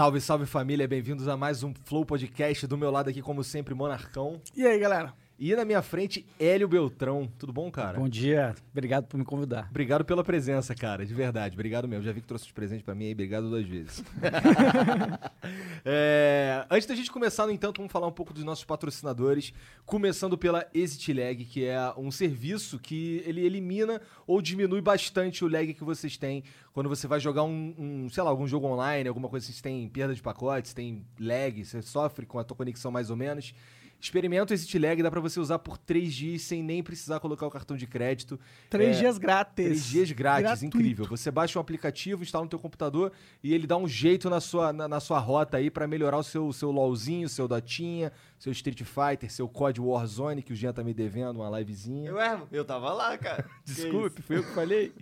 Salve, salve família, bem-vindos a mais um Flow Podcast. Do meu lado aqui, como sempre, Monarcão. E aí, galera? E na minha frente, Hélio Beltrão. Tudo bom, cara? Bom dia, obrigado por me convidar. Obrigado pela presença, cara, de verdade. Obrigado mesmo. Já vi que trouxe os presentes pra mim aí, obrigado duas vezes. É, Antes da gente começar, no entanto, vamos falar um pouco dos nossos patrocinadores. Começando pela Exit Lag, que é um serviço que ele elimina ou diminui bastante o lag que vocês têm quando você vai jogar um, um, sei lá, algum jogo online, alguma coisa assim, você tem perda de pacotes, tem lag, você sofre com a tua conexão mais ou menos. Experimenta o Exit Lag, dá pra você usar por 3 dias sem nem precisar colocar o cartão de crédito. Três É, dias grátis. Três dias grátis, Gratuito. incrível. Você baixa um aplicativo, instala no teu computador e ele dá um jeito na sua, na, na sua rota aí pra melhorar o seu, seu LOLzinho, seu Dotinha, seu Street Fighter, seu COD Warzone, que o Jean tá me devendo, uma livezinha. Eu erro, eu tava lá, cara. Desculpe, fui eu que falei.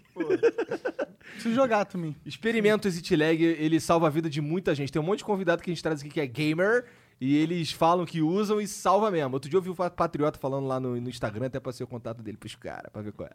Preciso jogar também. Experimenta o Exit Lag, ele salva a vida de muita gente. Tem um monte de convidado que a gente traz aqui que é gamer. E eles falam que usam e salva mesmo. Outro dia eu vi o Patriota falando lá no, no Instagram, até passei o contato dele pros caras, pra ver qual é.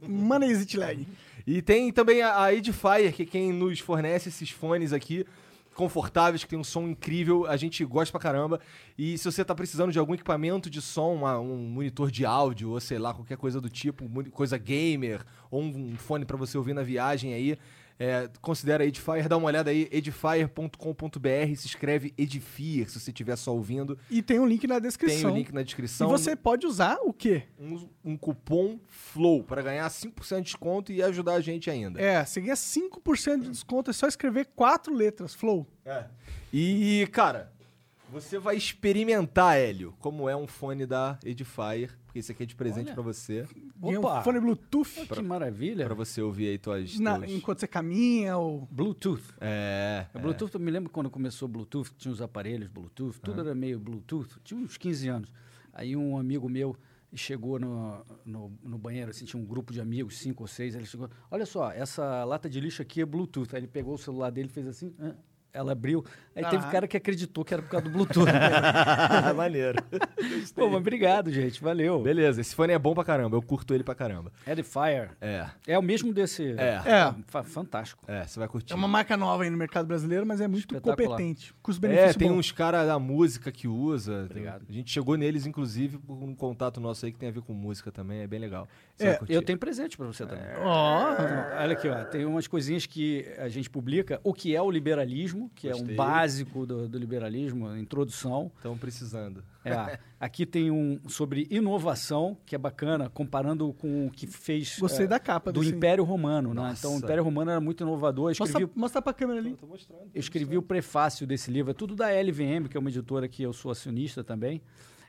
Manda Exit Lag. E tem também a, a Edifier, que é quem nos fornece esses fones aqui, confortáveis, que tem um som incrível, a gente gosta pra caramba. E se você tá precisando de algum equipamento de som, uma- um monitor de áudio, ou sei lá, qualquer coisa do tipo, coisa gamer, ou um fone pra você ouvir na viagem aí, é, considera Edifier, dá uma olhada aí, edifier.com.br, se escreve Edifier, se você estiver só ouvindo. E tem um link na Tem descrição. o link na E descrição. você pode usar o quê? Um, um cupom FLOW para ganhar 5% de desconto e ajudar a gente ainda. É, você ganha 5% de desconto, é só escrever quatro letras, Flow. É. E, cara, você vai experimentar, Hélio, como é um fone da Edifier, esse aqui é de presente Olha. pra você, Ganha Opa! um fone Bluetooth Que maravilha. Pra você ouvir aí tuas... na- teus- enquanto você caminha ou... Bluetooth. É, A Bluetooth, eu me lembro quando começou o Bluetooth, tinha os aparelhos Bluetooth, tudo era meio Bluetooth, tinha uns 15 anos. Aí um amigo meu chegou no, no, no banheiro, assim, tinha um grupo de amigos, cinco ou seis, ele chegou, olha só, essa lata de lixo aqui é Bluetooth. Aí ele pegou o celular dele e fez assim, "Hã?" Ela abriu, aí teve Caralho. cara que acreditou que era por causa do Bluetooth. maneiro. Pô, mas obrigado, gente, valeu. Beleza, esse fone é bom pra caramba, eu curto ele pra caramba. Edifier. É, É o mesmo desse... É. É. Fa- Fantástico. é, você vai curtir. É uma marca nova aí no mercado brasileiro, mas é muito competente. É, Custo-benefício tem bom. uns caras da música que usa. Obrigado. A gente chegou neles, inclusive, por um contato nosso aí que tem a ver com música também, é bem legal. Você É, vai curtir. Eu tenho presente pra você também. Ó, Então, olha aqui, ó, tem umas coisinhas que a gente publica. O que é o liberalismo, que é Gostei. um básico do, do liberalismo, a introdução. Estão precisando. É, aqui tem um sobre inovação, que é bacana, comparando com o que fez gostei é, da capa. do Império Romano. Né? Então, o Império Romano era muito inovador. Escrevi, Mostra, mostra pra câmera ali. Tô mostrando. eu escrevi o prefácio desse livro. É tudo da LVM, que é uma editora que eu sou acionista também.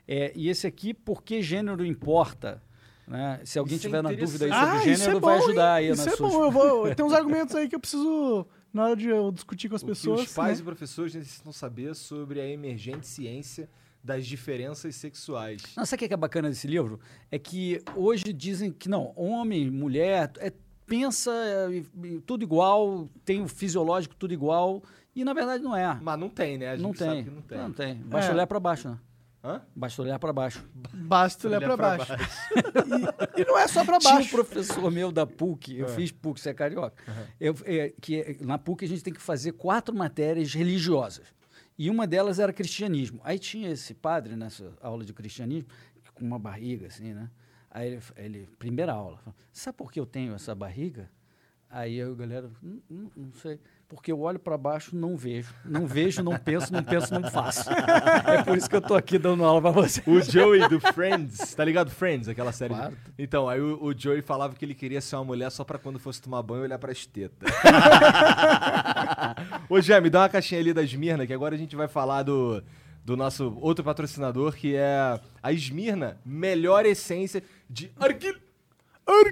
É, e esse aqui, Por que Gênero Importa? Né? Se alguém Isso é tiver na dúvida aí sobre Ah, gênero, é vai bom, ajudar aí Isso é suas bom, eu vou... Tem uns argumentos aí que eu preciso, na hora de eu discutir com as O que pessoas... os pais né? e professores necessitam saber sobre a emergente ciência das diferenças sexuais. Não, sabe o que é é bacana desse livro? É que hoje dizem que não, homem, mulher, é, pensa é, tudo igual, tem o fisiológico tudo igual, e na verdade não é. Mas não tem, né? A gente Não sabe tem. que não tem. Não tem. Basta É. olhar para baixo, né? Hã? Basta olhar para baixo. Basta olhar pra pra baixo. e, e não é só pra Tinha um baixo. professor meu da PUC, eu fiz PUC, você é carioca. Eu, é, que é- na PUC a gente tem que fazer quatro matérias religiosas. E uma delas era cristianismo. Aí tinha esse padre nessa aula de cristianismo, com uma barriga assim, né? Aí ele, ele primeira aula, falou, sabe por que eu tenho essa barriga? Aí a galera, não, não- não sei. Porque eu olho para baixo, não vejo. Não vejo, não penso, não penso, não faço. É por isso que eu tô aqui dando aula para você. O Joey do Friends, tá ligado? Friends, aquela série. de- Claro. Então, aí o, o Joey falava que ele queria ser uma mulher só pra quando fosse tomar banho olhar pras tetas. Ô, Jé, me dá uma caixinha ali da Esmirna, que agora a gente vai falar do, do nosso outro patrocinador, que é a Esmirna, melhor essência de argil,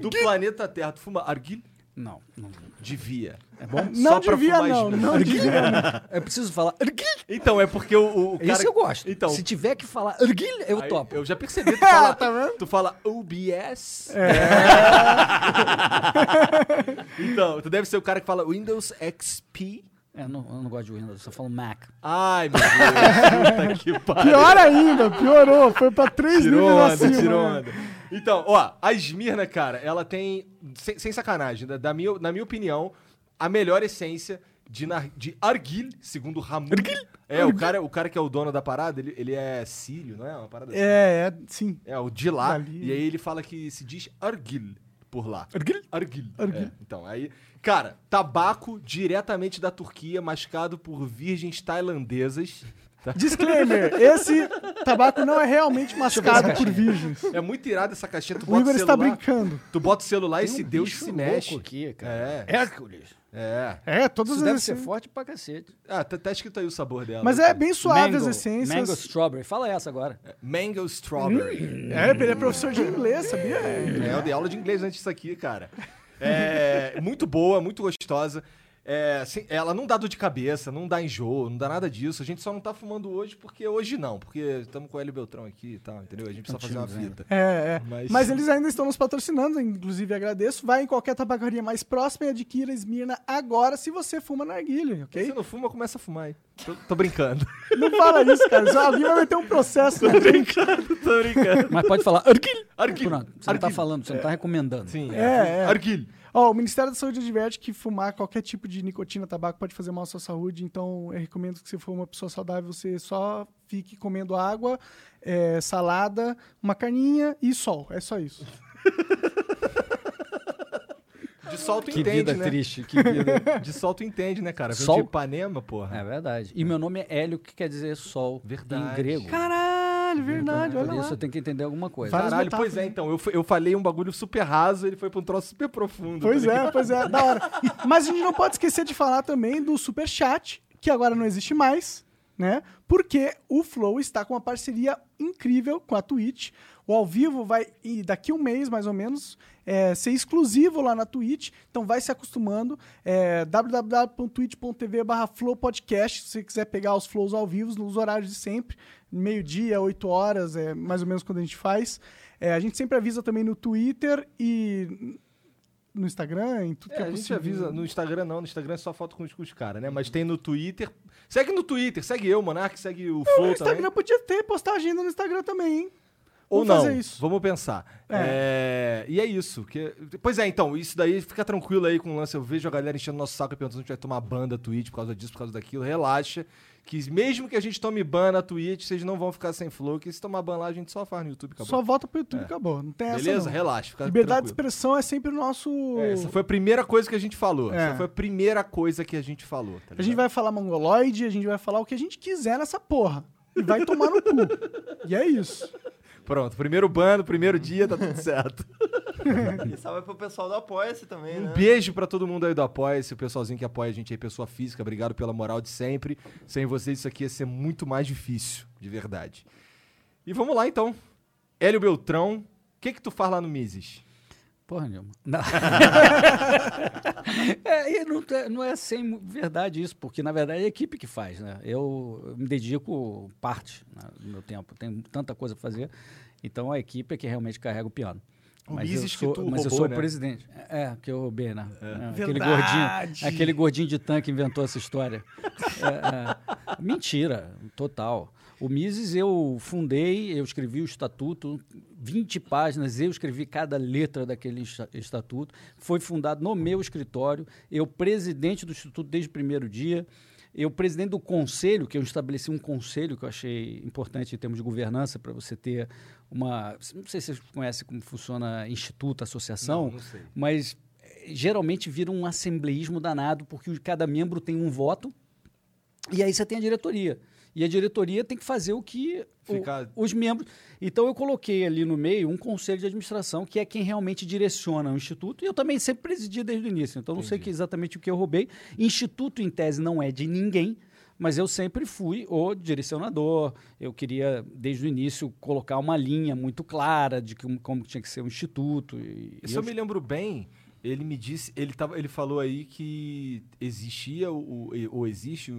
do planeta Terra. Tu fuma argil? Não, não. Devia. É bom? Não Só pra devia, fumar não. Esmirna. Não devia. Eu preciso falar. Então, é porque o, o cara... Esse eu gosto. Então, Se tiver que falar, eu Aí, topo. Eu já percebi, tu fala, tá vendo? tu fala OBS. então, tu deve ser o cara que fala Windows XP. É, não, eu não gosto de Windows, eu só falo Mac. Ai, meu Deus, puta que pariu. Pior ainda, piorou. Foi pra três Tirou níveis onda, acima. tirou onda. Então, ó, a Esmirna, cara, ela tem, sem, sem sacanagem, da, da minha, na minha opinião, a melhor essência de, nar- de Argil, segundo Ramon. É, o cara, o cara que é o dono da parada, ele, ele é sírio, não é? Uma parada assim. É, é, sim. É, o de lá. Dali. E aí ele fala que se diz Argil por lá. Argil? Argil. Argil. É, então, aí. Cara, tabaco diretamente da Turquia, mascado por virgens tailandesas. tá? Disclaimer: esse tabaco não é realmente mascado por virgens. É muito irado essa caixinha. Tu O bota Igor o está celular, brincando. Tu bota o celular e Tem um esse Deus bicho se louco mexe. aqui, cara. É. Hércules. É. É, todas Isso as deve ser forte pra cacete. Ah, tá, tá escrito aí o sabor dela. Mas é bem suave mango, as essências. Mango strawberry. Fala essa agora. Mango Strawberry. É, ele é professor de inglês, sabia? É, eu dei aula de inglês antes disso aqui, cara. É muito boa, muito gostosa. É, assim, ela não dá dor de cabeça, não dá enjoo, não dá nada disso. A gente só não tá fumando hoje porque hoje não, porque estamos com o Hélio Beltrão aqui e tal, entendeu? A gente precisa fazer uma fita. É, é. Mas- Mas... eles ainda estão nos patrocinando, inclusive agradeço. Vai em qualquer tabacaria mais próxima e adquira Esmirna agora se você fuma narguilha, Se ok? você não fuma, começa a fumar aí. Tô, tô brincando. Não fala isso, cara. Só alguém vai meter um processo na gente. tô brincando. Mas pode falar. Arquil. Arquil. Pronto. Você não tá falando, você não tá recomendando. Sim, É, é. Arguilho. Ó, o Ministério da Saúde adverte que fumar qualquer tipo de nicotina, tabaco pode fazer mal à sua saúde, então eu recomendo que se for uma pessoa saudável, você só fique comendo água, é, salada, uma carninha e sol. É só isso. De sol tu Que entende, vida né? triste, que vida. De sol tu entende, né, cara? Sol? de Ipanema, porra. É verdade. E meu nome é Hélio, que quer dizer sol Verdade. em grego. Caralho, verdade, Por olha isso lá. eu tenho que entender alguma coisa. Várias Caralho, pois é, então. Eu, eu falei um bagulho super raso, ele foi pra um troço super profundo. Pois tá é, pois é, da hora. Mas a gente não pode esquecer de falar também do Super Chat, que agora não existe mais, né? Porque o Flow está com uma parceria incrível com a Twitch. O ao vivo vai, daqui um mês mais ou menos, é, ser exclusivo lá na Twitch. Então vai se acostumando. É, www.twitch.tv barra Flow Podcast. Se você quiser pegar os flows ao vivo, nos horários de sempre. Meio-dia, 8 horas, é mais ou menos quando a gente faz. É, a gente sempre avisa também no Twitter e no Instagram, em tudo É, que é a gente possível. avisa no Instagram não, no Instagram é só foto com os, com os caras, né? Mas tem no Twitter. Segue no Twitter, segue eu, Monark, segue o O Flow Instagram também. podia ter postagem no Instagram também, hein? Ou Vamos não, vamos pensar. É, E é isso. Que... Pois é, então, isso daí fica tranquilo aí com o lance. Eu vejo a galera enchendo nosso saco e perguntando se a gente vai tomar ban da Twitch por causa disso, por causa daquilo. Relaxa. Que mesmo que a gente tome ban na Twitch, vocês não vão ficar sem flow. Que se tomar ban lá, a gente só faz no YouTube. Acabou. Só volta pro YouTube, acabou. Não tem essa Beleza? Relaxa. Liberdade de tranquilo. expressão é sempre o nosso... É, essa foi a primeira coisa que a gente falou. É. Essa foi a primeira coisa que a gente falou. tá A gente vai falar mongoloide, a gente vai falar o que a gente quiser nessa porra. E vai tomar no cu. E é isso. Pronto, primeiro ban, no primeiro dia, tá tudo certo. E salve pro pessoal do Apoia-se também, Um né? beijo pra todo mundo aí do Apoia-se, o pessoalzinho que apoia a gente aí, pessoa física. Obrigado pela moral de sempre. Sem vocês isso aqui ia ser muito mais difícil, de verdade. E vamos lá então. Hélio Beltrão, o que que tu faz lá no Mises? Porra nenhuma. Não. é, e não, é- não é sem verdade isso, porque na verdade é a equipe que faz, né? Eu me dedico parte né, do meu tempo, tenho tanta coisa pra fazer, então a equipe é que realmente carrega o piano. O Mas eu que sou, tu mas eu roubou, sou né? o presidente. É, que eu roubei, né? É, aquele, Verdade. gordinho, aquele gordinho de tanque inventou essa história. É, é, mentira, total. O Mises eu fundei, eu escrevi o estatuto, 20 páginas, eu escrevi cada letra daquele esta- estatuto. Foi fundado no meu escritório, eu presidente do instituto desde o primeiro dia. Eu, presidente do conselho, que eu estabeleci um conselho que eu achei importante em termos de governança, para você ter uma. Não sei se vocês conhecem como funciona instituto, associação, Não, não mas eh, geralmente vira um assembleísmo danado, porque cada membro tem um voto, e aí você tem a diretoria. E a diretoria tem que fazer o que o- Ficar- os membros. Então eu coloquei ali no meio um conselho de administração, que é quem realmente direciona o instituto. E eu também sempre presidi desde o início. Então não sei exatamente o que eu roubei. Instituto, em tese, não é de ninguém. Mas eu sempre fui o direcionador. Eu queria, desde o início, colocar uma linha muito clara de que, como tinha que ser o instituto. E, e Se eu me lembro bem, ele me disse, ele, tava, ele falou aí que existia o- o- ou existe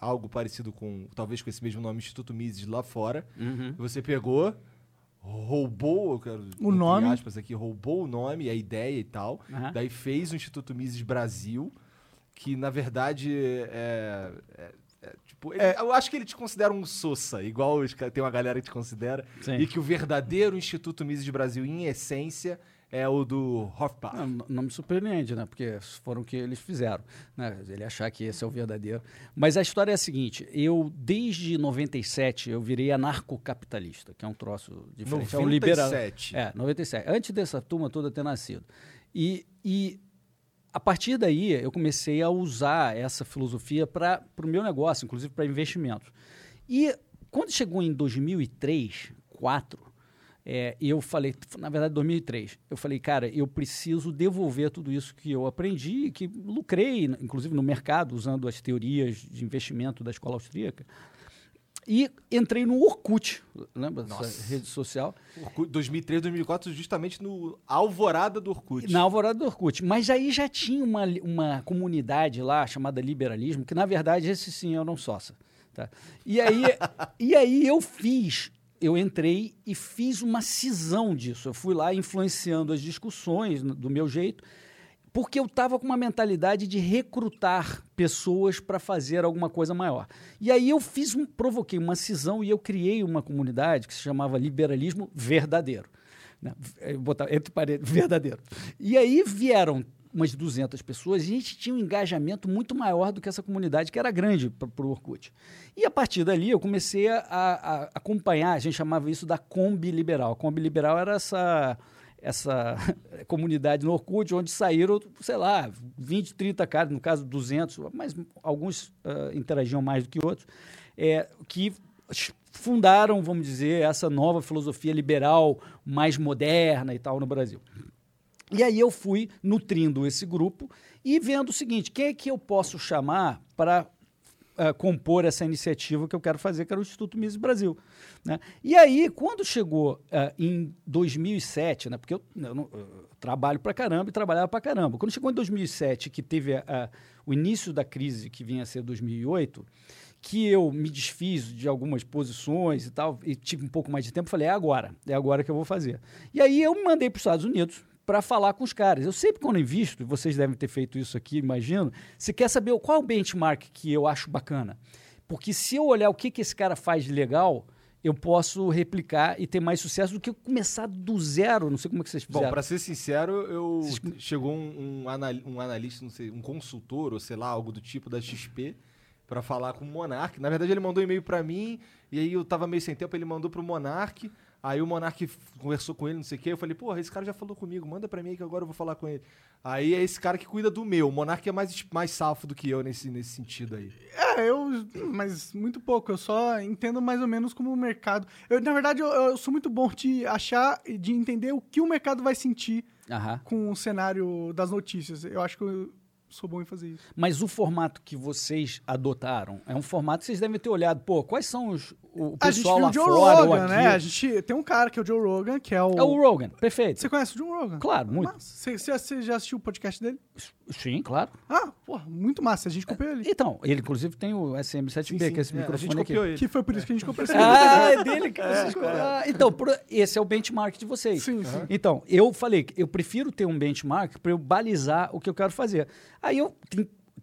algo parecido com, talvez com esse mesmo nome, Instituto Mises lá fora. Uhum. Você pegou, roubou, eu quero, O nome. aspas aqui, roubou o nome, a ideia e tal. Aham. Daí fez o Instituto Mises Brasil, que na verdade é. é- é, tipo, ele- eu acho que ele te considera um Sousa, igual os tem uma galera que te considera. Sim. E que o verdadeiro Instituto Mises Brasil, em essência, é o do Hofbach. Não, não me surpreende, né? Porque foram o que eles fizeram. Né? Ele achar que esse é o verdadeiro. Mas a história é a seguinte: eu, desde 97, eu virei anarcocapitalista, que é um troço diferente. É um liberal. 97. É, 97. Antes dessa turma toda ter nascido. E, e a partir daí eu comecei a usar essa filosofia para o meu negócio, inclusive para investimentos. E quando chegou em 2003, 2004, é, eu falei, na verdade, 2003, eu falei, cara, eu preciso devolver tudo isso que eu aprendi, que lucrei, inclusive no mercado, usando as teorias de investimento da escola austríaca. E entrei no Orkut, lembra Nossa. dessa rede social? Orkut, 2003, 2004, justamente no alvorada do Orkut. Na alvorada do Orkut. Mas aí já tinha uma, uma comunidade lá chamada Liberalismo, que na verdade esse sim era um sócia. Tá? E, aí, e aí eu fiz, eu entrei e fiz uma cisão disso. Eu fui lá influenciando as discussões do meu jeito, porque eu estava com uma mentalidade de recrutar pessoas para fazer alguma coisa maior. E aí eu fiz, um, provoquei uma cisão e eu criei uma comunidade que se chamava Liberalismo Verdadeiro. Né? Eu botava entre parênteses, verdadeiro. E aí vieram umas 200 pessoas e a gente tinha um engajamento muito maior do que essa comunidade, que era grande para o Orkut. E a partir dali eu comecei a, a- acompanhar, a gente chamava isso da Kombi Liberal. A Liberal era essa, essa comunidade no Orkut, onde saíram, sei lá, 20, 30 caras, no caso 200, mas alguns ah, interagiam mais do que outros, é, que fundaram, vamos dizer, essa nova filosofia liberal mais moderna e tal no Brasil. E aí eu fui nutrindo esse grupo e vendo o seguinte, quem é que eu posso chamar para ah, compor essa iniciativa que eu quero fazer, que era o Instituto Mises Brasil. Né? E aí, quando chegou ah, em 2007, né, porque eu, eu eu trabalho para caramba e trabalhava para caramba, quando chegou em 2007, que teve o início da crise, que vinha a ser 2008, que eu me desfiz de algumas posições e tal, e tive um pouco mais de tempo, falei, é agora, é agora que eu vou fazer. E aí eu me mandei para os Estados Unidos para falar com os caras. Eu sempre quando invisto, vocês devem ter feito isso aqui, imagino, você quer saber qual é o benchmark que eu acho bacana. Porque se eu olhar o que, que esse cara faz de legal, eu posso replicar e ter mais sucesso do que começar do zero. Não sei como é que vocês Bom, fizeram. pra ser sincero, eu chegou um, um, anal- um analista, não sei, um consultor ou sei lá, algo do tipo da XP pra falar com o Monark. Na verdade, ele mandou um e-mail pra mim e aí eu tava meio sem tempo, ele mandou pro Monark. Aí o Monark conversou com ele, não sei o quê. Eu falei, porra, esse cara já falou comigo, manda pra mim aí que agora eu vou falar com ele. Aí é esse cara que cuida do meu. O Monark é mais, mais safo do que eu nesse, nesse sentido aí. É, eu. Mas muito pouco. Eu só entendo mais ou menos como o mercado. Eu, na verdade, eu, eu sou muito bom de achar e de entender o que o mercado vai sentir Aham. com o cenário das notícias. Eu acho que eu sou bom em fazer isso. Mas o formato que vocês adotaram é um formato que vocês devem ter olhado. Pô, quais são os, o a gente pessoal viu lá o Joe fora ou Rogan, aqui? né? A gente tem um cara que é o Joe Rogan, que é o. É o Rogan, perfeito. Você conhece o Joe Rogan? Claro, muito. Massa. Você, você- já assistiu o podcast dele? Sim, claro. Ah, porra, muito massa. A gente copiou ele. Então, ele inclusive tem o SM7B, Sim, sim. que é esse É, a microfone gente aqui. copiou ele. Que foi por isso que a gente copiou esse Ah, é dele que vocês ah, Então, por- esse é o benchmark de vocês. Sim, sim. Então, eu falei que eu prefiro ter um benchmark para eu balizar o que eu quero fazer. Aí eu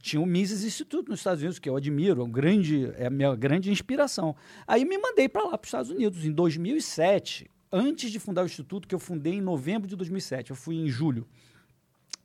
tinha o Mises Institute nos Estados Unidos, que eu admiro, é, um grande, é a minha grande inspiração. Aí me mandei para lá, para os Estados Unidos, em 2007, antes de fundar o Instituto, que eu fundei em novembro de 2007, eu fui em julho.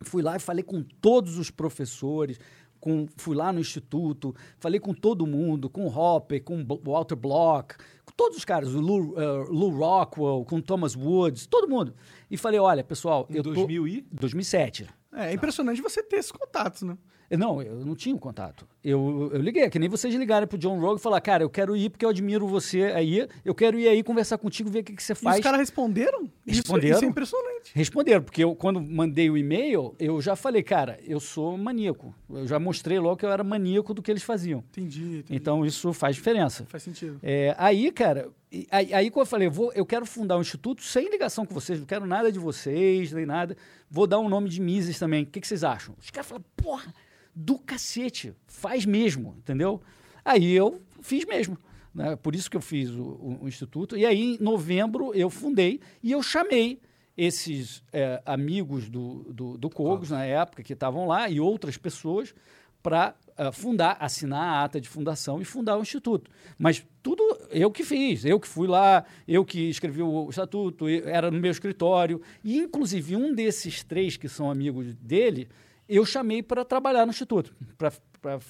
Fui lá e falei com todos os professores, com, fui lá no instituto, falei com todo mundo, com o Hopper, com Walter Block, com todos os caras, o Lou, eh, Lou Rockwell, com o Thomas Woods, todo mundo. E falei, olha, pessoal, Em eu tô... 2000 e... 2007. É, é impressionante você ter esses contatos, né? Eu- Não, eu não tinha o contato. Eu, eu liguei, é que nem vocês ligarem pro John Rogan e falar, cara, eu quero ir porque eu admiro você aí, eu quero ir aí conversar contigo, ver o que, que você E faz. os caras responderam? Isso- Responderam. Isso, é impressionante. Responderam, porque eu, quando mandei o e-mail, eu já falei, cara, eu sou maníaco. Eu já mostrei logo que eu era maníaco do que eles faziam. Entendi, entendi. Então isso faz diferença. Faz sentido. É, aí, cara, e- aí, aí quando eu falei, vou, eu quero fundar um instituto sem ligação com vocês, não quero nada de vocês, nem nada. Vou dar um nome de Mises também. O que, que vocês acham? Os caras falaram, porra, do cacete, faz mesmo, entendeu? Aí eu fiz mesmo. Né? Por isso que eu fiz o, o- o instituto. E aí, em novembro, eu fundei e eu chamei esses é, amigos do, do, do Cogos, na época, que estavam lá, e outras pessoas, para ah, fundar, assinar a ata de fundação e fundar o instituto. Mas tudo eu que fiz, eu que fui lá, eu que escrevi o estatuto, eu- era no meu escritório. E, inclusive, um desses três que são amigos dele, eu chamei para trabalhar no instituto, para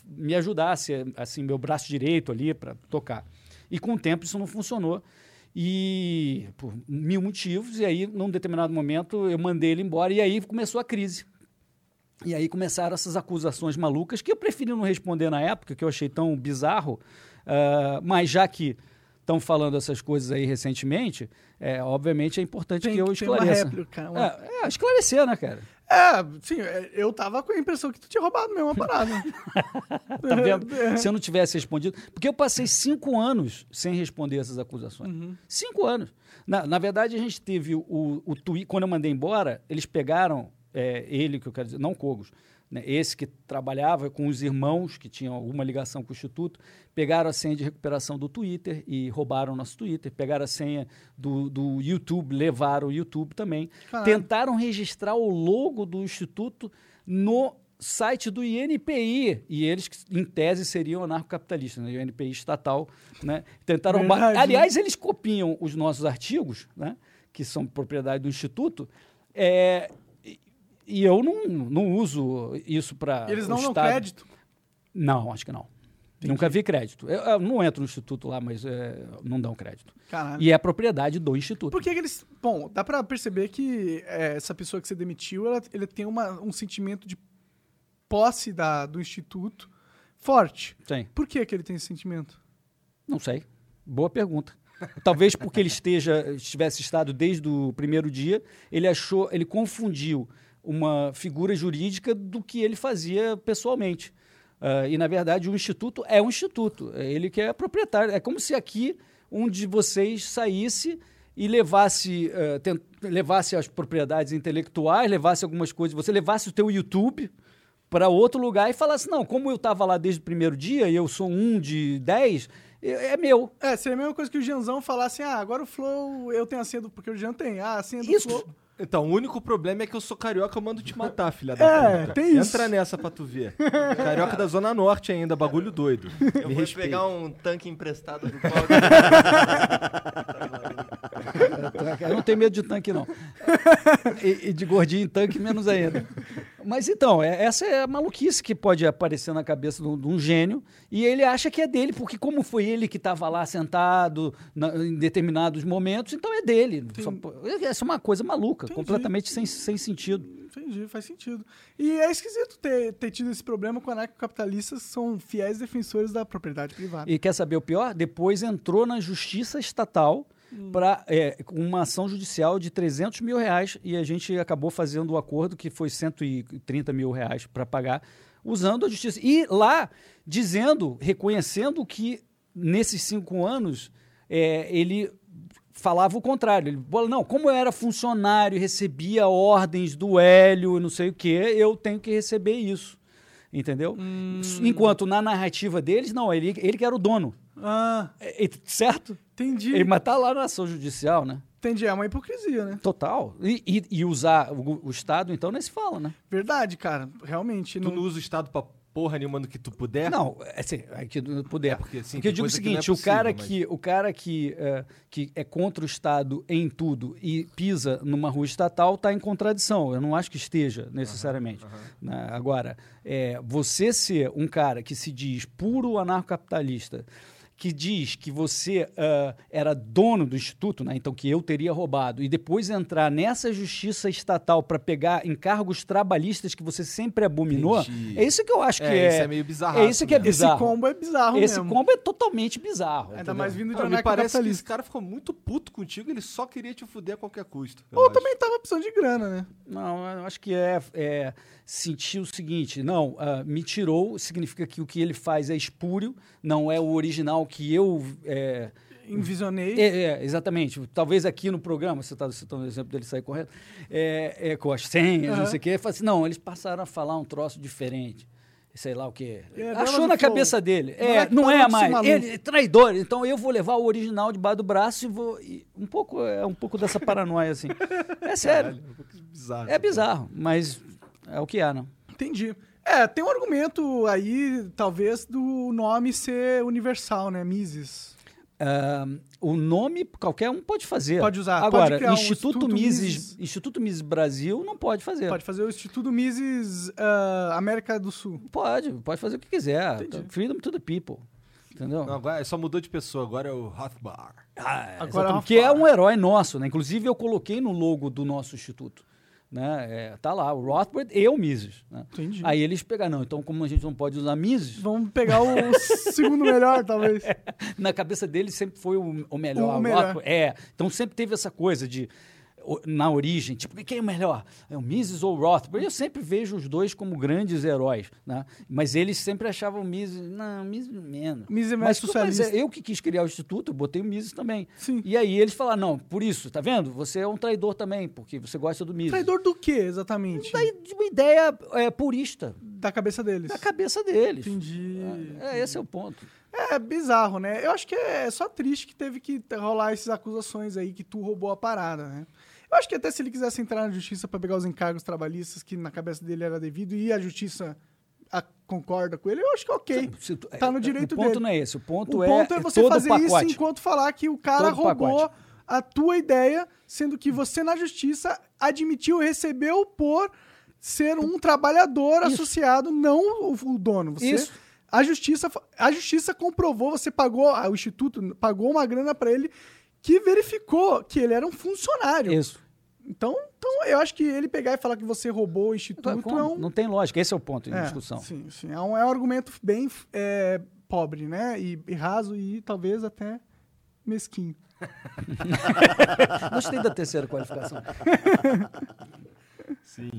me ajudar, a ser, assim, meu braço direito ali para tocar. E com o tempo isso não funcionou. E por mil motivos, e aí, num determinado momento, eu mandei ele embora, e aí começou a crise. E aí começaram essas acusações malucas que eu preferi não responder na época, que eu achei tão bizarro, ah, mas já que estão falando essas coisas aí recentemente, é, obviamente é importante Tem- que eu tem uma esclareça. réplica, uma- É, é, esclarecer, né, cara? É, sim, é, eu tava com a impressão que tu tinha roubado mesmo a parada. Tá vendo? Se eu não tivesse respondido. Porque eu passei cinco anos sem responder essas acusações. Cinco anos. Na, na verdade, a gente teve o, o tweet. Quando eu mandei embora, eles pegaram é, ele, que eu quero dizer, não Cogos, né, esse que trabalhava com os irmãos que tinham alguma ligação com o Instituto, pegaram a senha de recuperação do Twitter e roubaram o nosso Twitter, pegaram a senha do, do YouTube, levaram o YouTube também. Tentaram registrar o logo do Instituto no site do INPI, e eles, em tese, seriam anarcocapitalistas, né? o INPI estatal. Né? Tentaram. Verdade, Aliás, eles copiam os nossos artigos, né? que são propriedade do Instituto, é, e- eu não, não uso isso para. Eles não dão crédito. Não, acho que não. Nunca vi crédito. Eu, eu não entro no Instituto lá, mas é, não dão crédito. Caralho. E é propriedade do Instituto. Por que, que eles. Bom, dá pra perceber que é, essa pessoa que você demitiu, ela, ele tem uma, um sentimento de posse da, do instituto forte. Sim. Por que, que ele tem esse sentimento? Não sei. Boa pergunta. Talvez porque ele esteja, estivesse estado desde o primeiro dia, ele achou, ele confundiu uma figura jurídica do que ele fazia pessoalmente. Ah, e, na verdade, o instituto é um instituto. É ele que é proprietário. É como se aqui um de vocês saísse e levasse, ah, tent- levasse as propriedades intelectuais, levasse algumas coisas, você levasse o teu YouTube para outro lugar e falasse, não, como eu estava lá desde o primeiro dia e eu sou um de dez, é é meu. É, seria a mesma coisa que o Janzão falasse, ah, agora o Flow, eu tenho a senha do... Porque o Jean tem, ah, a senha do Isso. Flow... Então, o único problema é que eu sou carioca, eu mando te matar, filha da É, puta. tem isso. Entra nessa pra tu ver. Carioca da Zona Norte ainda, bagulho doido. Eu Me vou respeita. pegar um tanque emprestado do Paulo. Eu não tenho medo de tanque, não. E, e de gordinho em tanque, menos ainda. Mas então, é- essa é a maluquice que pode aparecer na cabeça de um, de um gênio e ele acha que é dele, porque como foi ele que estava lá sentado na- em determinados momentos, então é dele. Só essa é uma coisa maluca, Entendi. completamente sem, sem sentido. Entendi, faz sentido. E é esquisito ter, ter tido esse problema com anarcocapitalistas são fiéis defensores da propriedade privada. E quer saber o pior? Depois entrou na justiça estatal para com uma ação judicial de 300 mil reais e a gente acabou fazendo o acordo que foi 130 mil reais para pagar, usando a justiça. E lá dizendo, reconhecendo que nesses cinco anos é, ele falava o contrário. Ele não, como eu era funcionário e recebia ordens do Hélio, não sei o quê, eu tenho que receber isso. Entendeu? Enquanto na narrativa deles, não, ele, ele que era o dono. Ah, É, é, certo? entendi. Ele, mas tá lá na ação judicial, né? Entendi, é uma hipocrisia, né? Total. E, e- e usar o, o Estado, então, nem se fala, né? Verdade, cara. Realmente. Tu Não... não usa o Estado pra porra nenhuma no que tu puder? Não, é assim, é que não puder. É porque, assim, Porque eu digo o que não é seguinte, o cara, possível, que, o cara que, é, que é contra o Estado em tudo e pisa numa rua estatal está em contradição. Eu não acho que esteja, necessariamente. né? Agora, é, você ser um cara que se diz puro anarcocapitalista, que diz que você ah, era dono do instituto, né? então que eu teria roubado, e depois entrar nessa justiça estatal para pegar encargos trabalhistas que você sempre abominou, Entendi. é isso que eu acho que É, é. isso é meio bizarraço É isso que é mesmo. Esse bizarro. combo é bizarro Esse mesmo. combo é totalmente bizarro. Ainda entendeu? mais vindo de Não, me parece que esse cara ficou muito puto contigo, ele só queria te fuder a qualquer custo. eu Ou acho. também tava precisando de grana, né? Não, eu acho que é, é sentir o seguinte: não, ah, me tirou, significa que o que ele faz é espúrio, não é o original que eu. É, Envisionei. é, é, exatamente. Talvez aqui no programa, você está citando o exemplo dele sair correto, é, é, com as senhas, não Aham. sei o quê. Assim, não, eles passaram a falar um troço diferente. Sei lá o quê. É, Achou na cabeça dele. Não É, é não tá é mais. Ele é traidor. Então eu vou levar o original debaixo do braço e vou. e um pouco, é um pouco dessa paranoia, assim. É sério. Caralho, um pouco bizarro. É bizarro, mas é o que é, não? Entendi. É, tem um argumento aí, talvez, do nome ser universal, né? Mises. Ah, o nome qualquer um pode fazer. Pode usar, pode Agora, criar um Instituto, Instituto Mises, Mises. Instituto Mises Brasil não pode fazer. Pode fazer o Instituto Mises ah, América do Sul. Pode, pode fazer o que quiser. Entendi. Freedom to the people. Entendeu? Não, agora só mudou de pessoa, agora é o Rothbard. Ah, Agora exatamente, é que é um herói nosso, né? Inclusive eu coloquei no logo do nosso instituto. Né? É, tá lá, o Rothbard e o Mises. Né? Entendi. Aí eles pegaram, não, então como a gente não pode usar Mises, Vamos pegar o segundo melhor, talvez. na cabeça deles sempre foi o, o melhor. O melhor. Rothbard- é, então sempre teve essa coisa de, na origem, tipo, quem é o melhor? É o Mises ou o Rothbard? Eu sempre vejo os dois como grandes heróis, né? Mas eles sempre achavam o Mises, não, Mises menos. Mises é mais Mas, mas socialista. é, eu que quis criar o instituto, eu botei o Mises também. Sim. E aí eles falaram, não, por isso, tá vendo? Você é um traidor também, porque você gosta do Mises. Traidor do que, exatamente? Daí, de uma ideia é, purista, Da cabeça deles. da cabeça deles. Entendi. É, esse é o ponto. É bizarro, né? Eu acho que é só triste que teve que rolar essas acusações aí que tu roubou a parada, né? Eu acho que até se ele quisesse entrar na justiça pra pegar os encargos trabalhistas que na cabeça dele era devido e a justiça a- concorda com ele, eu acho que é ok. Se tu- Tá no é, direito O ponto dele. não é esse. O ponto, O é, ponto é você todo fazer isso enquanto falar que o cara Todo roubou pacote. a tua ideia, sendo que você na justiça admitiu e recebeu por ser um trabalhador Isso. associado, não o, dono. Você, Isso. A justiça, a justiça comprovou, você pagou, o instituto pagou uma grana pra ele que verificou que ele era um funcionário. Isso. Então, então, eu acho que ele pegar e falar que você roubou o instituto Como? é um, Não tem lógica. Esse é o ponto em é, discussão. Sim, sim. É um, é um argumento bem é, pobre, né? E, e raso e talvez até mesquinho. Gostei da terceira qualificação. Sim.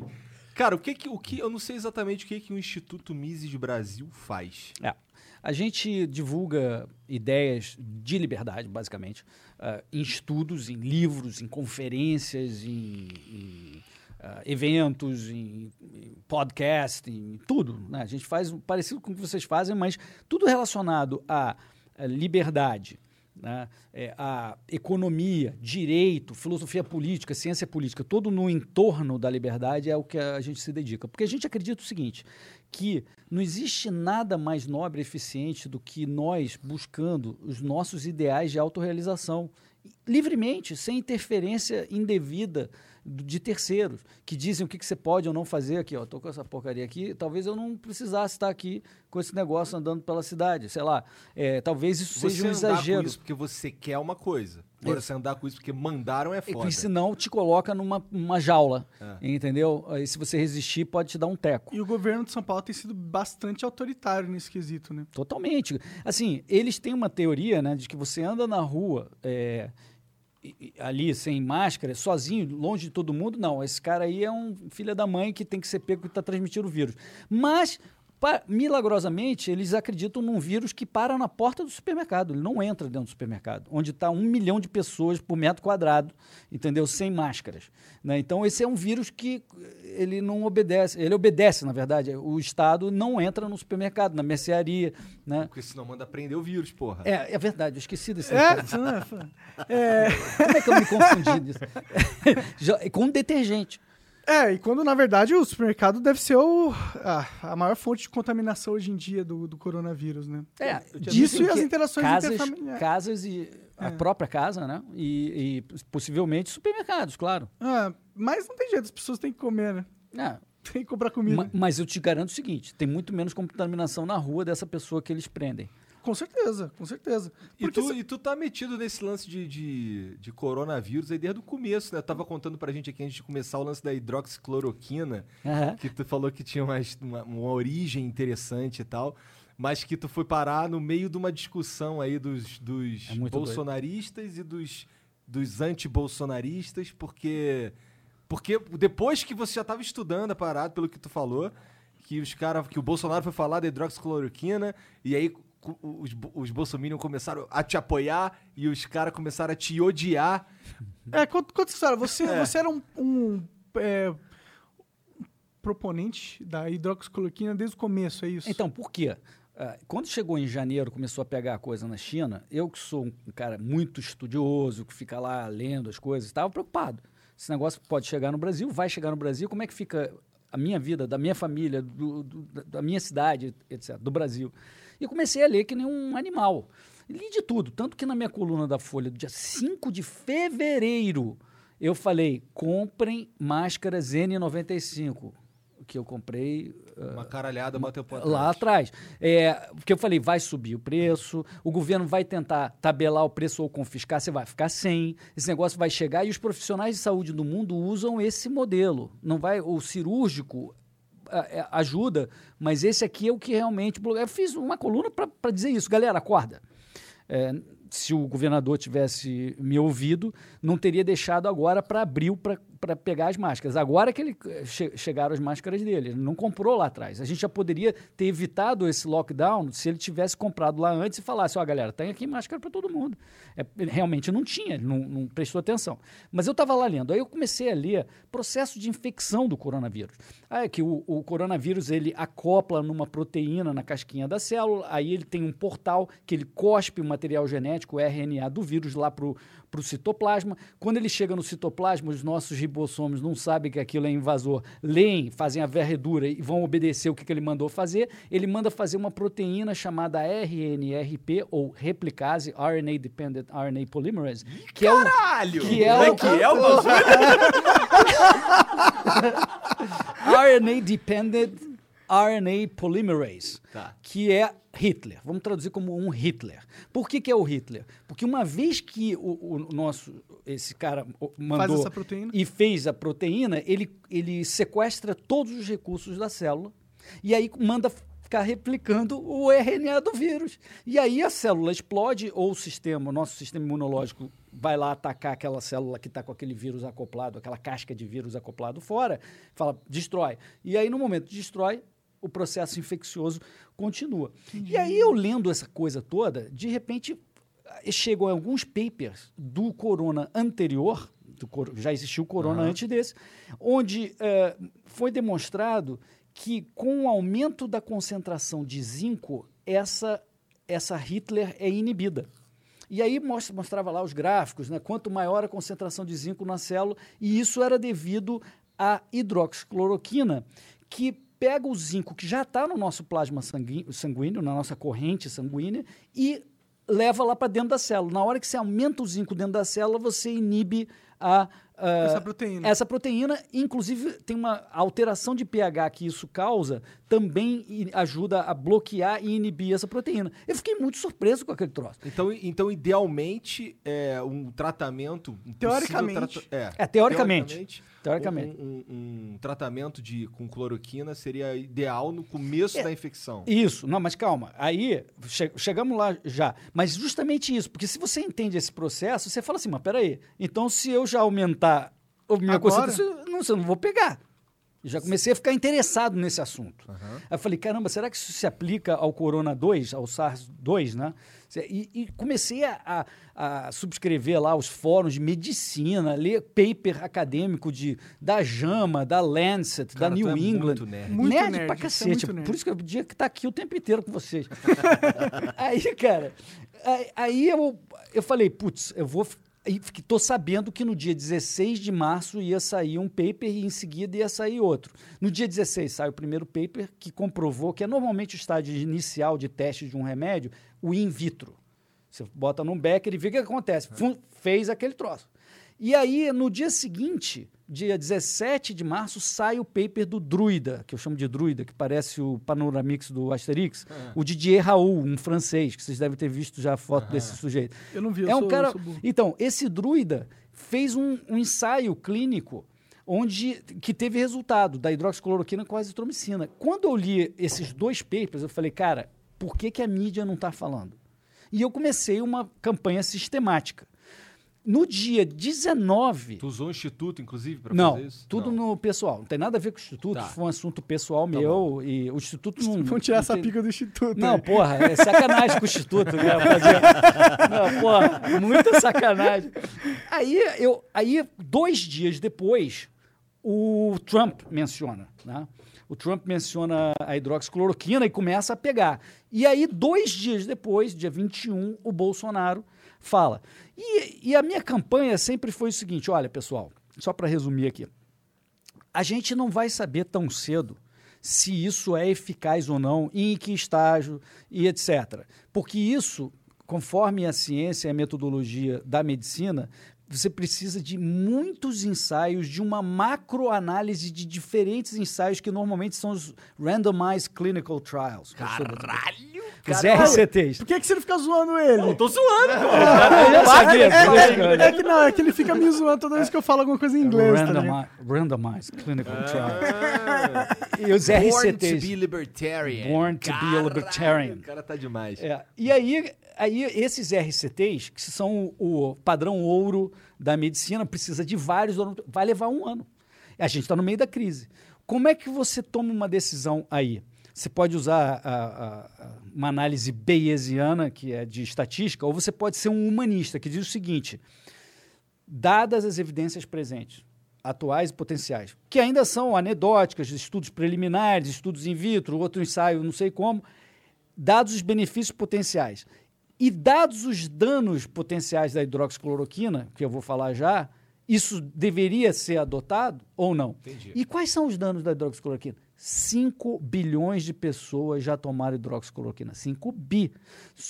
Cara, o que que, o que eu não sei exatamente o que que o Instituto Mises Brasil faz. É. A gente divulga ideias de liberdade, basicamente, ah, em estudos, em livros, em conferências, em, em, ah, eventos, em, em podcast, em tudo. né? A gente faz parecido com o que vocês fazem, mas tudo relacionado à liberdade, né? É, a economia, direito, filosofia política, ciência política, todo no entorno da liberdade é o que a gente se dedica. Porque a gente acredita o seguinte, que não existe nada mais nobre e eficiente do que nós buscando os nossos ideais de autorrealização livremente, sem interferência indevida de terceiros, que dizem o que, que você pode ou não fazer aqui. Ó, tô com essa porcaria aqui, talvez eu não precisasse estar aqui com esse negócio andando pela cidade, sei lá. É, talvez isso Você seja um andar exagero. com isso porque você quer uma coisa. Agora, você andar com isso porque mandaram é E foda. senão te coloca numa uma jaula, É. entendeu? Aí se você resistir, pode te dar um teco. E o governo de São Paulo tem sido bastante autoritário nesse quesito, né? Totalmente. Assim, eles têm uma teoria, né, de que você anda na rua é, e- e- ali sem máscara, sozinho, longe de todo mundo. Não, esse cara aí é um filho da mãe que tem que ser pego que está transmitindo o vírus. Mas, milagrosamente, eles acreditam num vírus que para na porta do supermercado. Ele não entra dentro do supermercado, onde está um milhão de pessoas por metro quadrado, entendeu? Sem máscaras. né? Então, esse é um vírus que ele não obedece. Ele obedece, na verdade. O Estado não entra no supermercado, na mercearia, né? Porque senão manda prender o vírus, porra. É, é verdade, eu esqueci desse É, é. É, Como é que eu me confundi disso? Com detergente. É, e quando na verdade o supermercado deve ser o, a, a maior fonte de contaminação hoje em dia do, do coronavírus, né? É, Disso e as interações casas, interfamiliares. casas e a É. própria casa, né? E, e possivelmente supermercados, claro. Ah, mas não tem jeito, as pessoas têm que comer, né? É, Tem que comprar comida. ma- mas eu te garanto o seguinte: tem muito menos contaminação na rua dessa pessoa que eles prendem. Com certeza, com certeza. E tu, se- e tu tá metido nesse lance de, de, de coronavírus aí desde o começo, né? Eu tava contando pra gente aqui antes de começar o lance da hidroxicloroquina. Aham. que tu falou que tinha uma, uma, uma origem interessante e tal, mas que tu foi parar no meio de uma discussão aí dos, dos É muito doido. bolsonaristas e dos, dos anti-bolsonaristas, porque, porque depois que você já tava estudando a parada, pelo que tu falou, que os cara, que o Bolsonaro foi falar da hidroxicloroquina, e aí os, os bolsominions começaram a te apoiar e os caras começaram a te odiar. É, conta, conta essa história. Você, É. você era um, um, é, proponente da hidroxicloroquina desde o começo, é isso? Então, por quê? Ah, quando chegou em janeiro, começou a pegar a coisa na China, eu que sou um cara muito estudioso, que fica lá lendo as coisas, estava preocupado. Esse negócio pode chegar no Brasil, vai chegar no Brasil, como é que fica a minha vida, da minha família, do, do, da minha cidade, etc., do Brasil. E comecei a ler que nem um animal. Li de tudo, tanto que na minha coluna da Folha, do dia 5 de fevereiro, eu falei: comprem máscaras N95 que eu comprei Uma caralhada bateu por lá atrás. É, porque eu falei, vai subir o preço, o governo vai tentar tabelar o preço ou confiscar, você vai ficar sem, esse negócio vai chegar e os profissionais de saúde do mundo usam esse modelo. Não vai o cirúrgico ajuda, mas esse aqui é o que realmente. Eu fiz uma coluna para dizer isso, galera, acorda. É, se o governador tivesse me ouvido, não teria deixado agora para abril para para pegar as máscaras. Agora que ele eh, che chegaram as máscaras dele, ele não comprou lá atrás. A gente já poderia ter evitado esse lockdown se ele tivesse comprado lá antes e falasse: ó, oh, galera, tem aqui máscara para todo mundo. É, realmente não tinha, não, não prestou atenção. Mas eu estava lá lendo, aí eu comecei a ler processo de infecção do coronavírus. Ah, é que o, o coronavírus ele acopla numa proteína na casquinha da célula, aí ele tem um portal que ele cospe o material genético, o RNA do vírus lá para o citoplasma. Quando ele chega no citoplasma, os nossos ribossomos não sabem que aquilo é invasor, leem, fazem a varredura e vão obedecer o que, que ele mandou fazer. Ele manda fazer uma proteína chamada RNRP, ou replicase, RNA Dependent RNA Polymerase. Que Caralho! É o, que é, é o, que é o RNA Dependent RNA Polymerase, tá. que é Hitler. Vamos traduzir como um Hitler. Por que, que é o Hitler? Porque uma vez que o, o nosso esse cara mandou e fez a proteína, ele, ele sequestra todos os recursos da célula e aí manda ficar replicando o RNA do vírus. E aí a célula explode ou o sistema, o nosso sistema imunológico vai lá atacar aquela célula que está com aquele vírus acoplado, aquela casca de vírus acoplado fora, fala, destrói. E aí no momento destrói, o processo infeccioso continua. Entendi. E aí eu lendo essa coisa toda, de repente eh, chegam alguns papers do corona anterior, do, já existiu o corona uhum. antes desse, onde uh, foi demonstrado que com o aumento da concentração de zinco, essa, essa Hitler é inibida. E aí mostrava lá os gráficos, né? quanto maior a concentração de zinco na célula, e isso era devido à hidroxicloroquina, que pega o zinco que já está no nosso plasma sanguíneo, na nossa corrente sanguínea, e leva lá para dentro da célula. Na hora que você aumenta o zinco dentro da célula, você inibe a, essa proteína. Essa proteína, inclusive, tem uma alteração de pH que isso causa, também ajuda a bloquear e inibir essa proteína. Eu fiquei muito surpreso com aquele troço. Então, então idealmente, é, um tratamento. Um teoricamente. Trata é, é, teoricamente. teoricamente Teoricamente. Um, um, um, tratamento de, com cloroquina seria ideal no começo é, da infecção. Isso, não, mas calma. Aí, che chegamos lá já. Mas justamente isso, porque se você entende esse processo, você fala assim, mas peraí, então se eu já aumentar minha Agora? concentração, não, eu não vou pegar. já comecei a ficar interessado nesse assunto. Uhum. Aí eu falei, caramba, será que isso se aplica ao Corona 2, ao SARS-2, né? E, e comecei a, a, a, subscrever lá os fóruns de medicina, ler paper acadêmico de, da JAMA, da Lancet, Cara, da New é England. Muito nerd. Muito nerd, nerd pra é cacete. É Por isso que eu podia estar aqui o tempo inteiro com vocês. aí, cara, aí, aí eu, eu falei, putz, eu vou estou sabendo que no dia 16 de março ia sair um paper e em seguida ia sair outro. No dia 16 sai o primeiro paper que comprovou que é normalmente o estágio inicial de teste de um remédio, o in vitro. Você bota num becker e vê o que acontece. Fum, fez aquele troço. E aí, no dia seguinte, dia 17 de março, sai o paper do Druida, que eu chamo de Druida, que parece o Panoramix do Asterix, é. o Didier Raoult, um francês, que vocês devem ter visto já a foto desse sujeito. Eu não vi, eu é um sou, cara. Então, esse Druida fez um, um ensaio clínico onde que teve resultado da hidroxicloroquina com a azitromicina. Quando eu li esses dois papers, eu falei, cara, por que, que a mídia não está falando? E eu comecei uma campanha sistemática. No dia 19. Tu usou o Instituto, inclusive, para fazer isso? Tudo não, tudo no pessoal. Não tem nada a ver com o Instituto. Tá. Foi um assunto pessoal tá meu. Bom. E o Instituto não. Vamos tirar não essa tem... pica do Instituto. Não, aí. porra, é sacanagem com o Instituto, né? Fazer... não, porra, muita sacanagem. Aí, eu, aí, dois dias depois, o Trump menciona, né? O Trump menciona a hidroxicloroquina e começa a pegar. E aí, dois dias depois, dia 21, o Bolsonaro fala. E, e a minha campanha sempre foi o seguinte: olha, pessoal, só para resumir aqui. a gente não vai saber tão cedo se isso é eficaz ou não, em que estágio e etc. Porque isso, conforme a ciência e a metodologia da medicina, você precisa de muitos ensaios, de uma macroanálise de diferentes ensaios que normalmente são os Randomized Clinical Trials. Caralho! Os RCTs. Por que, que você não fica zoando ele? Eu tô zoando, pô. É, é- é que não, é que ele fica me zoando toda vez que eu falo alguma coisa em inglês. tá? Randomi- Randomized Clinical Trials. Ah, E os Born to RCTs. be libertarian. Born to be a Caralho, libertarian. O cara tá demais. É, e aí, aí, esses RCTs, que são o, padrão ouro da medicina, precisa de vários, vai levar um ano. A gente está no meio da crise. Como é que você toma uma decisão aí? Você pode usar a- a- a- uma análise bayesiana, que é de estatística, ou você pode ser um humanista, que diz o seguinte: dadas as evidências presentes, atuais e potenciais, que ainda são anedóticas, estudos preliminares, estudos in vitro, outro ensaio, não sei como, dados os benefícios potenciais e dados os danos potenciais da hidroxicloroquina, que eu vou falar já, isso deveria ser adotado ou não? Entendi. E quais são os danos da hidroxicloroquina? 5 bilhões de pessoas já tomaram hidroxicloroquina. 5 bi.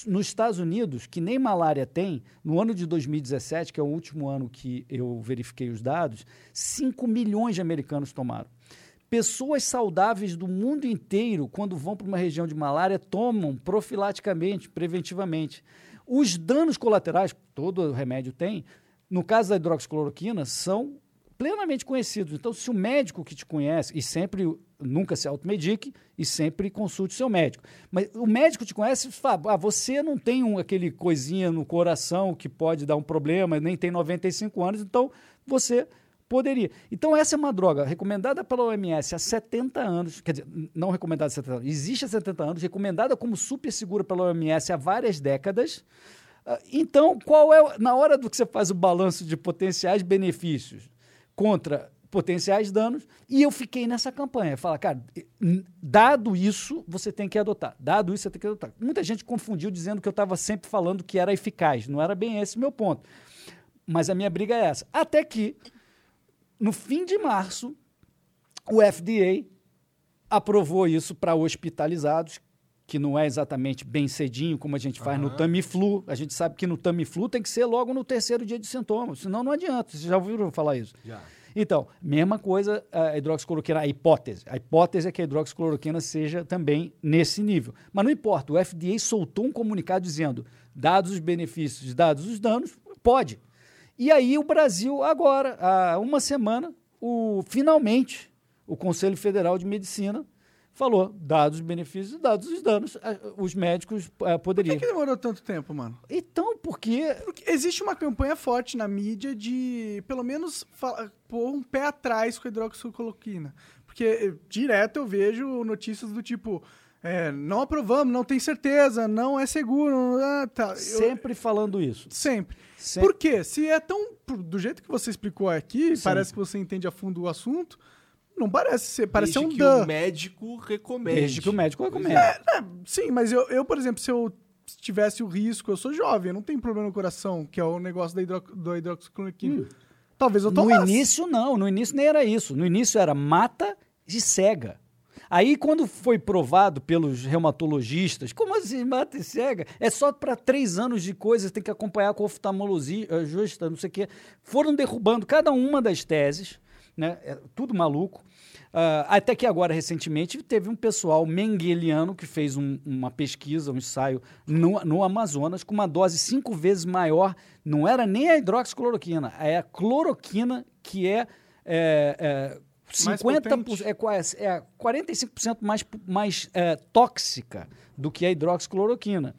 Nos Estados Unidos, que nem malária tem, no ano de 2017, que é o último ano que eu verifiquei os dados, 5 milhões de americanos tomaram. Pessoas saudáveis do mundo inteiro, quando vão para uma região de malária, tomam profilaticamente, preventivamente. Os danos colaterais, todo remédio tem, no caso da hidroxicloroquina, são plenamente conhecidos. Então, se o médico que te conhece, e sempre nunca se automedique e sempre consulte seu médico. Mas o médico te conhece e fala: ah, você não tem um, aquele coisinha no coração que pode dar um problema, nem tem 95 anos, então você poderia. Então, essa é uma droga recomendada pela OMS há 70 anos, quer dizer, não recomendada há 70 anos, existe há 70 anos, recomendada como super segura pela OMS há várias décadas. Ah, Então, qual é, na hora do que você faz o balanço de potenciais benefícios contra potenciais danos, e eu fiquei nessa campanha. Fala, cara, dado isso, você tem que adotar. Dado isso, você tem que adotar. Muita gente confundiu dizendo que eu estava sempre falando que era eficaz. Não era bem esse o meu ponto. Mas a minha briga é essa. Até que, no fim de março, o FDA aprovou isso para hospitalizados, que não é exatamente bem cedinho, como a gente faz no Tamiflu. A gente sabe que no Tamiflu tem que ser logo no terceiro dia de sintomas, senão não adianta. Vocês já ouviram falar isso? Já. Então, mesma coisa a hidroxicloroquina, a hipótese. A hipótese é que a hidroxicloroquina seja também nesse nível. Mas não importa, o FDA soltou um comunicado dizendo, dados os benefícios, dados os danos, pode. E aí o Brasil, agora, há uma semana, o, finalmente, o Conselho Federal de Medicina falou, dados os benefícios, dados os danos, ah, os médicos ah, Por poderiam. que, que demorou tanto tempo, mano? Então, porque Porque existe uma campanha forte na mídia de, pelo menos, pôr um pé atrás com a hidroxicloroquina. Porque eh, direto eu vejo notícias do tipo, é, não aprovamos, não tem certeza, não é seguro, ah, tá. Eu- sempre falando isso. sempre. Sempre. Por quê? Se é tão. Do jeito que você explicou aqui, Sim. parece que você entende a fundo o assunto. Não parece ser. Parece ser Desde um que dan. o médico recomende. Desde que o médico recomenda. É, sim, mas eu, eu, por exemplo, se eu tivesse o risco, eu sou jovem, eu não tenho problema no coração, que é o negócio da, hidro, da hidroxicloroquina. Talvez eu No tomasse. início, não. No início nem era isso. No início era mata e cega. Aí, quando foi provado pelos reumatologistas, como assim mata e cega? É só para três anos de coisa, tem que acompanhar com oftalmologista, não sei o quê. Foram derrubando cada uma das teses, né? É tudo maluco. Ah, até que agora, recentemente, teve um pessoal mengeliano que fez um- uma pesquisa, um ensaio no, no Amazonas com uma dose cinco vezes maior. Não era nem a hidroxicloroquina, é a cloroquina que é, é, é 50%, potente. é, quase- é 45% mais, mais é, tóxica do que a hidroxicloroquina.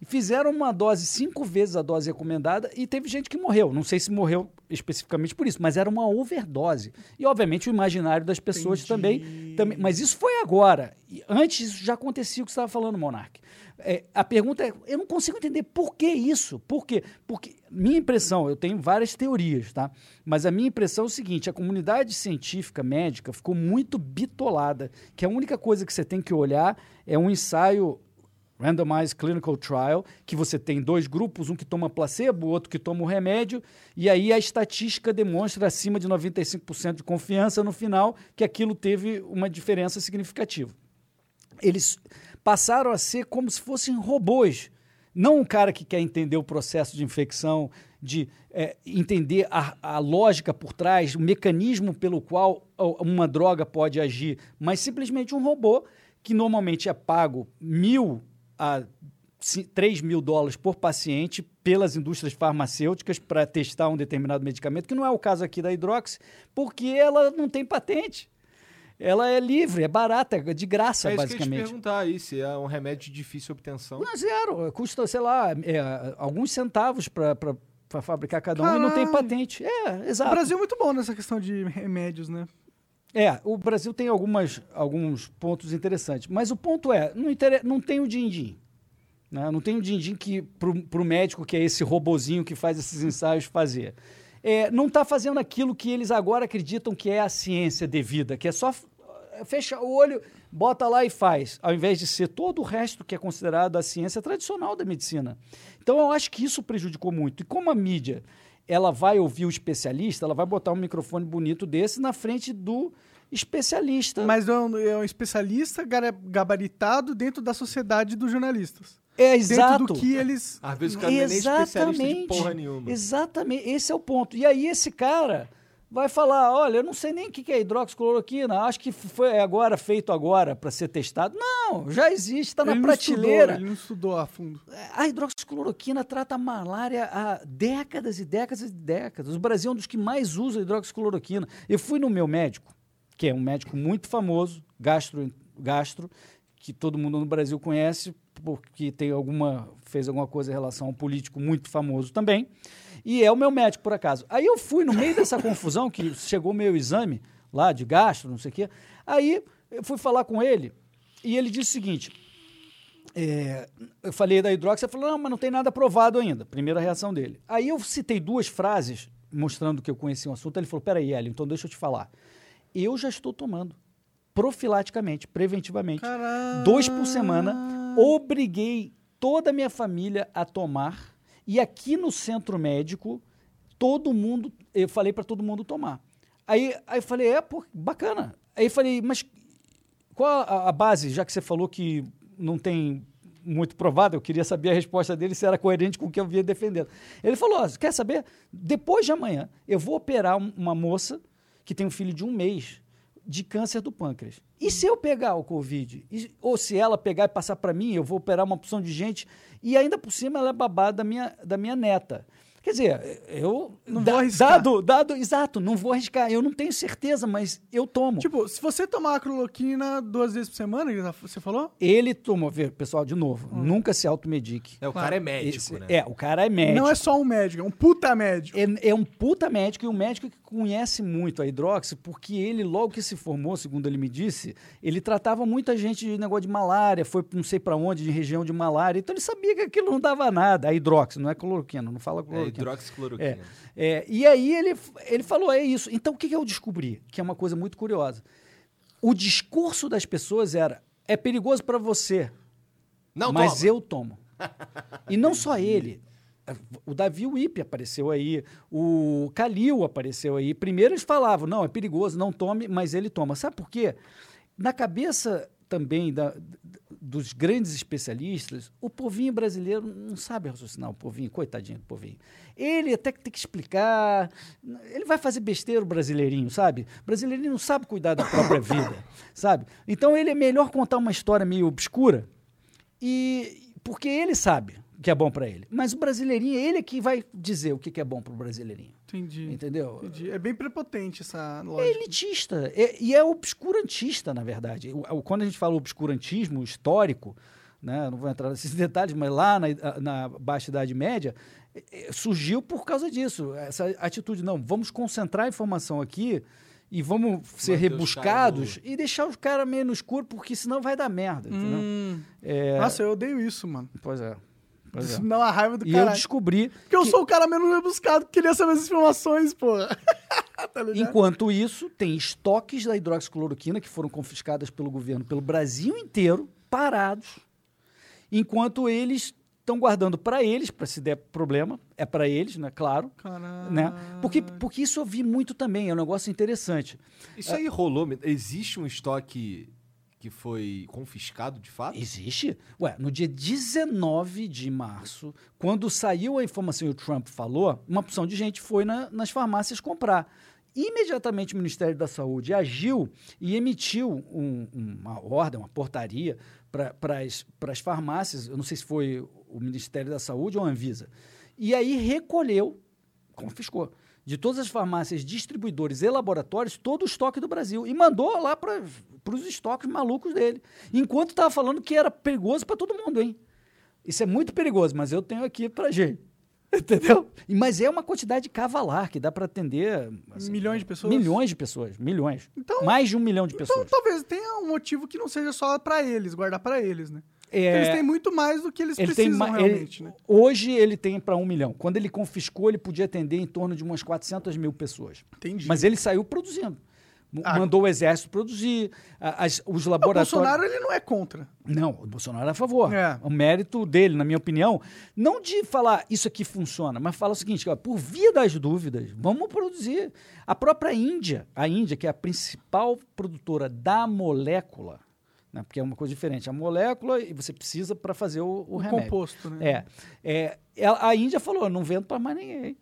E fizeram uma dose cinco vezes a dose recomendada e teve gente que morreu. Não sei se morreu especificamente por isso, mas era uma overdose. E, obviamente, o imaginário das pessoas também, também. Mas isso foi agora. E antes isso já acontecia o que você estava falando, Monark. É, a pergunta é: eu não consigo entender por que isso. Por quê? Porque minha impressão, eu tenho várias teorias, tá? Mas a minha impressão é o seguinte: a comunidade científica médica ficou muito bitolada, que a única coisa que você tem que olhar é um ensaio Randomized Clinical Trial, que você tem dois grupos, um que toma placebo, o outro que toma o remédio, e aí a estatística demonstra acima de 95% de confiança no final que aquilo teve uma diferença significativa. Eles passaram a ser como se fossem robôs. Não um cara que quer entender o processo de infecção, de é, entender a, a, lógica por trás, o mecanismo pelo qual uma droga pode agir, mas simplesmente um robô que normalmente é pago mil a 3 mil dólares por paciente pelas indústrias farmacêuticas para testar um determinado medicamento, que não é o caso aqui da Hidrox, porque ela não tem patente. Ela é livre, é barata, é de graça, é basicamente. Eu te perguntar aí, se é um remédio de difícil obtenção. Não, zero. Custa, sei lá, é, alguns centavos para fabricar cada um Caralho. e não tem patente. É, exato. O Brasil é muito bom nessa questão de remédios, né? É, o Brasil tem algumas, alguns pontos interessantes. Mas o ponto é, não, não tem o din-din. Né? Não tem o din-din que para o médico, que é esse robozinho que faz esses ensaios, fazer. É, não está fazendo aquilo que eles agora acreditam que é a ciência devida, que é só fecha o olho, bota lá e faz, ao invés de ser todo o resto que é considerado a ciência tradicional da medicina. Então eu acho que isso prejudicou muito. E como a mídia ela vai ouvir o especialista, ela vai botar um microfone bonito desse na frente do especialista. Mas é um, é um especialista gabaritado dentro da sociedade dos jornalistas. É exato. Dentro do que eles. Às vezes o cara não é nem especialista de porra nenhuma. Exatamente, esse é o ponto. E aí esse cara vai falar, olha, eu não sei nem o que é hidroxicloroquina, acho que foi agora feito agora para ser testado. Não, já existe, está na prateleira. Estudou, ele não estudou a fundo. A hidroxicloroquina trata a malária há décadas e décadas e décadas. O Brasil é um dos que mais usa hidroxicloroquina. Eu fui no meu médico, que é um médico muito famoso, gastro, gastro que todo mundo no Brasil conhece, porque tem alguma fez alguma coisa em relação a um político muito famoso também. E é o meu médico, por acaso. Aí eu fui, no meio dessa confusão, que chegou meu exame lá de gastro, não sei o quê. Aí eu fui falar com ele e ele disse o seguinte: é, eu falei da hidrox, ele falou, não, mas não tem nada provado ainda. Primeira reação dele. Aí eu citei duas frases mostrando que eu conhecia o assunto. Ele falou: peraí, Hélio, então deixa eu te falar. Eu já estou tomando profilaticamente, preventivamente, Caramba. dois por semana. Obriguei toda a minha família a tomar e aqui no centro médico, todo mundo, eu falei para todo mundo tomar. Aí, aí eu falei, é, pô, bacana. Aí eu falei, mas qual a, a base, já que você falou que não tem muito provado, eu queria saber a resposta dele se era coerente com o que eu vinha defendendo. Ele falou: quer saber? Depois de amanhã, eu vou operar uma moça que tem um filho de um mês de câncer do pâncreas. E se eu pegar o Covid? E, ou se ela pegar e passar para mim, eu vou operar uma opção de gente e ainda por cima ela é babada da minha, da minha neta. Quer dizer, eu. Não da, vou arriscar. Dado, dado, exato, não vou arriscar. Eu não tenho certeza, mas eu tomo. Tipo, se você tomar a cloroquina duas vezes por semana, você falou? Ele tomou, pessoal, de novo, hum. nunca se automedique. É, o claro. cara é médico, Esse, né? É, o cara é médico. Não é só um médico, é um puta médico. É, é um puta médico e um médico que conhece muito a hidroxi, porque ele, logo que se formou, segundo ele me disse, ele tratava muita gente de negócio de malária, foi não sei para onde, de região de malária. Então ele sabia que aquilo não dava nada. A hidroxi, não é cloroquina, não fala cloroquina. É hidroxicloroquina. É. É, e aí ele, ele falou: é isso. Então o que, que eu descobri? Que é uma coisa muito curiosa. O discurso das pessoas era: é perigoso para você, não mas toma. eu tomo. e não só ele. O Davi Wipe apareceu aí, o Calil apareceu aí. Primeiro eles falavam: não, é perigoso, não tome, mas ele toma. Sabe por quê? Na cabeça também da, dos grandes especialistas, o povinho brasileiro não sabe raciocinar, o povinho, coitadinho do povinho. Ele até que tem que explicar, ele vai fazer besteira o brasileirinho, sabe? O brasileirinho não sabe cuidar da própria vida, sabe? Então ele é melhor contar uma história meio obscura, e porque ele sabe que é bom para ele. Mas o brasileirinho, ele é que vai dizer o que é bom para o brasileirinho. Entendi. Entendeu? Entendi. É bem prepotente essa lógica. É elitista. É, e é obscurantista, na verdade. O, quando a gente fala obscurantismo histórico, né, não vou entrar nesses detalhes, mas lá na, na Baixa Idade Média, é, é, surgiu por causa disso. Essa atitude, não, vamos concentrar a informação aqui e vamos ser rebuscados e deixar os caras meio no escuro, porque senão vai dar merda. Hum. É... Nossa, eu odeio isso, mano. Pois é. Pois é. Não, a raiva do cara. E eu descobri. Porque eu sou o cara menos rebuscado que queria saber as informações, porra. tá Enquanto isso, tem estoques da hidroxicloroquina que foram confiscadas pelo governo pelo Brasil inteiro, parados. enquanto eles estão guardando para eles, para se der problema, é para eles, né? Claro. Caralho. Né? Porque, porque isso eu vi muito também, é um negócio interessante. Isso aí rolou. Existe um estoque que foi confiscado de fato? Existe. Ué, no dia 19 de março, quando saiu a informação e o Trump falou, uma opção de gente foi na- nas farmácias comprar. Imediatamente o Ministério da Saúde agiu e emitiu um- uma ordem, uma portaria para as farmácias, eu não sei se foi o Ministério da Saúde ou a Anvisa, e aí recolheu, confiscou, de todas as farmácias, distribuidores e laboratórios, todo o estoque do Brasil e mandou lá para os estoques malucos dele. Enquanto estava falando que era perigoso para todo mundo, hein? Isso é muito perigoso, mas eu tenho aqui para gente. Entendeu? Mas é uma quantidade cavalar que dá para atender assim, Milhões de pessoas? Milhões de pessoas, milhões. Então- Mais de um milhão de Então pessoas. talvez tenha um motivo que não seja só pra eles, guardar pra eles, né? É, Eles têm muito mais do que eles ele precisam ma- ele- realmente, né? Hoje ele tem para um milhão. Quando ele confiscou, ele podia atender em torno de umas 400 mil pessoas. Entendi. Mas ele saiu produzindo. Ah. Mandou o exército produzir, as- os o laboratórios. Bolsonaro, ele não é contra. Não, o Bolsonaro é a favor. É. O mérito dele, na minha opinião, não de falar isso aqui funciona, mas fala o seguinte, ó, por via das dúvidas, vamos produzir. A própria Índia, a Índia, que é a principal produtora da molécula, né, porque é uma coisa diferente, a molécula e você precisa para fazer o, o O remédio. composto, né? É, é, a Índia falou, não vendo para mais ninguém.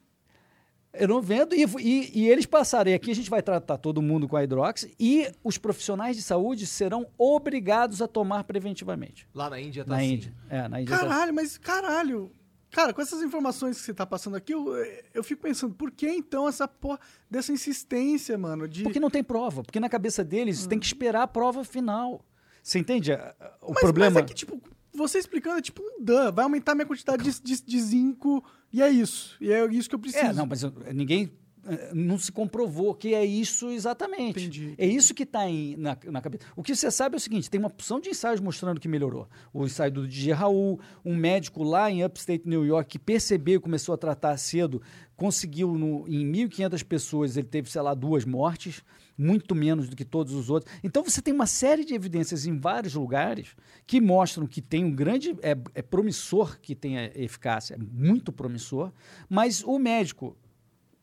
Eu não vendo, e, e- e eles passarem. Aqui a gente vai tratar todo mundo com a hidrox e os profissionais de saúde serão obrigados a tomar preventivamente. Lá na Índia tá na assim. Índia. É, na Índia. tá- Caralho, mas caralho. Cara, com essas informações que você tá passando aqui, eu, eu fico pensando, por que então essa porra dessa insistência, mano? De... Porque não tem prova. Porque na cabeça deles tem que esperar a prova final. Você entende o mas, problema? Mas é que, tipo, você explicando é tipo um dan, vai aumentar minha quantidade de, de, de zinco e é isso. E é isso que eu preciso. É, não, mas eu- ninguém eh, não se comprovou que é isso exatamente. Entendi. É isso que está na, na cabeça. O que você sabe é o seguinte: tem uma opção de ensaios mostrando que melhorou. O ensaio do DJ Raul, um médico lá em Upstate New York que percebeu e começou a tratar cedo, conseguiu no, em 1.500 pessoas, ele teve, sei lá, duas mortes, muito menos do que todos os outros. Então você tem uma série de evidências em vários lugares que mostram que tem um grande. É, é promissor que tenha eficácia, é muito promissor, mas o médico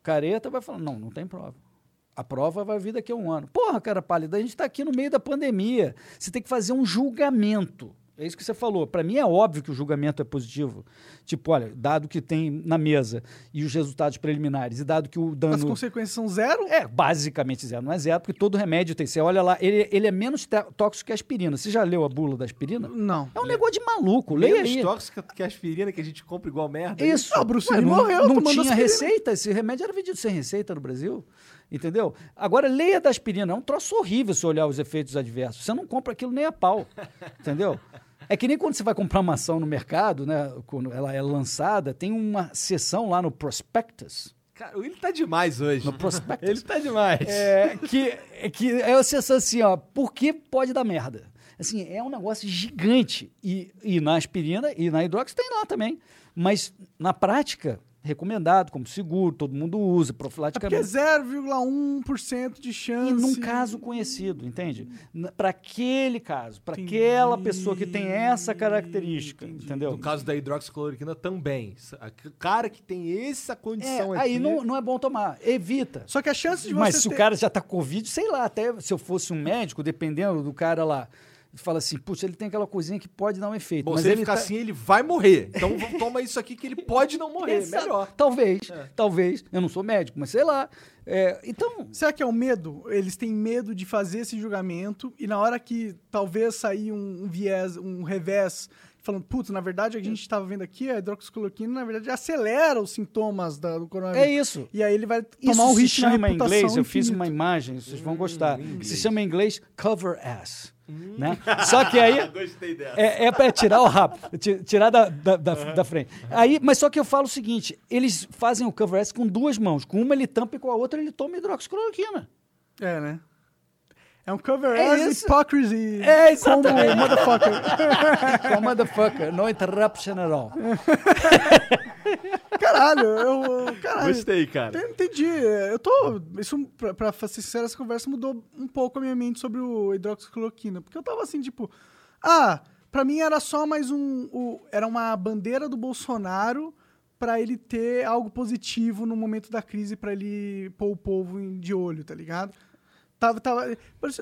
careta vai falar, não, não tem prova. A prova vai vir daqui a um ano. Porra, cara pálida, a gente está aqui no meio da pandemia. Você tem que fazer um julgamento. É isso que você falou. Para mim é óbvio que o julgamento é positivo. Tipo, olha, dado que tem na mesa e os resultados preliminares, e dado que o dano. As consequências são zero? É, basicamente zero. Não é zero, porque todo remédio tem. Você olha lá, ele, ele é menos tóxico que a aspirina. Você já leu a bula da aspirina? Não. É um negócio de maluco. Leia Menos aí. tóxica que a aspirina que a gente compra igual merda. Isso. Ah, Bruce Ué, não, morreu Não tinha aspirina. receita. Esse remédio era vendido sem receita no Brasil. Entendeu? Agora, leia da aspirina. É um troço horrível se olhar os efeitos adversos. Você não compra aquilo nem a pau. entendeu? É que nem quando você vai comprar uma ação no mercado, né? Quando ela é lançada, tem uma seção lá no prospectus. Cara, ele tá demais hoje. No prospectus. Ele tá demais. É, que, é que é a sensação assim, ó, por que pode dar merda? Assim, é um negócio gigante. E, e na aspirina e na hidrox tem lá também. Mas na prática, recomendado como seguro, todo mundo usa, É porque é profilaticamente. 0,1% de E chance. num caso conhecido, entende? Para aquele caso, para aquela pessoa que tem essa característica, entendeu? No caso da hidroxicloroquina também. O cara que tem essa É, condição aqui... aí não, não é bom tomar, evita. Só que a chance de Mas você se ter... o cara já tá com Covid, sei lá, até se eu fosse um médico, dependendo do cara lá, fala assim, putz, ele tem aquela coisinha que pode dar um efeito. Bom, mas se ele ele ficar tá- assim, ele vai morrer. Então toma isso aqui que ele pode não morrer. Exato. Melhor. Talvez, talvez. Eu não sou médico, mas sei lá. É, então, Será que é o medo? Eles têm medo de fazer esse julgamento e na hora que talvez sair um, um viés, um revés, falando, putz, na verdade a gente estava vendo aqui, a hidroxicloroquina, na verdade, acelera os sintomas da, do coronavírus. é isso. E aí ele vai Isso tomar um se hit na chama em inglês, eu fiz infinito. uma imagem, vocês vão gostar. inglês. Se chama em inglês cover ass. Né? Só que aí Gostei dessa. é, é para tirar o rabo, ti- tirar da, da, da, da frente. Aí, mas só que eu falo o seguinte: eles fazem o cover ass com duas mãos. Com uma ele tampa e com a outra ele toma hidroxicloroquina. É, né? É um cover É as isso. hypocrisy. É, como exatamente. motherfucker. Com motherfucker, no interruption at all. Caralho, eu. Caralho. Gostei, cara. Eu entendi. Eu tô. Isso, pra, pra ser sincero, essa conversa mudou um pouco a minha mente sobre o hidroxicloroquina. Porque eu tava assim, tipo, ah, Pra mim era só mais um. o- era uma bandeira do Bolsonaro pra ele ter algo positivo no momento da crise pra ele pôr o povo de olho, tá ligado? Tava, tava,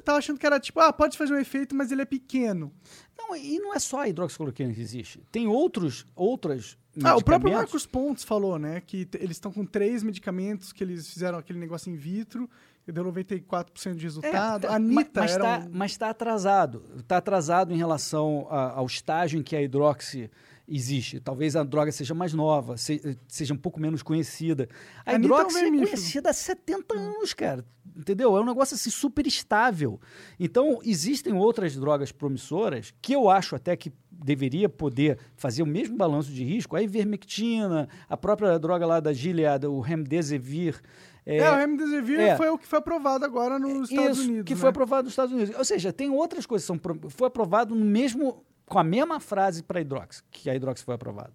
tava achando que era tipo, ah, pode fazer um efeito, mas ele é pequeno. Não, e não é só a hidroxicloroquina que existe. Tem outros, outras Ah, o próprio Marcos Pontes falou, né, que eles estão com três medicamentos que eles fizeram aquele negócio in vitro e deu 94% de resultado. É, a Anitta mas, era tá, um- mas está atrasado. Está atrasado em relação a- ao estágio em que a hidroxi existe. Talvez a droga seja mais nova, se- seja um pouco menos conhecida. A Anitta é é conhecida há 70 anos, cara. Entendeu? É um negócio assim super estável. Então, existem outras drogas promissoras que eu acho até que deveria poder fazer o mesmo balanço de risco. A ivermectina, a própria droga lá da Gilead, o Remdesivir. É, o Remdesivir é. foi o que foi aprovado agora nos Estados Isso, Unidos. que né? foi aprovado nos Estados Unidos. Ou seja, tem outras coisas que são foi aprovado no mesmo com a mesma frase para a hidrox, que a hidrox foi aprovada.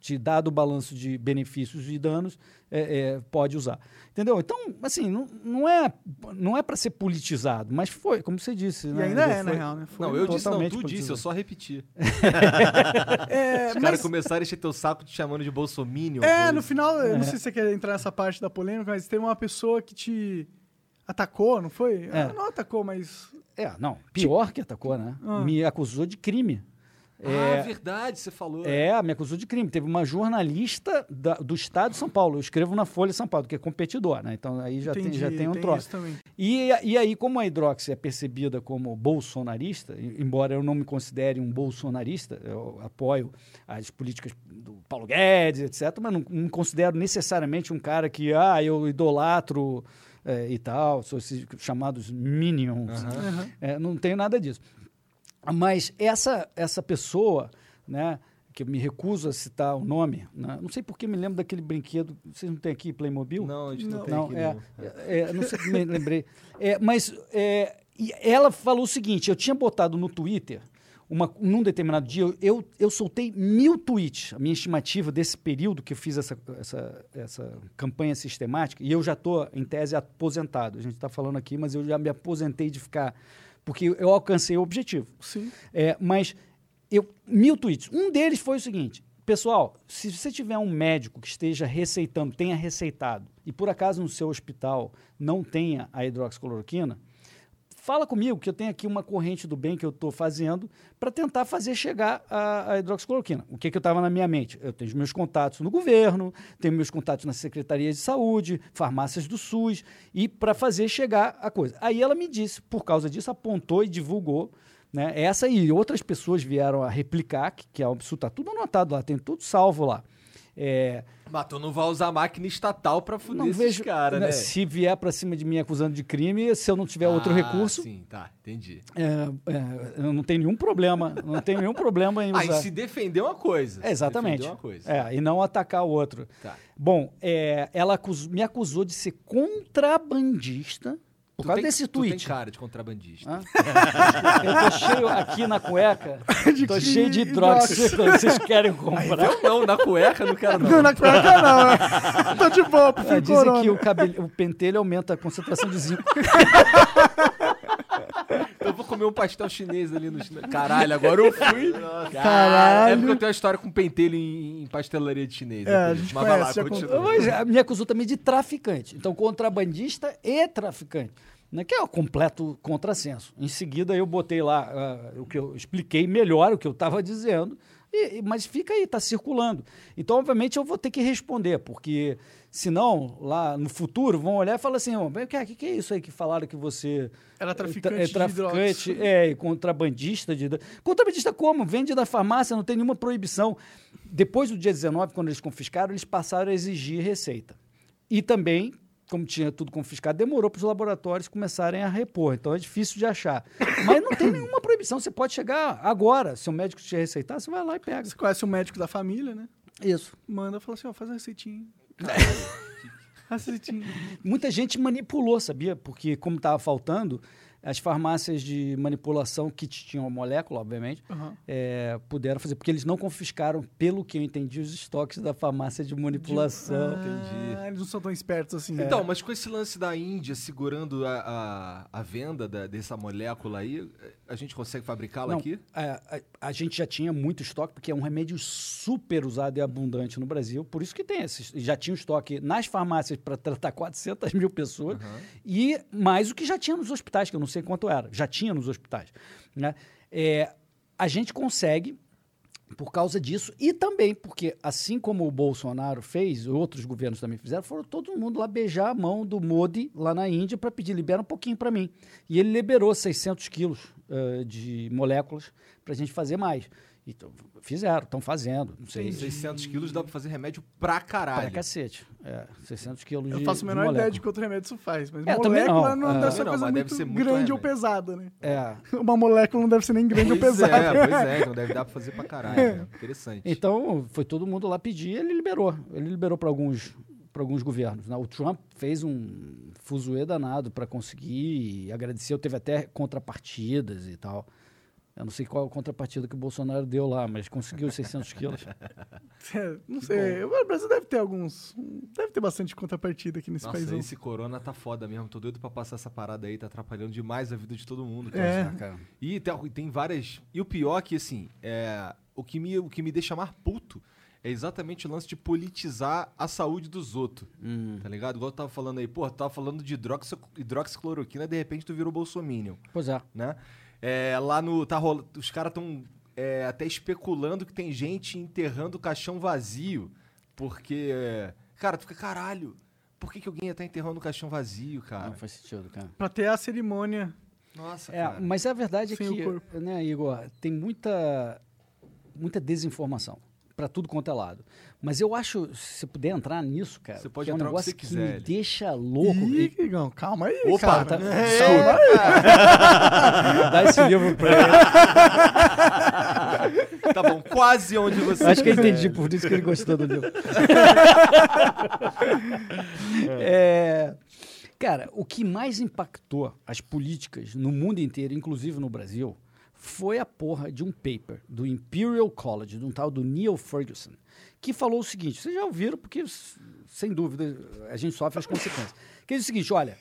Te dado o balanço de benefícios e danos, é, é, pode usar. Entendeu? Então, assim, não, não é não é para ser politizado, mas foi, como você disse. E né? ainda é, na foi- real, né? Foi Não, eu disse não, tu disse, politizado. eu só repeti. É, Os mas, caras começaram a encher teu saco te chamando de bolsominion. é, no final, eu não sei se você quer entrar nessa parte da polêmica, mas teve uma pessoa que te atacou, não foi? É. Ah, não atacou, mas... É, não, pior que atacou, né? Ah. Me acusou de crime. Ah, verdade, você falou. É, me acusou de crime. Teve uma jornalista da- do Estado de São Paulo. Eu escrevo na Folha de São Paulo, que é competidor, né? Então aí já, tem, Entendi, já tem um tem troço. E, e aí, como a Hidrox é percebida como bolsonarista, embora eu não me considere um bolsonarista, eu apoio as políticas do Paulo Guedes, etc., mas não, não me considero necessariamente um cara que, ah, eu idolatro eh, e tal, sou esses chamados minions. Aham. É, não tenho nada disso. Mas essa, essa pessoa, né, que eu me recuso a citar o nome, né, não sei por que me lembro daquele brinquedo, vocês não têm aqui Playmobil? Não, a gente não, Não, tem Não, aqui. é, não. é, é, não sei, me lembrei. É, mas é, e ela falou o seguinte: eu tinha botado no Twitter, uma, num determinado dia, eu- eu, eu soltei mil tweets, a minha estimativa desse período que eu fiz essa, essa, essa campanha sistemática, e eu já estou, em tese, aposentado. A gente está falando aqui, mas eu já me aposentei de ficar. Porque eu alcancei o objetivo. Sim. É, mas eu mil tweets. Um deles foi o seguinte: pessoal, se você tiver um médico que esteja receitando, tenha receitado, e por acaso no seu hospital não tenha a hidroxicloroquina, fala comigo que eu tenho aqui uma corrente do bem que eu estou fazendo para tentar fazer chegar a, a hidroxicloroquina. O que, que eu estava na minha mente? Eu tenho meus contatos no governo, tenho meus contatos na Secretaria de Saúde, farmácias do SUS, e para fazer chegar a coisa. Aí ela me disse, por causa disso, apontou e divulgou. Né? Essa e outras pessoas vieram a replicar, que, que é absurdo, está tudo anotado lá, tem tudo salvo lá. É, Mas tu não vai usar a máquina estatal pra fuder não esses vejo caras, né, né? se vier para cima de mim acusando de crime, se eu não tiver outro Ah, recurso, Sim, tá, entendi. é, é, eu não tenho nenhum problema, não tenho nenhum problema em Ah, usar. e se defender uma coisa. É, exatamente. Uma coisa. É, e não atacar o outro. Tá. Bom, é, ela acus- me acusou de ser contrabandista por Tu causa tem- desse tu tem tweet. cara de contrabandista. Hã? eu tô cheio aqui na cueca, tô de cheio de hidroxicloroquina. Vocês querem comprar? Eu não, na cueca não quero não. Não, na cueca não. né? Tô de boa, É, prefiro dizem corona. que o, cabelo, o pentelho aumenta a concentração de zinco. Eu vou comer um pastel chinês ali no chinês. Caralho, agora eu fui. Caralho. É porque eu tenho uma história com pentelho em, em pastelaria de chinês. É, a gente Mas vai lá, conhece, continua. Mas a- me acusou também de traficante. Então, contrabandista e traficante. Né, que é o completo contrassenso. Em seguida, eu botei lá ah, o que eu expliquei melhor o que eu estava dizendo, e- mas fica aí, está circulando. Então, obviamente, eu vou ter que responder, porque senão, lá no futuro, vão olhar e falar assim: o que, que, que é isso aí que falaram que você Era traficante é de traficante, hidrox. é, e contrabandista de. Contrabandista como? Vende da farmácia, não tem nenhuma proibição. Depois do dia 19, quando eles confiscaram, eles passaram a exigir receita. E também, como tinha tudo confiscado, demorou para os laboratórios começarem a repor. Então é difícil de achar. Mas não tem nenhuma proibição. Você pode chegar agora. Se o médico te receitar, você vai lá e pega. Você conhece o médico da família, né? Isso. Manda e fala assim, ó, faz uma receitinha. Muita gente manipulou, sabia? Porque, como estava faltando, As farmácias de manipulação que tinham a molécula, obviamente, Aham. é, puderam fazer, porque eles não confiscaram, pelo que eu entendi, os estoques da farmácia de manipulação. entendi. Ah, eles não são tão espertos assim. Então, mas com esse lance da Índia segurando a, a, a venda da- dessa molécula aí, a gente consegue fabricá-la aqui? a, a- a gente já tinha muito estoque, porque é um remédio super usado e abundante no Brasil. Por isso que tem esse, já tinha um estoque nas farmácias para tratar 400 mil pessoas e mais o que já tinha nos hospitais, que eu não sei quanto era. Já tinha nos hospitais. Né? É, a gente consegue por causa disso e também porque, assim como o Bolsonaro fez, outros governos também fizeram, foram todo mundo lá beijar a mão do Modi lá na Índia para pedir, libera um pouquinho para mim. E ele liberou 600 quilos eh, de moléculas para a gente fazer mais. Então, fizeram, estão fazendo, não sei. 600 quilos dá pra fazer remédio pra caralho. Para cacete. É, 600 quilos Eu de faço a menor molécula. ideia de que outro remédio isso faz, mas É, molécula não. não, É. deve ser não, coisa mas muito deve ser muito grande ou remédio. pesada, né? É. Uma molécula não deve ser nem grande ou Pois pesada. é, pois é, então deve dar pra fazer pra caralho. né? Interessante. Então, foi todo mundo lá pedir, ele liberou. Ele liberou para alguns para alguns governos. né? O Trump fez um fuzuê danado para conseguir e agradeceu, teve até contrapartidas e tal. Eu não sei qual a contrapartida que o Bolsonaro deu lá, mas conseguiu os 600 quilos. É, não sei. O Brasil deve ter alguns. Deve ter bastante contrapartida aqui nesse Nossa, país. esse corona tá foda mesmo. Tô doido pra passar essa parada aí, tá atrapalhando demais a vida de todo mundo. cara. É. Cara. E tem, tem várias. E o pior é que, assim, é, o, que me, o que me deixa mais puto é exatamente o lance de politizar a saúde dos outros. Hum. Tá ligado? Igual eu tava falando aí, pô, tu tava falando de hidroxi, hidroxicloroquina, de repente tu virou bolsominion, Pois é. né? É, lá no. Tá rola- os caras tão é, até especulando que tem gente enterrando o caixão vazio. Porque. é, cara, tu fica, caralho. Por que, que alguém ia estar enterrando o caixão vazio, cara? Não faz sentido, cara. Pra ter a cerimônia. Nossa, É, cara. mas a verdade é Sem o que, corpo. né, Igor, tem muita, muita desinformação para tudo quanto é lado. Mas eu acho, se você puder entrar nisso, cara, Você pode que é um entrar que negócio você que, quiser, me ele. deixa louco. Ih, calma aí, Opa, cara. tá- É. Dá esse livro pra ele. Tá bom, quase onde você. Acho que eu quiser. entendi, por isso que ele gostou do livro. É, cara, o que mais impactou as políticas no mundo inteiro, inclusive no Brasil, foi a porra de um paper do Imperial College, de um tal do Neil Ferguson, que falou o seguinte: vocês já ouviram, porque sem dúvida a gente sofre as consequências. Que diz o seguinte: olha,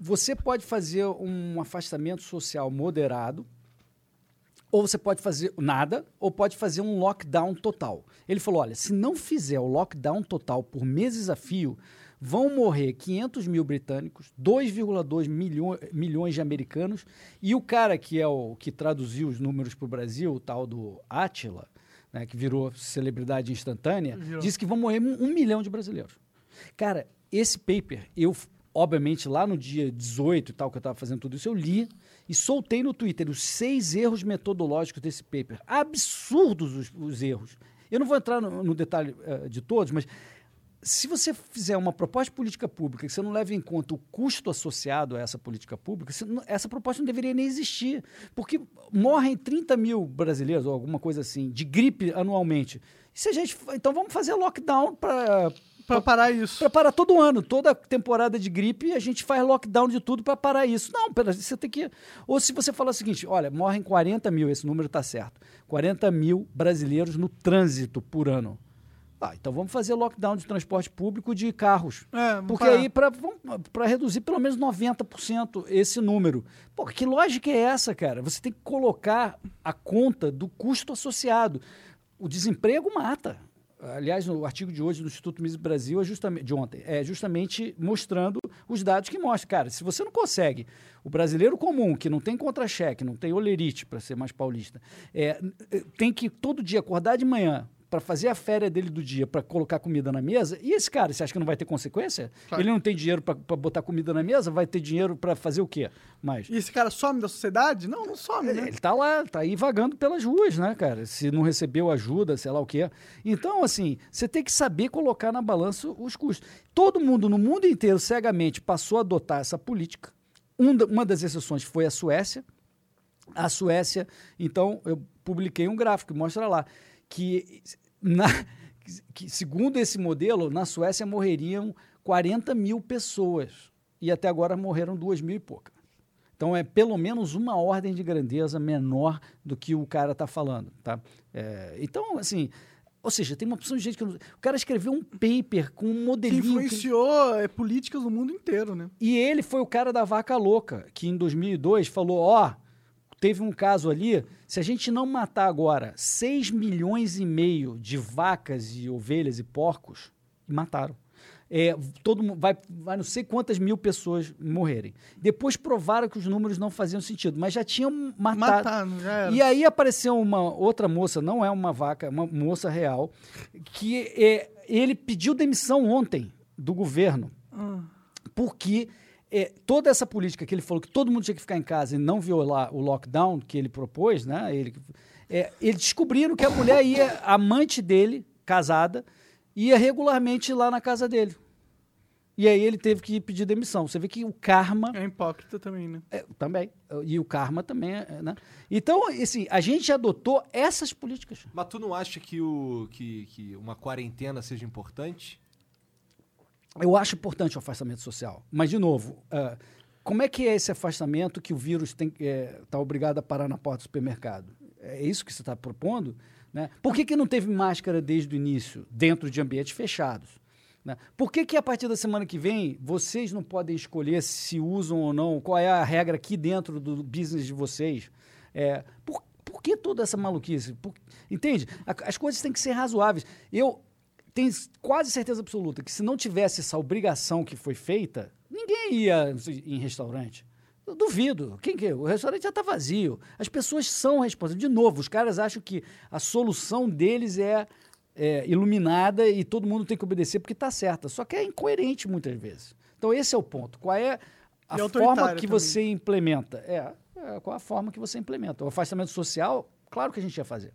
você pode fazer um afastamento social moderado ou você pode fazer nada, ou pode fazer um lockdown total. Ele falou: olha, se não fizer o lockdown total por meses a fio, vão morrer 500 mil britânicos, 2,2 milho milhões de americanos, e o cara que é o que traduziu os números para o Brasil, o tal do Attila, né, que virou celebridade instantânea, Virou. disse que vão morrer um, milhão de brasileiros. Cara, esse paper, eu, obviamente, lá no dia 18 e tal, que eu estava fazendo tudo isso, eu li e soltei no Twitter os seis erros metodológicos desse paper. Absurdos os, os erros. Eu não vou entrar no, no detalhe eh, de todos, mas se você fizer uma proposta de política pública que você não leva em conta o custo associado a essa política pública, não- essa proposta não deveria nem existir. Porque morrem 30 mil brasileiros, ou alguma coisa assim, de gripe anualmente. E se a gente. Então vamos fazer lockdown para Pra parar isso. para parar todo ano, toda temporada de gripe, a gente faz lockdown de tudo para parar isso. Não, pera, você tem que. Ou se você falar o seguinte: olha, morrem 40 mil, esse número está certo. 40 mil brasileiros no trânsito por ano. Ah, então vamos fazer lockdown de transporte público de carros. É, Porque parar. aí, para reduzir pelo menos 90% esse número. Pô, que lógica é essa, cara? Você tem que colocar a conta do custo associado. O desemprego mata. Aliás, no artigo de hoje do Instituto Mises Brasil, é justamente, de ontem, é justamente mostrando os dados que mostram. Cara, se você não consegue, o brasileiro comum, que não tem contra-cheque, não tem olerite, para ser mais paulista, é, tem que todo dia acordar de manhã, para fazer a férias dele do dia, para colocar comida na mesa, e esse cara, você acha que não vai ter consequência? Claro. Ele não tem dinheiro para botar comida na mesa, vai ter dinheiro para fazer o quê? Mais. E esse cara some da sociedade? Não, não some, né? Ele tá lá, tá aí vagando pelas ruas, né, cara? Se não recebeu ajuda, sei lá o quê. Então, assim, você tem que saber colocar na balança os custos. Todo mundo no mundo inteiro, cegamente, passou a adotar essa política. Um uma das exceções foi a Suécia. A Suécia, então, eu publiquei um gráfico que mostra lá que, na- que, segundo esse modelo, na Suécia morreriam 40 mil pessoas. E até agora morreram duas mil e pouca. Então é pelo menos uma ordem de grandeza menor do que o cara está falando, tá? É, então, assim, ou seja, tem uma opção de gente que... não- O cara escreveu um paper com um Que modelinho... que- influenciou é, políticas no mundo inteiro, né? E ele foi o cara da vaca louca, que em 2002 falou: ó, teve um caso ali, se a gente não matar agora 6 milhões e meio de vacas e ovelhas e porcos, e mataram. É, todo vai, vai não sei quantas mil pessoas morrerem. Depois provaram que os números não faziam sentido, mas já tinham matado. Matar, não já era. E aí apareceu uma outra moça, não é uma vaca, é uma moça real, que é, ele pediu demissão ontem do governo Ah. porque é, toda essa política que ele falou que todo mundo tinha que ficar em casa e não violar o lockdown que ele propôs, né? Ele, é, eles descobriram que a mulher ia, a amante dele, casada, ia regularmente lá na casa dele. E aí ele teve que pedir demissão. Você vê que o karma É hipócrita também, né? é, também. E o karma também, é, né? Então, assim, a gente adotou essas políticas. Mas tu não acha que, o, que, que uma quarentena seja importante? Eu acho importante o afastamento social. Mas, de novo, ah, como é que é esse afastamento que o vírus está obrigado a parar na porta do supermercado? É isso que você está propondo? Né? Por que, que não teve máscara desde o início, dentro de ambientes fechados? Né? Por que, que a partir da semana que vem vocês não podem escolher se usam ou não? Qual é a regra aqui dentro do business de vocês? É, por, por que toda essa maluquice? Por- entende? A- As coisas têm que ser razoáveis. Eu tenho quase certeza absoluta que se não tivesse essa obrigação que foi feita, ninguém ia em restaurante. Eu duvido. Quem que é? O restaurante já está vazio. As pessoas são responsáveis. De novo, os caras acham que a solução deles é, é, iluminada e todo mundo tem que obedecer porque está certa. Só que é incoerente muitas vezes. Então esse é o ponto. Qual é a E forma que também. você implementa? É, é, qual a forma que você implementa? O afastamento social, claro que a gente ia fazer.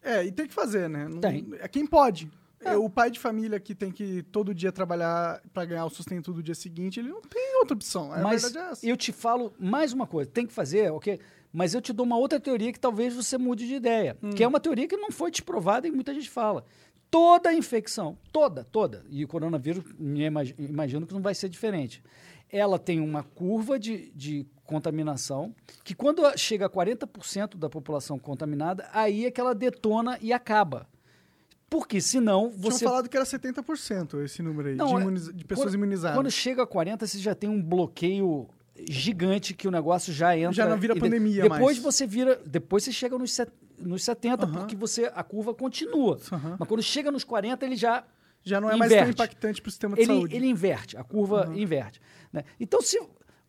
É, e tem que fazer, né? Não- Tem. É quem pode. É, O pai de família que tem que todo dia trabalhar pra ganhar o sustento do dia seguinte, ele não tem outra opção. A Mas verdade é essa. eu te falo mais uma coisa, tem que fazer, ok? Mas eu te dou uma outra teoria que talvez você mude de ideia, Hum. que é uma teoria que não foi desprovada e muita gente fala. Toda infecção, toda, toda, e o coronavírus, imagino que não vai ser diferente. Ela tem uma curva de, de contaminação, que quando chega a 40% da população contaminada, aí é que ela detona e acaba. Porque senão você falado que era 70% esse número aí, Não, de, é- de pessoas quando, imunizadas. Quando chega a 40, você já tem um bloqueio gigante que o negócio já entra. Já não vira e de- pandemia Depois mais. você vira. Depois você chega nos, set- nos 70, Aham. porque você, a curva continua. Mas quando chega nos 40, ele já. Já não é mais tão inverte. impactante pro sistema de Ele, saúde. ele inverte, a curva inverte. né? Então, se.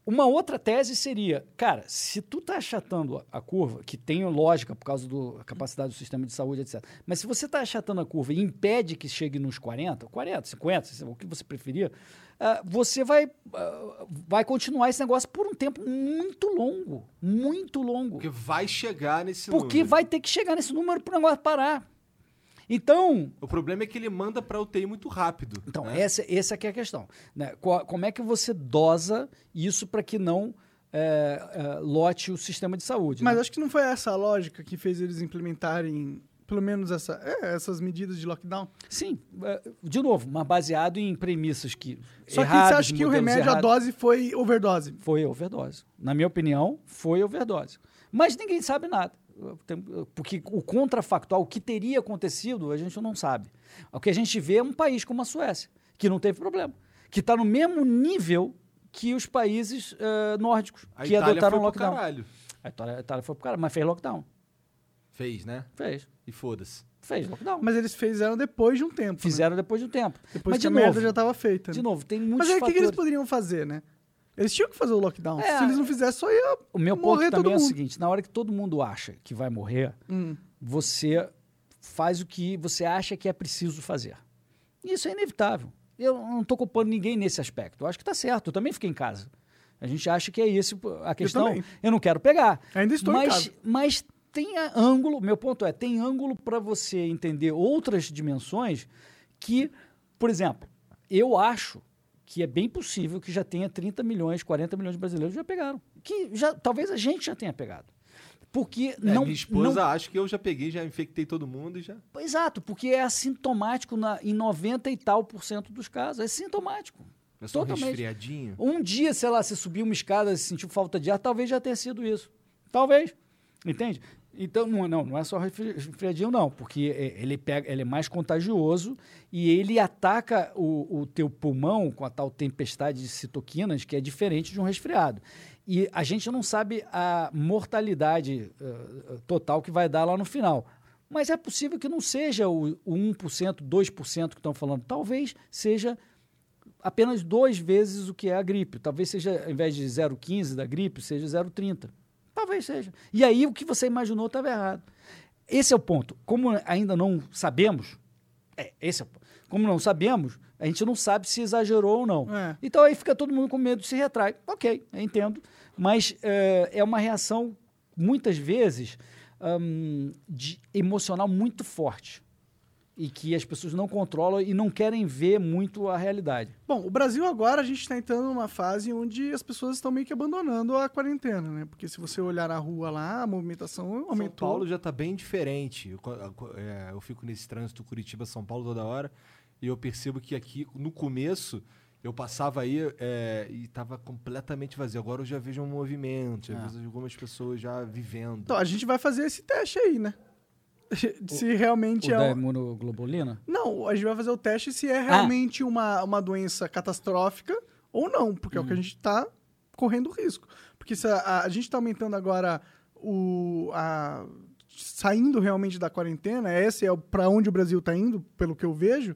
Uma outra tese seria, cara, se tu tá achatando a- curva, que tem lógica por causa da capacidade do sistema de saúde, etc. Mas se você está achatando a curva e impede que chegue nos 40, 40, 50, o que você preferir, ah, você vai, ah, vai continuar esse negócio por um tempo muito longo. Muito longo. Porque vai chegar nesse Porque número. vai ter que chegar nesse número para o negócio parar. Então, O problema é que ele manda pra UTI muito rápido. Então, né? essa, essa que é a questão. Né? Como é que você dosa isso para que não é, é, lote o sistema de saúde? Mas né? acho que não foi essa a lógica que fez eles implementarem pelo menos essa, é, essas medidas de lockdown. Sim, é, de novo, mas baseado em premissas que. Só erradas, que você acha que o remédio, a errados. dose foi overdose. Foi overdose. Na minha opinião, foi overdose. Mas ninguém sabe nada. Porque o contrafactual, o que teria acontecido, a gente não sabe. O que a gente vê é um país como a Suécia, que não teve problema. Que está no mesmo nível que os países eh, nórdicos, A que Itália adotaram foi pro lockdown. caralho. A Itália, a Itália foi pro cara, mas fez lockdown. Fez, né? Fez. E foda-se. Fez lockdown. Mas eles fizeram depois de um tempo. né? Fizeram depois de um tempo. Depois mas que de a novo, merda já estava feita. de né? novo, tem muitos Mas aí o que, que eles poderiam fazer, né? Eles tinham que fazer o lockdown. É, Se eles não fizessem, só ia O meu ponto morrer todo também é o seguinte: na hora que todo mundo acha que vai morrer, Hum. você faz o que você acha que é preciso fazer. E Isso é inevitável. Eu não estou culpando ninguém nesse aspecto. Eu acho que está certo. Eu também fiquei em casa. A gente acha que é esse a questão. também. Eu, não quero pegar. Ainda estou em mas, casa. Mas tem ângulo. Meu ponto é: tem ângulo para você entender outras dimensões que, por exemplo, eu acho que é bem possível que já tenha 30 milhões, 40 milhões de brasileiros já pegaram. Que já, talvez a gente já tenha pegado. Porque É, não. minha esposa não acha que eu já peguei, já infectei todo mundo e já. Exato, porque é assintomático na, em 90 e tal por cento dos casos. É sintomático. É só Totalmente. resfriadinho. Um dia, sei lá, você subiu uma escada e sentiu falta de ar, talvez já tenha sido isso. Talvez. Entende? Então, não, não, não é só resfri- resfriadinho, não, porque é, ele, pega, ele é mais contagioso e ele ataca o, o teu pulmão com a tal tempestade de citoquinas, que é diferente de um resfriado. E a gente não sabe a mortalidade eh, total que vai dar lá no final. Mas é possível que não seja o, o 1%, 2% que estão falando. Talvez seja apenas duas vezes o que é a gripe. Talvez seja, ao invés de 0,15 da gripe, seja 0,30. Talvez seja. E aí o que você imaginou estava errado. Esse é o ponto. Como ainda não sabemos, é, esse é o ponto. Como não sabemos, a gente não sabe se exagerou ou não. É. Então aí fica todo mundo com medo de se retrai. Ok, entendo. Mas é, é uma reação, muitas vezes, hum, de emocional muito forte. E que as pessoas não controlam e não querem ver muito a realidade. Bom, o Brasil agora a gente está entrando numa fase onde as pessoas estão meio que abandonando a quarentena, né? Porque se você olhar na rua lá, a movimentação São aumentou. Paulo já tá bem diferente. Eu, a é, eu fico nesse trânsito Curitiba-São Paulo toda hora e eu percebo que aqui, no começo, eu passava aí é, e tava completamente vazio. Agora eu já vejo um movimento, já Ah. vejo algumas pessoas já vivendo. Então, a gente vai fazer esse teste aí, né? se realmente O é. da imunoglobulina? Não, a gente vai fazer o teste se Ah. é realmente uma, uma doença catastrófica ou não, porque é o que a Uhum. gente está correndo risco. Porque se a, a gente está aumentando agora o. A, saindo realmente da quarentena, esse é para onde o Brasil está indo, pelo que eu vejo,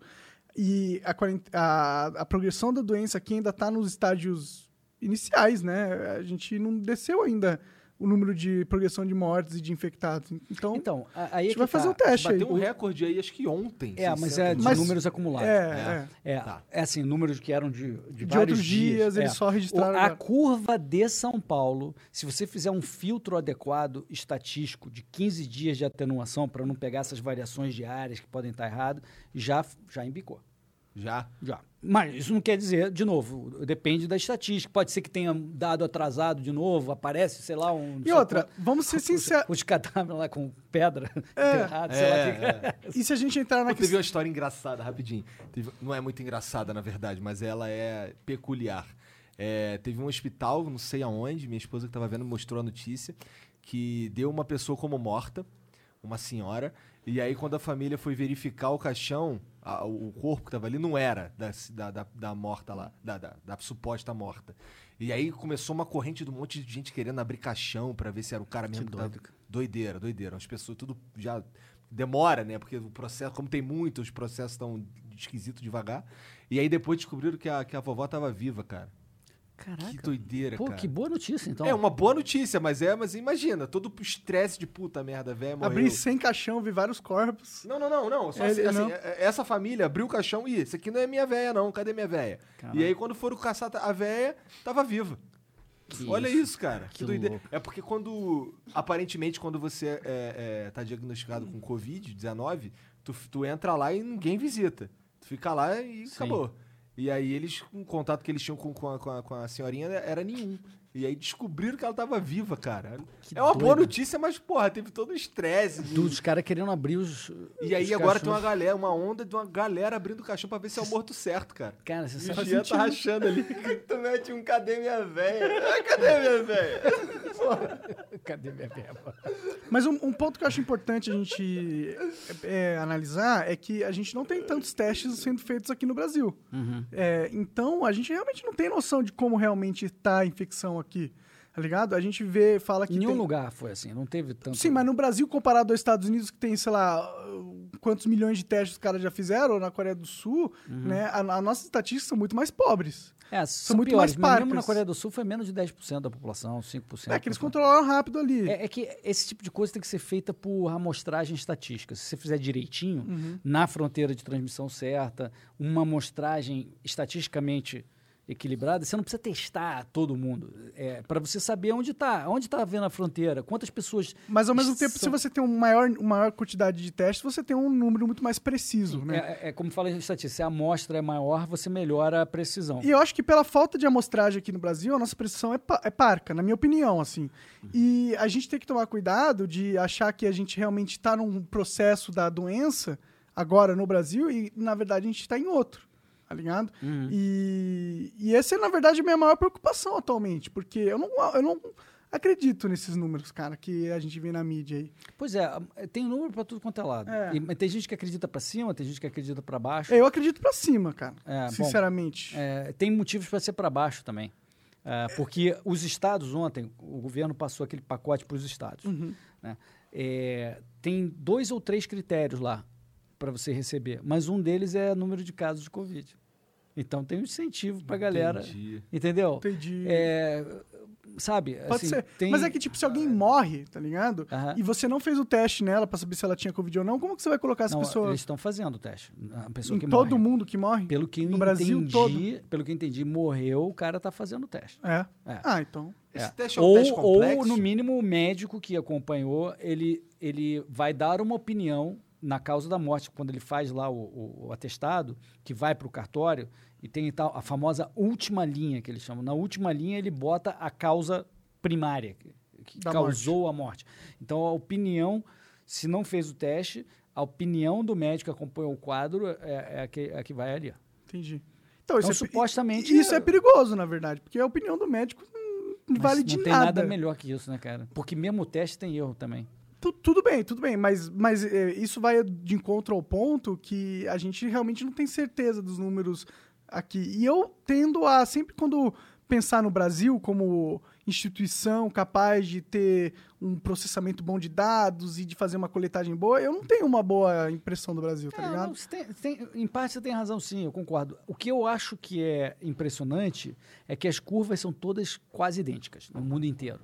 e a, a, a progressão da doença aqui ainda está nos estágios iniciais, né? A gente não desceu ainda o número de progressão de mortes e de infectados. Então, Então, a- aí a é gente que vai fazer tá. o teste aí. Bateu um recorde aí, acho que ontem. É, mas 600 é de Mas- números acumulados. é, é. É, Tá. é assim, números que eram de, de, De vários outros dias, eles é. só registraram O- A curva de São Paulo, se você fizer um filtro adequado estatístico de 15 dias de atenuação para não pegar essas variações diárias que podem estar errado, já, já embicou. Já. Já. Mas isso não quer dizer, de novo, depende da estatística. Pode ser que tenha dado atrasado de novo, aparece, sei lá, um. E outra, quanto- vamos ser sinceros. Os cadáveres lá com pedra enterrado, sei lá. É, que- E se a gente entrar na Pô, teve uma história engraçada, rapidinho. Teve- não é muito engraçada, na verdade, mas ela é peculiar. É, teve um hospital, não sei aonde, minha esposa que estava vendo mostrou a notícia, que deu uma pessoa como morta, uma senhora, e aí quando a família foi verificar o caixão, a- o corpo que estava ali não era da, da, da, morta lá, da, da, da suposta morta. E aí começou uma corrente de um monte de gente querendo abrir caixão para ver se era o cara mesmo que, tava- doido, cara. Doideira, doideira. As pessoas tudo já demora, né? Porque o processo, como tem muito, os processos estão esquisitos devagar. E aí depois descobriram que a, que a vovó tava viva, cara. Caraca. Que doideira, Pô, cara. que boa notícia, então. É uma boa notícia, mas é, mas imagina, todo o estresse de puta merda, velho. Abrir sem caixão, vi vários corpos. Não, não, não, não. Só Ele- assim, não. assim, é- essa família abriu o caixão e isso aqui não é minha véia, não. Cadê minha véia? Caraca. E aí, quando foram caçar a véia, tava viva. Que Olha isso, cara. Que Que doideira. louco. É porque quando. Aparentemente, quando você é, é, tá diagnosticado com Covid-19, tu, tu entra lá e ninguém visita. Tu fica lá e Sim. acabou. E aí eles, o contato que eles tinham com, com, a, com, a, com a senhorinha era nenhum. E aí descobriram que ela tava viva, cara. Que é uma boa doido. notícia, mas, porra, teve todo o estresse. Dos caras querendo abrir os. E aí os agora caixões. tem uma galera, uma onda de uma galera abrindo o caixão pra ver se é o morto certo, cara. Cara, você sabe. o Jean tá rachando ali. tu mete um cadê minha véia? Ah, cadê minha véia? Cadê minha verba? Mas um, um ponto que eu acho importante a gente é, analisar é que a gente não tem tantos testes sendo feitos aqui no Brasil. Uhum. É, então, a gente realmente não tem noção de como realmente está a infecção aqui. Tá ligado? A gente vê, fala que. Em nenhum tem- lugar foi assim, não teve tanto. Sim, mas no Brasil, comparado aos Estados Unidos, que tem, sei lá, quantos milhões de testes os caras já fizeram, ou na Coreia do Sul, Uhum. né? A, a nossas estatísticas são muito mais pobres. É, são, muito piores, mais mas mesmo na parcas. Coreia do Sul foi menos de 10% da população, 5%. É que eles controlaram rápido ali. É, é que esse tipo de coisa tem que ser feita por amostragem estatística. Se você fizer direitinho, Uhum. na fronteira de transmissão certa, uma amostragem estatisticamente equilibrada, você não precisa testar todo mundo. É, para você saber onde está, onde está havendo a fronteira, quantas pessoas. Mas ao mesmo tempo, se são- você tem um maior, uma maior quantidade de testes, você tem um número muito mais preciso, né? É, é como fala em estatística, se a amostra é maior, você melhora a precisão. E eu acho que pela falta de amostragem aqui no Brasil, a nossa precisão é, pa- é parca, na minha opinião, assim. E a gente tem que tomar cuidado de achar que a gente realmente está num processo da doença agora no Brasil e, na verdade, a gente está em outro. Tá ligado? Uhum. E, e essa é, na verdade, a minha maior preocupação atualmente, porque eu não, eu não acredito nesses números, cara, que a gente vê na mídia aí. Pois é, tem número pra tudo quanto é lado. É. E- tem gente que acredita pra cima, tem gente que acredita pra baixo. Eu acredito pra cima, cara, É, bom, sinceramente. É, tem motivos para ser para baixo também. É, porque os estados ontem, o governo passou aquele pacote para os estados. Uhum. né? É, tem dois ou três critérios lá para você receber, mas um deles é número de casos de Covid. Então tem um incentivo para a galera. Entendi. Entendeu? Entendi. É, sabe? Pode assim, ser. tem- Mas é que, tipo, se alguém morre, tá ligado? Aham. E você não fez o teste nela pra saber se ela tinha Covid ou não, como que você vai colocar essa Não, pessoa eles estão fazendo o teste. A pessoa em que todo morre. mundo que morre? Pelo que No entendi, Brasil todo? pelo que eu entendi, morreu, o cara tá fazendo o teste. É. É. Ah, então. Esse É. teste é um ou, teste complexo? ou, no mínimo, o médico que acompanhou, ele, ele vai dar uma opinião na causa da morte, quando ele faz lá o, o- o atestado, que vai para o cartório, e tem tal, a famosa última linha, que eles chamam. Na última linha, ele bota a causa primária, que, Da causou a morte. Então, a opinião, se não fez o teste, a opinião do médico que acompanhou o quadro é, é a, que, é a que vai ali. Entendi. Então, isso Então, é, pe- supostamente, Isso é- é perigoso, na verdade, porque a opinião do médico não Mas vale não de tem nada. nada melhor que isso, né, cara? Porque mesmo o teste tem erro também. Tu- tudo bem, tudo bem, mas, mas é, isso vai de encontro ao ponto que a gente realmente não tem certeza dos números aqui. E eu tendo a, sempre quando pensar no Brasil como instituição capaz de ter um processamento bom de dados e de fazer uma coletagem boa, eu não tenho uma boa impressão do Brasil, tá É, ligado? não, tem- tem- em parte você tem razão, sim, eu concordo. O que eu acho que é impressionante é que as curvas são todas quase idênticas no mundo inteiro.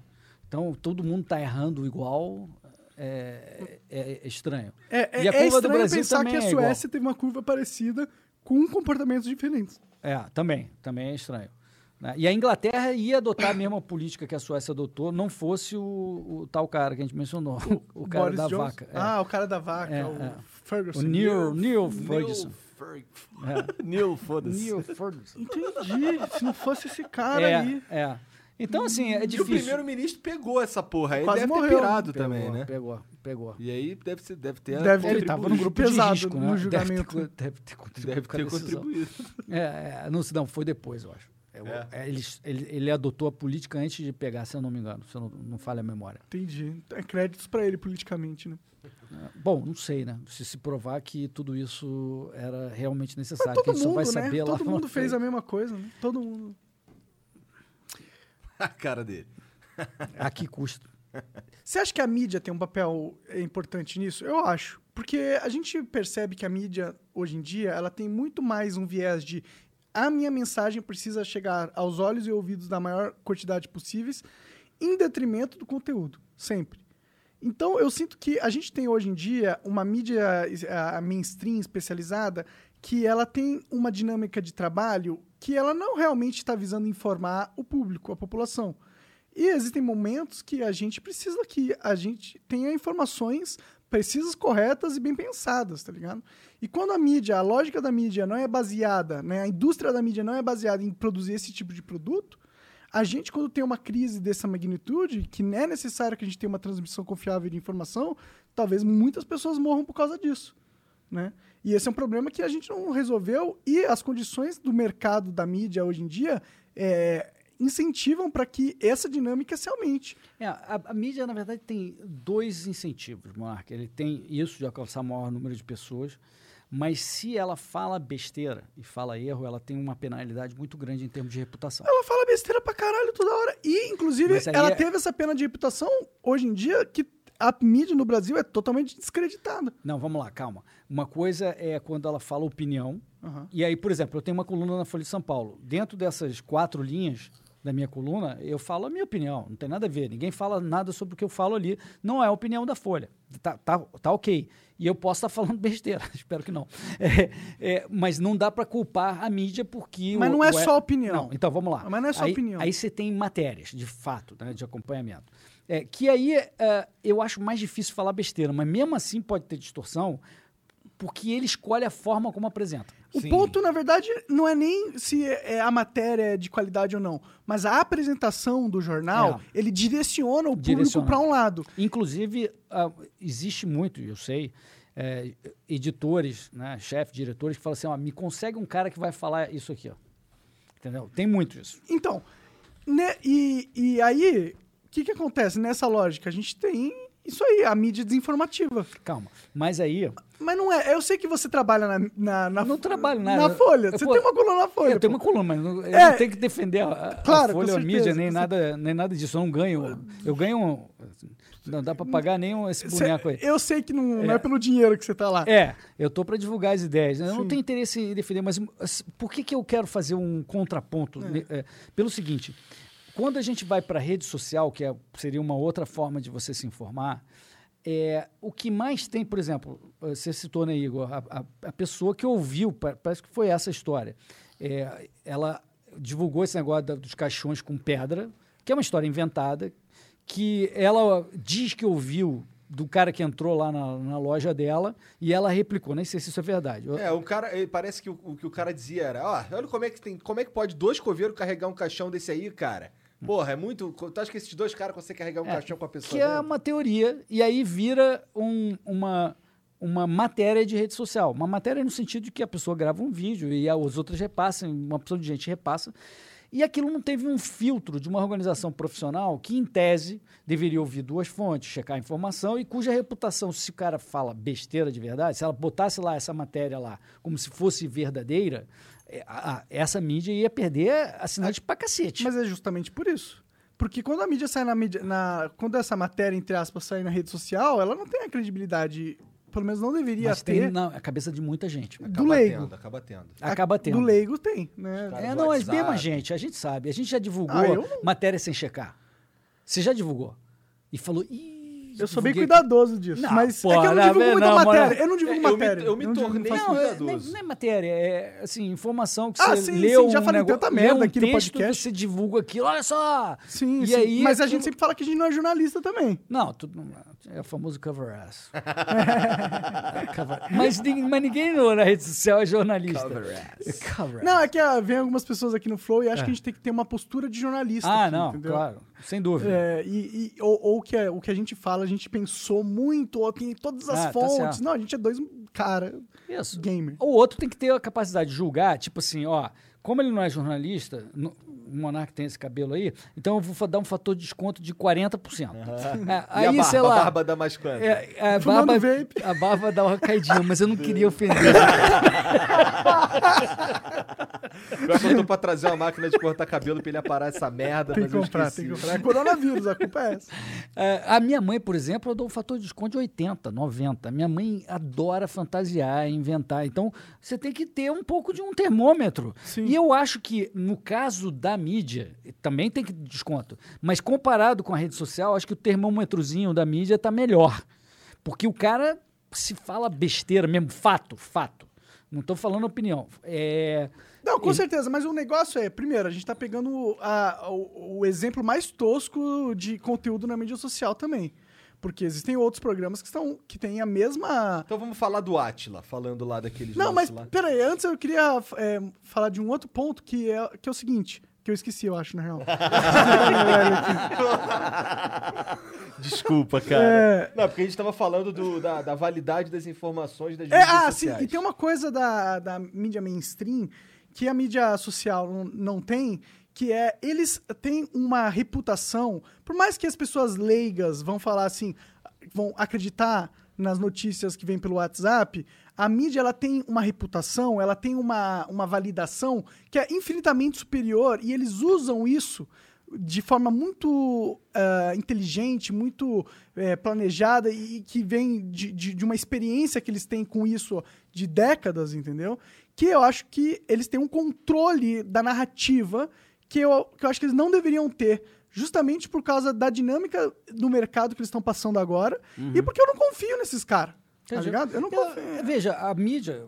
Então, todo mundo está errando igual, é, é- é estranho. É, E a é, é curva do estranho Brasil pensar também que a é igual. Suécia teve uma curva parecida com comportamentos diferentes. É, também, também é estranho. né? E a Inglaterra ia adotar a mesma política que a Suécia adotou, não fosse o, o tal cara que a gente mencionou, o, cara Boris da Johnson? vaca. é. Ah, o cara da vaca, É, o é. Ferguson. o Neil, Neil Ferguson. Fer- É. Neil, foda-se. Neil Ferguson. Entendi. Se não fosse esse cara É, aí. é. Então, assim, é E o difícil. primeiro-ministro pegou essa porra. Ele Quase deve morreu, ter pirado Pegou, também, né? Pegou, pegou. E aí deve, ser, deve ter Deve ter- estava no grupo pesado de risco, no né? julgamento. Deve ter, deve ter contribuído Deve ter contribuído. É, é, não, não, foi depois, eu acho. É, o- é, ele, ele, ele adotou a política antes de pegar, se eu não me engano, se eu não, não falha a memória. Entendi. É créditos pra ele politicamente, né? É, bom, não sei, né? Se se provar que tudo isso era realmente Mas necessário, que a todo gente só vai mundo, né? saber lá Todo mundo fez a mesma coisa, né? Todo mundo. A cara dele. A que custo? Você acha que a mídia tem um papel é, importante nisso? Eu acho. Porque a gente percebe que a mídia, hoje em dia, ela tem muito mais um viés de a minha mensagem precisa chegar aos olhos e ouvidos da maior quantidade possíveis, em detrimento do conteúdo, sempre. Então, eu sinto que a gente tem hoje em dia uma mídia a mainstream especializada que ela tem uma dinâmica de trabalho que ela não realmente está visando informar o público, a população. E existem momentos que a gente precisa que a gente tenha informações precisas, corretas e bem pensadas, tá ligado? E quando a mídia, a lógica da mídia não é baseada, né, a indústria da mídia não é baseada em produzir esse tipo de produto, a gente, quando tem uma crise dessa magnitude, que é necessário que a gente tenha uma transmissão confiável de informação, talvez muitas pessoas morram por causa disso. Né? E esse é um problema que a gente não resolveu e as condições do mercado da mídia hoje em dia é, incentivam para que essa dinâmica se aumente. É, a, a mídia, na verdade, tem dois incentivos, Monarca. Ele tem isso de alcançar maior número de pessoas, mas se ela fala besteira e fala erro, ela tem uma penalidade muito grande em termos de reputação. Ela fala besteira pra caralho toda hora. E, inclusive, ela é- teve essa pena de reputação hoje em dia que a mídia no Brasil é totalmente descreditada. Não, vamos lá, calma. Uma coisa é quando ela fala opinião, Aham. e aí, por exemplo, eu tenho uma coluna na Folha de São Paulo. Dentro dessas quatro linhas da minha coluna, eu falo a minha opinião, não tem nada a ver. Ninguém fala nada sobre o que eu falo ali. Não é a opinião da Folha. Tá, tá, tá ok. E eu posso estar falando besteira, espero que não. É, é, mas não dá para culpar a mídia porque. Mas o- não é o- só opinião. Não, então vamos lá. Mas não é só aí, opinião. Aí você tem matérias, de fato, né, de acompanhamento. É, que aí é, eu acho mais difícil falar besteira, mas mesmo assim pode ter distorção, porque ele escolhe a forma como apresenta. O Sim. ponto, na verdade, não é nem se é a matéria é de qualidade ou não, mas a apresentação do jornal, É. ele direciona o público Direciona. para um lado. Inclusive, ah, existe muito, eu sei, é, editores, né, chefes, diretores, que falam assim, ó, me consegue um cara que vai falar isso aqui, ó. Entendeu? Tem muito isso. Então, né, e, e aí, o que, que acontece nessa lógica? A gente tem isso aí, a mídia desinformativa. Calma. Mas aí, Mas não é. Eu sei que você trabalha na. na, na não trabalho nada. Na Folha. Você tem uma coluna na Folha. eu tenho pô. uma coluna, mas não, eu É. não tenho que defender a, a Claro, com Folha ou a certeza, mídia, nem com nada, nem nada disso. Eu não ganho. Eu ganho. Não dá pra pagar nem esse boneco aí. eu sei que não, não é pelo dinheiro que você tá lá. É, eu tô para divulgar as ideias. né? Eu não Sim. tenho interesse em defender, mas por que, que eu quero fazer um contraponto? né? É, pelo seguinte, quando a gente vai para a rede social, que é- seria uma outra forma de você se informar, é, o que mais tem, por exemplo, você citou, né, Igor, a, a- a pessoa que ouviu, pa- parece que foi essa história, é, ela divulgou esse negócio da- dos caixões com pedra, que é uma história inventada, que ela diz que ouviu do cara que entrou lá na, na loja dela e ela replicou. Nem sei se isso é verdade. É, o cara, eh, parece que o, o que o cara dizia era, ó, olha como é que tem, como é que pode dois coveiros carregar um caixão desse aí, cara? Porra, é muito, tu acha que esses dois caras conseguem carregar um É, caixão com a pessoa que é uma teoria, e aí vira um- uma, uma matéria de rede social. Uma matéria no sentido de que a pessoa grava um vídeo e as outras repassam, uma opção de gente repassa. E aquilo não teve um filtro de uma organização profissional que, em tese, deveria ouvir duas fontes, checar a informação e cuja reputação, se o cara fala besteira de verdade, se ela botasse lá essa matéria lá como se fosse verdadeira, a- a- essa mídia ia perder assinantes pra cacete. Mas é justamente por isso. Porque quando a mídia sai na mídia. Na, quando essa matéria, entre aspas, sai na rede social, ela não tem a credibilidade. Pelo menos não deveria Mas ter. tem na a cabeça de muita gente. do Acaba leigo. tendo, acaba tendo. Acaba tendo. Do leigo tem, né? É, do não, WhatsApp. mesmo a gente, a gente sabe. A gente já divulgou Ah, não- matéria sem checar. Você já divulgou. E falou, ih. Eu sou bem cuidadoso disso. Não, mas pô, é que eu não não, divulgo não, muita não, matéria. mano. Eu não divulgo Eu me- matéria. eu me não divulgo- tornei- não Não, é, cuidadoso. nem, não é matéria, é assim, informação que Ah, você sim, leu sim, já um falei negócio, tanta merda um aqui no podcast. você divulga aquilo, olha só. Sim, E sim. aí, mas a aquilo- gente sempre fala que a gente não é jornalista também. Não, tudo, é o famoso cover ass. Cover- mas, ninguém- mas ninguém no- na rede social é jornalista. Cover ass. Cover Não, é que ah, vem algumas pessoas aqui no Flow e acho que a gente tem que ter uma postura de jornalista. Ah, aqui, não, entendeu? claro, sem dúvida. É, e, e- ou, ou que é- o que a gente fala, a gente pensou muito, ou tem todas as Ah, tá fontes. certo. não, a gente é dois cara Isso. gamer. O outro tem que ter a capacidade de julgar, tipo assim, ó, como ele não é jornalista, no- o Monark tem esse cabelo aí, então eu vou dar um fator de desconto de 40%. É, aí, e a barba, sei a lá. barba dá mais quanto? é, a, Fumando barba, vape. a barba dá uma caidinha, mas eu não queria ofender. Agora eu tô pra trazer uma máquina de cortar cabelo pra ele aparar essa merda, Tem mas que eu comprar, esqueci. tem que comprar. É coronavírus, a culpa é essa. É, a minha mãe, por exemplo, eu dou um fator de desconto de 80, 90. Minha mãe adora fantasiar, inventar. Então, você tem que ter um pouco de um termômetro. Sim. E eu acho que, no caso da mídia, também tem que desconto. Mas comparado com a rede social, acho que o termômetrozinho da mídia tá melhor. Porque o cara se fala besteira mesmo, fato, fato. Não estou falando opinião. É, Não, com Ele- certeza, mas o negócio é, primeiro, a gente tá pegando a- o, o exemplo mais tosco de conteúdo na mídia social também. Porque existem outros programas que, estão, que têm a mesma. Então vamos falar do Atila, falando lá daqueles Não, mas lá. peraí, antes eu queria é, falar de um outro ponto que é, que é o seguinte, que eu esqueci, eu acho, na real. Desculpa, cara. É. Não, porque a gente tava falando do- da, da validade das informações das É, mídias ah, sim, sociais. e tem uma coisa da, da mídia mainstream que a mídia social não tem, que é eles têm uma reputação, por mais que as pessoas leigas vão falar assim, vão acreditar nas notícias que vêm pelo WhatsApp, a mídia ela tem uma reputação, ela tem uma, uma validação que é infinitamente superior e eles usam isso de forma muito ah, inteligente, muito eh, planejada e, e que vem de, de, de uma experiência que eles têm com isso de décadas, entendeu? Que eu acho que eles têm um controle da narrativa que eu, que eu acho que eles não deveriam ter, justamente por causa da dinâmica do mercado que eles estão passando agora e porque eu não confio nesses caras. Tá ligado? Eu não Eu- confio. veja, a mídia,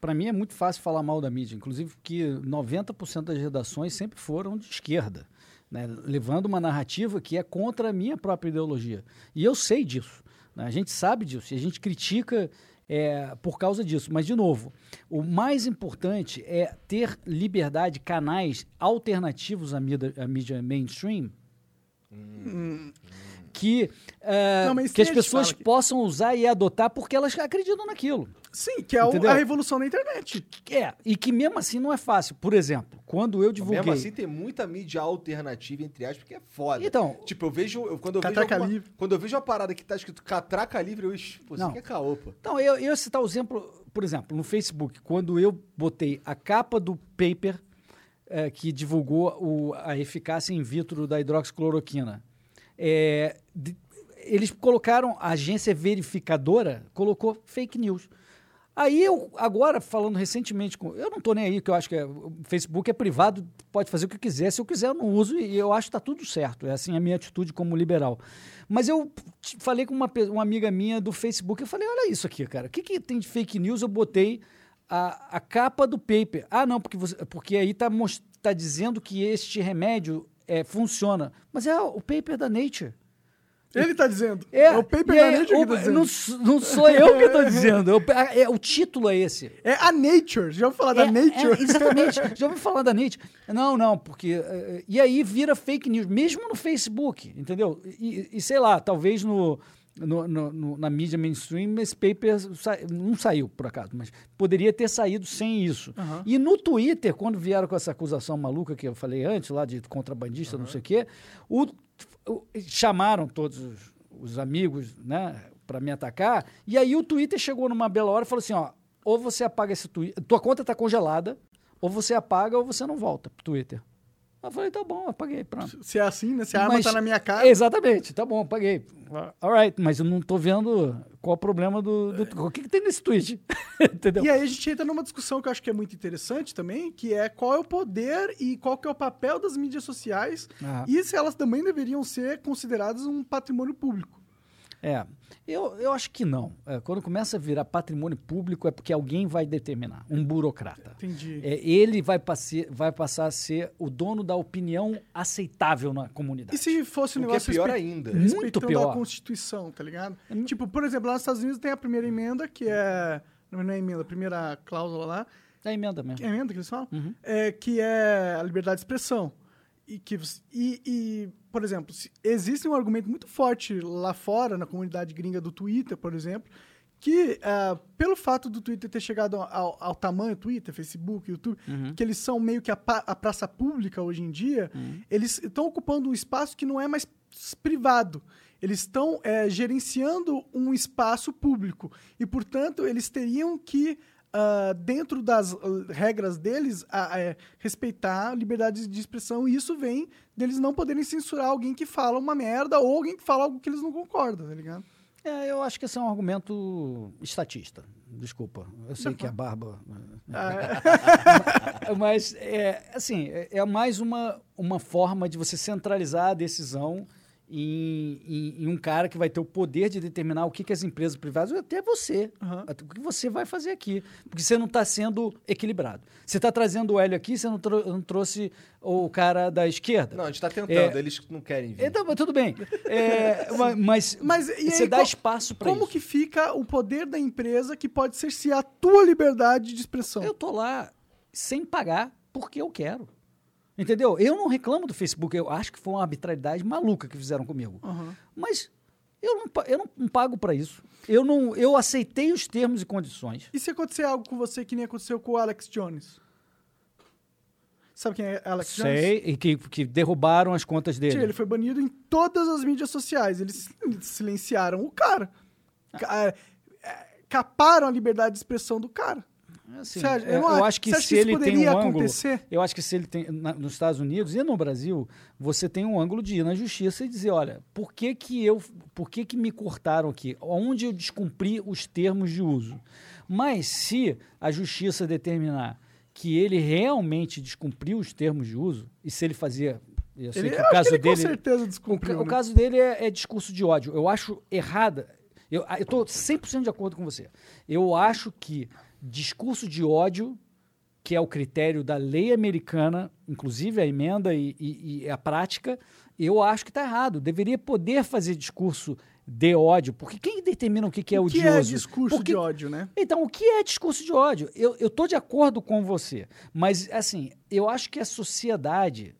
para mim é muito fácil falar mal da mídia, inclusive porque 90% das redações sempre foram de esquerda, né, levando uma narrativa que é contra a minha própria ideologia. E eu sei disso, né, a gente sabe disso, e a gente critica é, por causa disso. Mas, de novo, o mais importante é ter liberdade, canais alternativos à mídia, à mídia mainstream, que, eh, Não, que as pessoas aqui. possam usar e adotar porque elas acreditam naquilo. Sim, que é Entendeu? a revolução da internet. É, e que mesmo assim não é fácil. Por exemplo, quando eu divulguei... Mesmo assim, tem muita mídia alternativa, entre aspas, que é foda. Então- tipo, eu vejo. eu- quando, eu vejo Catraca alguma- livre. quando eu vejo uma parada que tá escrito catraca livre, eu. "Ixi, Pô, isso Não. aqui é caô, pô. Então, eu, eu ia citar o exemplo, por exemplo, no Facebook, quando eu botei a capa do paper eh, que divulgou o- a eficácia in vitro da hidroxicloroquina. É, de- eles colocaram, a agência verificadora colocou fake news. Aí eu, agora, falando recentemente com. Eu não estou nem aí, que eu acho que é- o Facebook é privado, pode fazer o que quiser. Se eu quiser, eu não uso e eu acho que está tudo certo. É assim a minha atitude como liberal. Mas eu falei com uma, uma amiga minha do Facebook, eu falei: olha isso aqui, cara. O que, que tem de fake news? Eu botei a, a capa do paper. Ah, não, porque, você- porque aí está tá dizendo que este remédio é, funciona. Mas é o paper da Nature. Ele tá dizendo. É, o paper da aí, Nature o- que tá dizendo. não, não sou eu que estou dizendo. eu- é, o título é esse. É a Nature. Já ouviu falar da É, Nature? é, exatamente. Já ouviu falar da Nature? Não, não, porque. eh, e aí vira fake news, mesmo no Facebook, entendeu? E, e sei lá, talvez no, no- no- na mídia mainstream esse paper sa- não saiu, por acaso, mas poderia ter saído sem isso. Aham. E no Twitter, quando vieram com essa acusação maluca que eu falei antes, lá de contrabandista, não sei o quê, o- chamaram todos os, os amigos, né, para me atacar, e aí o Twitter chegou numa bela hora e falou assim, ó, ou você apaga esse Twitter, tua conta tá congelada, ou você apaga ou você não volta pro Twitter. Eu falei, tá bom, apaguei, pronto. Se é assim, né? Se a arma Mas- tá na minha cara. Exatamente, tá bom, apaguei. Alright, mas eu não tô vendo qual o problema do... do o que, que tem nesse tweet? Entendeu? E aí a gente entra numa discussão que eu acho que é muito interessante também, que é qual é o poder e qual que é o papel das mídias sociais Ah. e se elas também deveriam ser consideradas um patrimônio público. É, eu, eu acho que não. É, quando começa a virar patrimônio público é porque alguém vai determinar, um burocrata. Entendi. É, ele vai, passe, vai passar a ser o dono da opinião aceitável na comunidade. E se fosse um O que é negócio pior respe- ainda. Muito pior. a Constituição, tá ligado? Hum. Tipo, por exemplo, lá nos Estados Unidos tem a primeira emenda, que é... Não não é emenda, a primeira cláusula lá, É emenda mesmo. É emenda que eles falam? Uhum. É, que é a liberdade de expressão. E, que, e, e, por exemplo, existe um argumento muito forte lá fora, na comunidade gringa do Twitter, por exemplo, que ah, pelo fato do Twitter ter chegado ao, ao tamanho, Twitter, Facebook, YouTube, Uhum. que eles são meio que a, a praça pública hoje em dia, Uhum. eles estão ocupando um espaço que não é mais privado. Eles estão é, gerenciando um espaço público. E, portanto, eles teriam que, ah, dentro das ah, regras deles, ah, é, respeitar a liberdade de expressão. E isso vem deles não poderem censurar alguém que fala uma merda ou alguém que fala algo que eles não concordam, tá ligado? É, eu acho que esse é um argumento estatista. Desculpa, eu sei que a barba. Mas, é, assim, é, é mais uma, uma forma de você centralizar a decisão em, em- em um cara que vai ter o poder de determinar o que, que as empresas privadas, até você, Aham. até o que você vai fazer aqui. Porque você não está sendo equilibrado. Você está trazendo o Hélio aqui, você não, trou- não trouxe o cara da esquerda. Não, a gente tá tentando, É. eles não querem vir. Então, mas tudo bem. É, ma- mas, Mas aí, você dá qual- espaço para isso. Como que fica o poder da empresa que pode cercear a tua liberdade de expressão? Eu tô lá sem pagar porque eu quero. Entendeu? Eu não reclamo do Facebook. Eu acho que foi uma arbitrariedade maluca que fizeram comigo. Aham. Mas eu não, eu não, não pago para isso. Eu não, eu aceitei os termos e condições. E se acontecer algo com você que nem aconteceu com o Alex Jones? Sabe quem é Alex Jones? Sei, e que, que derrubaram as contas dele. Sim, ele foi banido em todas as mídias sociais. Eles silenciaram o cara. Ca- é, Caparam a liberdade de expressão do cara. Assim, Você acha- eu, eu acho- que se ele tem um poderia ângulo, acontecer? eu acho que se ele tem na- nos Estados Unidos e no Brasil, você tem um ângulo de ir na justiça e dizer, olha, por que que eu, por que que me cortaram aqui? Onde eu descumpri os termos de uso? Mas se a justiça determinar que ele realmente descumpriu os termos de uso e se ele fazia, eu sei Ele, que o caso que ele dele com certeza o, descumpriu. o né? caso dele é, é discurso de ódio. Eu acho errada. Eu estou 100% de acordo com você. Eu acho que discurso de ódio, que é o critério da lei americana, inclusive a emenda e, e- e a prática, eu acho que está errado. Deveria poder fazer discurso de ódio, porque quem determina o que, que é o que odioso? é discurso Porque- de ódio, né? então, o que é discurso de ódio? Eu estou de acordo com você, mas, assim, eu acho que a sociedade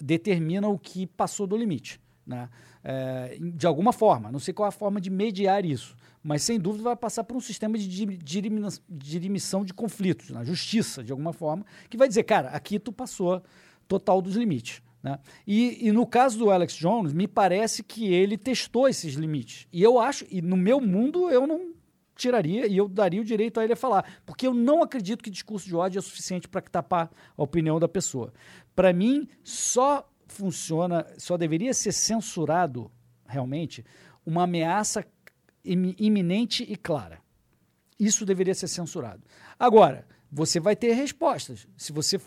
determina o que passou do limite. Né? É, de alguma forma, não sei qual é a forma de mediar isso, mas sem dúvida vai passar por um sistema de dirimição de conflitos, na justiça, de alguma forma, que vai dizer, cara, aqui tu passou total dos limites. Né? E, e no caso do Alex Jones, me parece que ele testou esses limites. E eu acho, e no meu mundo, eu não tiraria e eu daria o direito a ele a falar, porque eu não acredito que discurso de ódio é suficiente para tapar a opinião da pessoa. Para mim, só funciona, só deveria ser censurado realmente uma ameaça iminente e clara. Isso deveria ser censurado. Agora, você vai ter respostas. Se você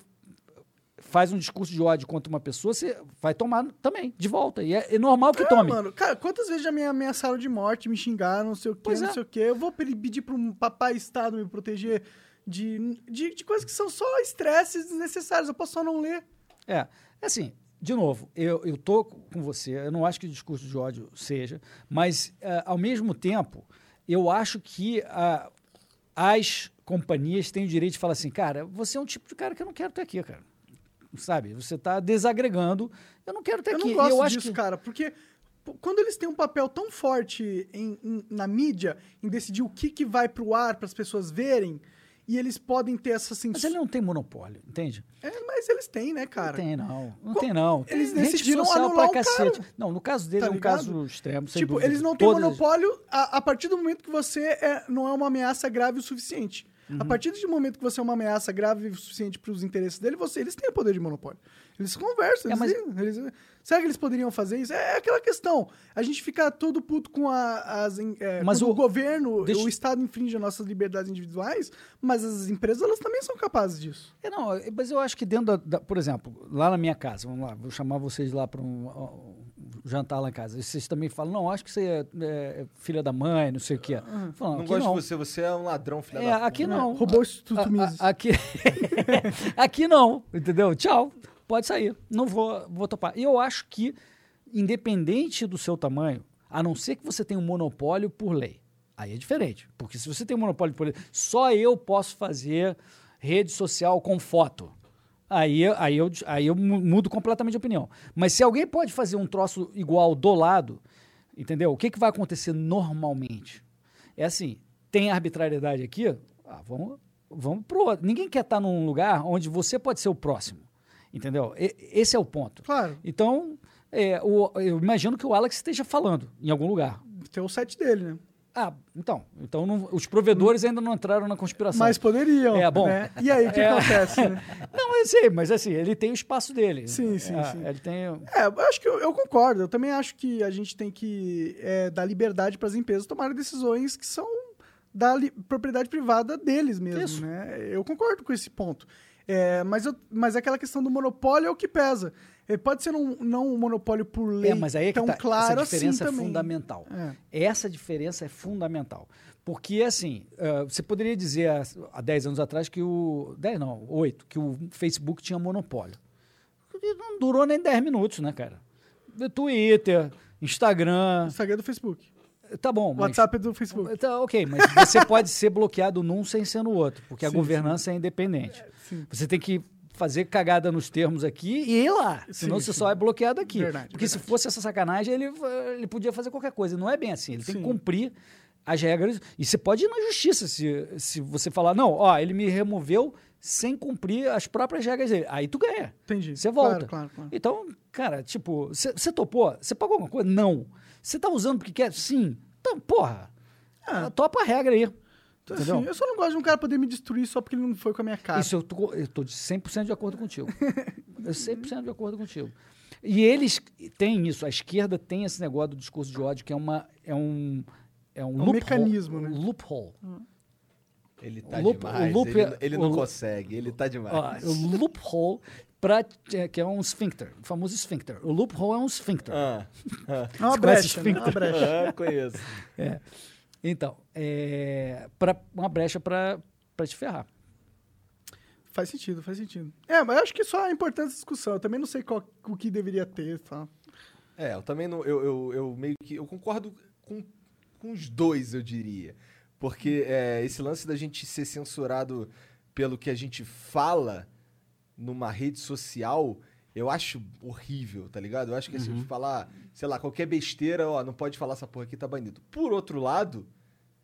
faz um discurso de ódio contra uma pessoa, você vai tomar também, de volta. E é, é normal que É, tome. mano, cara, quantas vezes já me ameaçaram de morte, me xingaram, não sei o quê, Pois não é. sei o quê. Eu vou pe- pedir para um papai Estado me proteger de, de, de coisas que são só estresses desnecessários. Eu posso só não ler. É, assim, de novo, eu, tô com você, eu não acho que discurso de ódio seja, mas, eh, ao mesmo tempo, eu acho que ah, as companhias têm o direito de falar assim, cara, você é um tipo de cara que eu não quero ter aqui, cara. Sabe? Você está desagregando, eu não quero ter Eu aqui. não gosto eu disso, que... cara, porque quando eles têm um papel tão forte em- em- na mídia, em decidir o que, que vai pro ar para as pessoas verem, e eles podem ter essa Mas censura. ele não tem monopólio, entende? É, mas eles têm, né, cara? Não tem, não. Não tem, não. Eles decidiram anular pra cacete. Não, no caso dele Tá é um ligado? caso extremo, sem tipo, dúvida. eles não têm Todas- monopólio a, a partir do momento que você é, não é uma ameaça grave o suficiente. Uhum. A partir do momento que você é uma ameaça grave o suficiente para os interesses dele, você, eles têm o poder de monopólio. Eles conversam. É, Eles, mas- eles- será que eles poderiam fazer isso? É aquela questão. A gente fica todo puto com a- as. É, Mas o- o, governo, deixa- o Estado infringe as nossas liberdades individuais, mas as empresas elas também são capazes disso. É, não, é, mas eu acho que dentro da, da- Por exemplo, lá na minha casa, vamos lá, vou chamar vocês lá para um, um jantar lá em casa. Vocês também falam, não, acho que você é, é filha da mãe, não sei o quê. Falam, Não aqui gosto não. de você, você é um ladrão, filha É, da aqui puta. não. Roubou o Instituto Mises. aqui, aqui não, entendeu? Tchau, pode sair. Não vou, vou topar. E eu acho que, independente do seu tamanho, a não ser que você tenha um monopólio por lei, aí é diferente. Porque se você tem um monopólio por lei, só eu posso fazer rede social com foto. Aí, aí, eu, aí eu mu- mudo completamente de opinião. Mas se alguém pode fazer um troço igual do lado, entendeu? O que, que vai acontecer normalmente? É assim, tem arbitrariedade aqui, ah, vamos, vamos pro outro. Ninguém quer estar num lugar onde você pode ser o próximo, entendeu? E- esse é o ponto. Claro. Então, é, o- eu imagino que o Alex esteja falando em algum lugar. Tem o site dele, né? Ah, então, então não- os provedores ainda não entraram na conspiração. Mas poderiam. É, bom. né? E aí, o que É. acontece? né? Não, eu sei, mas assim, ele tem o espaço dele. Sim, sim, É, sim. Ele tem. É, eu acho que eu, eu concordo. Eu também acho que a gente tem que é, dar liberdade para as empresas tomarem decisões que são da propriedade privada deles mesmo, Isso. né? Eu concordo com esse ponto. É, mas, eu, mas aquela questão do monopólio é o que pesa. É, pode ser um, não um monopólio por lei É, mas aí é que tão tá, claro essa diferença assim é fundamental. É. Essa diferença é fundamental. Porque, assim, ah, você poderia dizer há, há 10 anos atrás que o. 10 não, 8, que o Facebook tinha monopólio. Não durou nem 10 minutos, né, cara? Twitter, Instagram. Instagram é do Facebook. Tá bom, mas. WhatsApp é do Facebook. Tá, ok, mas você pode ser bloqueado num sem ser no outro, porque a Sim, governança é independente. sim. Você tem que fazer cagada nos termos aqui e ir lá, senão Sim, você sim. só é bloqueado aqui. Verdade, porque se verdade. fosse essa sacanagem, ele, ele podia fazer qualquer coisa. Não é bem assim, ele tem Sim. que cumprir as regras. E você pode ir na justiça se, se você falar, não, ó, ele me removeu sem cumprir as próprias regras dele. Aí tu ganha. Entendi. Você volta. Claro, claro, claro. Então, cara, tipo, você você topou? Você pagou alguma coisa? Não. Você tá usando porque quer? Sim. Então, porra, Ah. topa a regra aí. Então, Entendeu? assim, eu só não gosto de um cara poder me destruir só porque ele não foi com a minha cara. Isso eu tô, eu tô de 100% de acordo contigo. eu 100% de acordo contigo. E eles têm isso, a esquerda tem esse negócio do discurso de ódio, que é, uma, é um. É um, um loophole- mecanismo, né? loophole. Ele tá O loop- demais. o loop ele, é- ele não consegue, ele tá Ó, demais. o loophole, pra, é, que é um esfíncter, o famoso esfíncter. O loophole é um esfíncter. Ah, ah, É uma brecha, né? É uma esfíncter? brecha. ah, conheço. É. Então, é, pra, uma brecha para te ferrar. Faz sentido, faz sentido. É, mas eu acho que só é importante essa discussão. Eu também não sei qual, o que deveria ter. Tá? É, eu também não. Eu, eu, eu meio que. Eu concordo com, com os dois, eu diria. Porque é, esse lance da gente ser censurado pelo que a gente fala numa rede social, Eu acho horrível, tá ligado? Eu acho que Uhum. se falar, sei lá, qualquer besteira, ó, não pode falar essa porra aqui, tá banido. Por outro lado,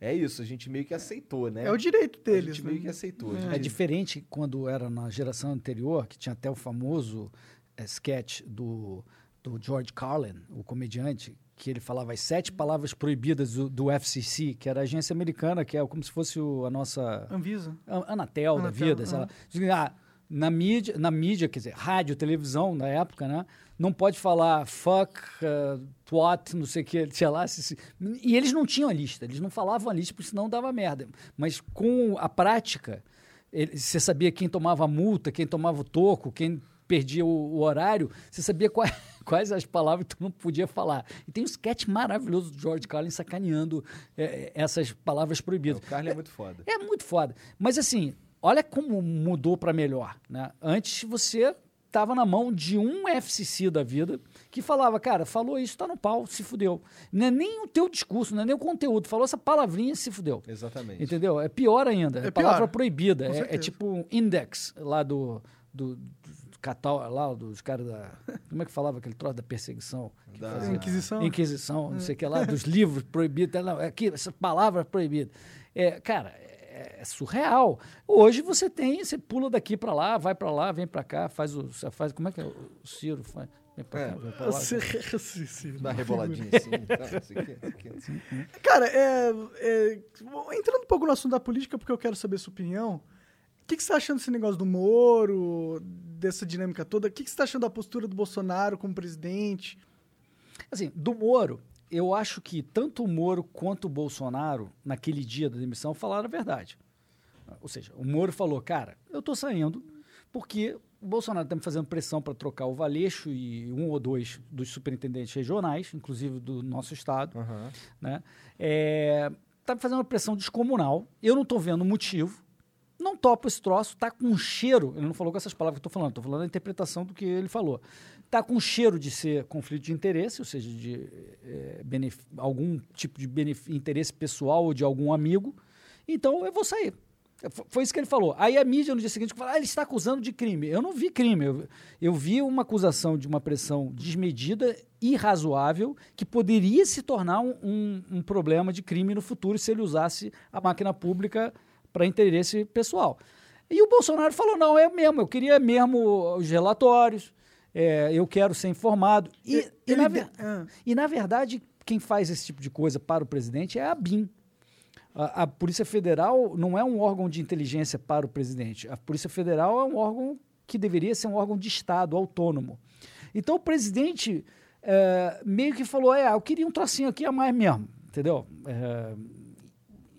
é isso, a gente meio que aceitou, né? É o direito A deles, gente né? meio que aceitou. a É gente- diferente quando era na geração anterior, que tinha até o famoso eh, sketch do, do George Carlin, o comediante, que ele falava as sete palavras proibidas do, do FCC, que era a agência americana, que é como se fosse o- a nossa Anvisa. a- Anatel, da Anatel, vida, sei lá. Diz, ah, na mídia, na mídia, quer dizer, rádio, televisão na época, né? Não pode falar fuck, uh, twat, não sei o que, sei lá. se- se- E eles não tinham a lista, eles não falavam a lista, porque senão dava merda. Mas com a prática, ele- você sabia quem tomava a multa, quem tomava o toco, quem perdia o, o horário, você sabia quais, quais as palavras que tu não podia falar. E tem um sketch maravilhoso do George Carlin sacaneando eh, essas palavras proibidas. O Carly é muito foda. É muito foda. Mas assim, olha como mudou para melhor, né? Antes você estava na mão de um FCC da vida que falava, cara, falou isso, tá no pau, se fudeu. Não é nem o teu discurso, não é nem o conteúdo, falou essa palavrinha, se fudeu. Exatamente. Entendeu? É pior ainda. É, É palavra proibida. É, é tipo um index lá do, do, do catal, lá dos caras da. Como é que falava aquele troço da perseguição? Da-? Inquisição. Inquisição, não sei o que lá, dos livros proibidos. Não, é aqui, essa palavra proibida. É, cara, é, é surreal. Hoje você tem, você pula daqui para lá, vai para lá, vem para cá, faz o. você Faz, como é que é? O Ciro faz. Vem pra É. cá, vem pra lá. Sim, sim. Dá uma reboladinha assim. tá. Cara, é, é, entrando um pouco no assunto da política, porque eu quero saber sua opinião. O que, que você tá achando desse negócio do Moro, dessa dinâmica toda? O que, que você tá achando da postura do Bolsonaro como presidente? Assim, do Moro, eu acho que tanto o Moro quanto o Bolsonaro, naquele dia da demissão, falaram a verdade. Ou seja, o Moro falou, cara, eu tô saindo porque o Bolsonaro está me fazendo pressão para trocar o Valeixo e um ou dois dos superintendentes regionais, inclusive do nosso estado, Aham. né? É, tá me fazendo uma pressão descomunal. Eu não estou vendo motivo. Não topo esse troço, tá com um cheiro. Ele não falou com essas palavras que eu estou falando, estou falando a interpretação do que ele falou. Tá com cheiro de ser conflito de interesse, ou seja, de benef- algum tipo de interesse pessoal ou de algum amigo. Então eu vou sair. Foi isso que ele falou. Aí a mídia no dia seguinte falou: ah, ele está acusando de crime. Eu não vi crime. Eu, eu vi uma acusação de uma pressão desmedida, irrazoável, que poderia se tornar um, um- um problema de crime no futuro se ele usasse a máquina pública para interesse pessoal. E o Bolsonaro falou: não, é mesmo, eu queria mesmo os relatórios, é, eu quero ser informado. E, e Ele na, de- ver- Ah. e, na verdade, quem faz esse tipo de coisa para o presidente é a BIM. A, a Polícia Federal não é um órgão de inteligência para o presidente. A Polícia Federal é um órgão que deveria ser um órgão de Estado, autônomo. Então o presidente é, meio que falou: é, eu queria um trocinho aqui a mais mesmo, entendeu? É,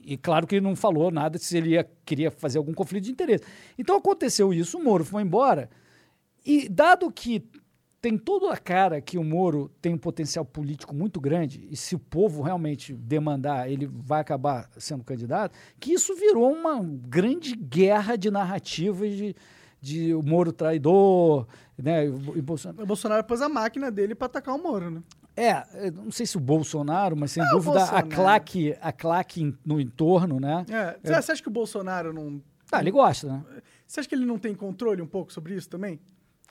e claro que ele não falou nada se ele ia, queria fazer algum conflito de interesse. Então aconteceu isso, o Moro foi embora. E dado que tem toda a cara que o Moro tem um potencial político muito grande, e se o povo realmente demandar, ele vai acabar sendo candidato, que isso virou uma grande guerra de narrativas de, de o Moro traidor, né? E Bolsonaro. O Bolsonaro pôs a máquina dele pra atacar o Moro, né? É, não sei se o Bolsonaro, mas sem É, dúvida a claque, a claque no entorno, né? É, Você você acha que o Bolsonaro não. Ah, ele gosta, né? Você acha que ele não tem controle um pouco sobre isso também?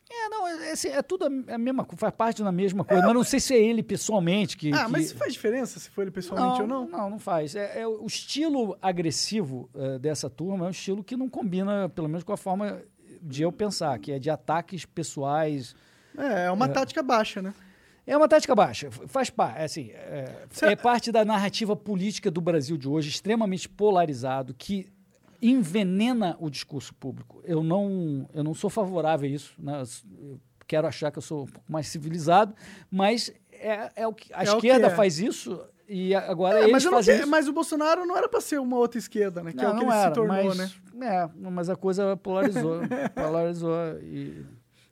É, não, é, assim, é tudo a, mesma coisa, faz parte da mesma coisa, mas não sei se é ele pessoalmente que. ah, que- mas isso faz diferença se for ele pessoalmente ou não? Não, não faz. É, é o estilo agressivo dessa turma é um estilo que não combina, pelo menos com a forma de eu pensar, que é de ataques pessoais. É, é uma tática baixa, né? É uma tática baixa, faz parte, assim, é, é parte da narrativa política do Brasil de hoje, extremamente polarizado, que envenena o discurso público. Eu não, eu não sou favorável a isso, né? Quero achar que eu sou um pouco mais civilizado, mas é, é o que a É esquerda que é. faz isso e agora É, eles mas, não fazem isso. mas o Bolsonaro não era pra ser uma outra esquerda, né? Que é o que ele não se era, tornou, mas, né? É, mas a coisa polarizou. polarizou. E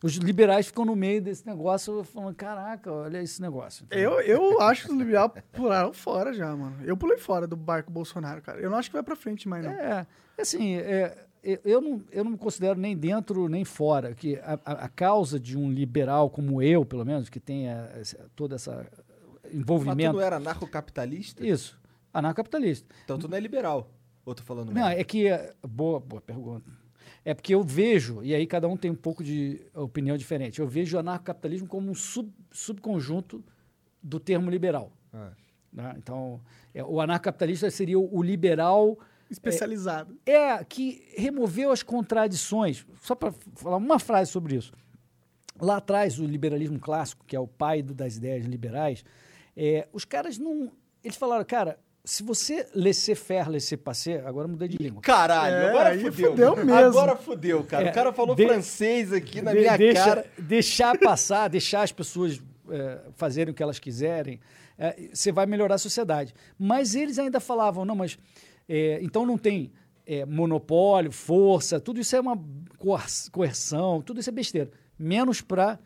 os liberais ficam no meio desse negócio falando: caraca, olha esse negócio. Eu, eu acho que os liberais pularam fora já, mano. Eu pulei fora do barco Bolsonaro, cara. Eu não acho que vai pra frente mais, não. É, assim, é, eu- eu, não, eu não me considero nem dentro nem fora. Que a, a- a causa de um liberal como eu, pelo menos, que tenha esse- todo esse Mas tu envolvimento. não era anarcocapitalista? Isso, anarcocapitalista. Então tu não é liberal. Ou tô falando Não, merda? é que. Boa, boa pergunta. É porque eu vejo, e aí cada um tem um pouco de opinião diferente, eu vejo o anarcocapitalismo como um sub, subconjunto do termo liberal. Ah. né? Então, é, o anarcocapitalista seria o, o liberal Especializado. é que removeu as contradições. Só para falar uma frase sobre isso. Lá atrás, o liberalismo clássico, que é o pai do- das ideias liberais, é, os caras não. Eles falaram, cara, se você laissez-faire, laissez-passer, agora eu mudei de língua. Caralho, É, agora fudeu. fudeu mesmo. Agora fudeu, cara. É, o cara falou de- francês aqui na De- minha deixa- cara. Deixar passar, deixar as pessoas é, fazerem o que elas quiserem, é, você vai melhorar a sociedade. Mas eles ainda falavam, não, mas é, então não tem é, monopólio, força, tudo isso é uma coer- coerção, tudo isso é besteira. Menos para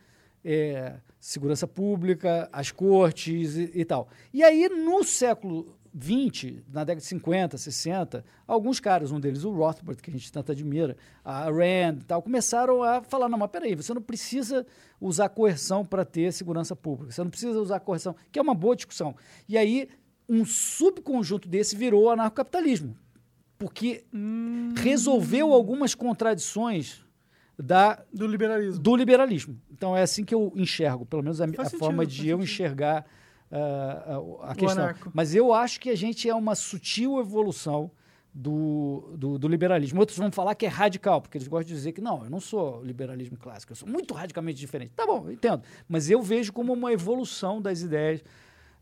segurança pública, as cortes e, e tal. E aí, no século XX, na década de 50, 60, alguns caras, um deles o Rothbard, que a gente tanto admira, a Rand e tal, começaram a falar, não, mas peraí, você não precisa usar coerção para ter segurança pública, você não precisa usar coerção, que é uma boa discussão. E aí, um subconjunto desse virou o anarcocapitalismo, porque resolveu algumas contradições da Do liberalismo. do liberalismo. Então é assim que eu enxergo, pelo menos a, a sentido, forma de eu sentido. enxergar ah, a, questão. anarco. Mas eu acho que a gente é uma sutil evolução do, do, do liberalismo. Outros vão falar que é radical, porque eles gostam de dizer que não, eu não sou liberalismo clássico, eu sou muito radicalmente diferente. Tá bom, entendo. Mas eu vejo como uma evolução das ideias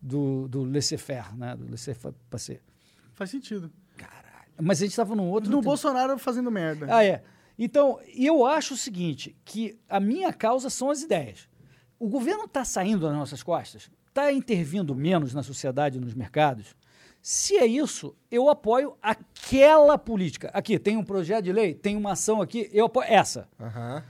do, do laissez-faire, né? do laissez-passer. Faz sentido. Mas a gente estava num outro... No Bolsonaro fazendo merda. Ah, é. Então, eu acho o seguinte, que a minha causa são as ideias. O governo está saindo das nossas costas, está intervindo menos na sociedade e nos mercados. Se é isso, eu apoio aquela política. Aqui, tem um projeto de lei, tem uma ação aqui, eu apoio essa. Aham.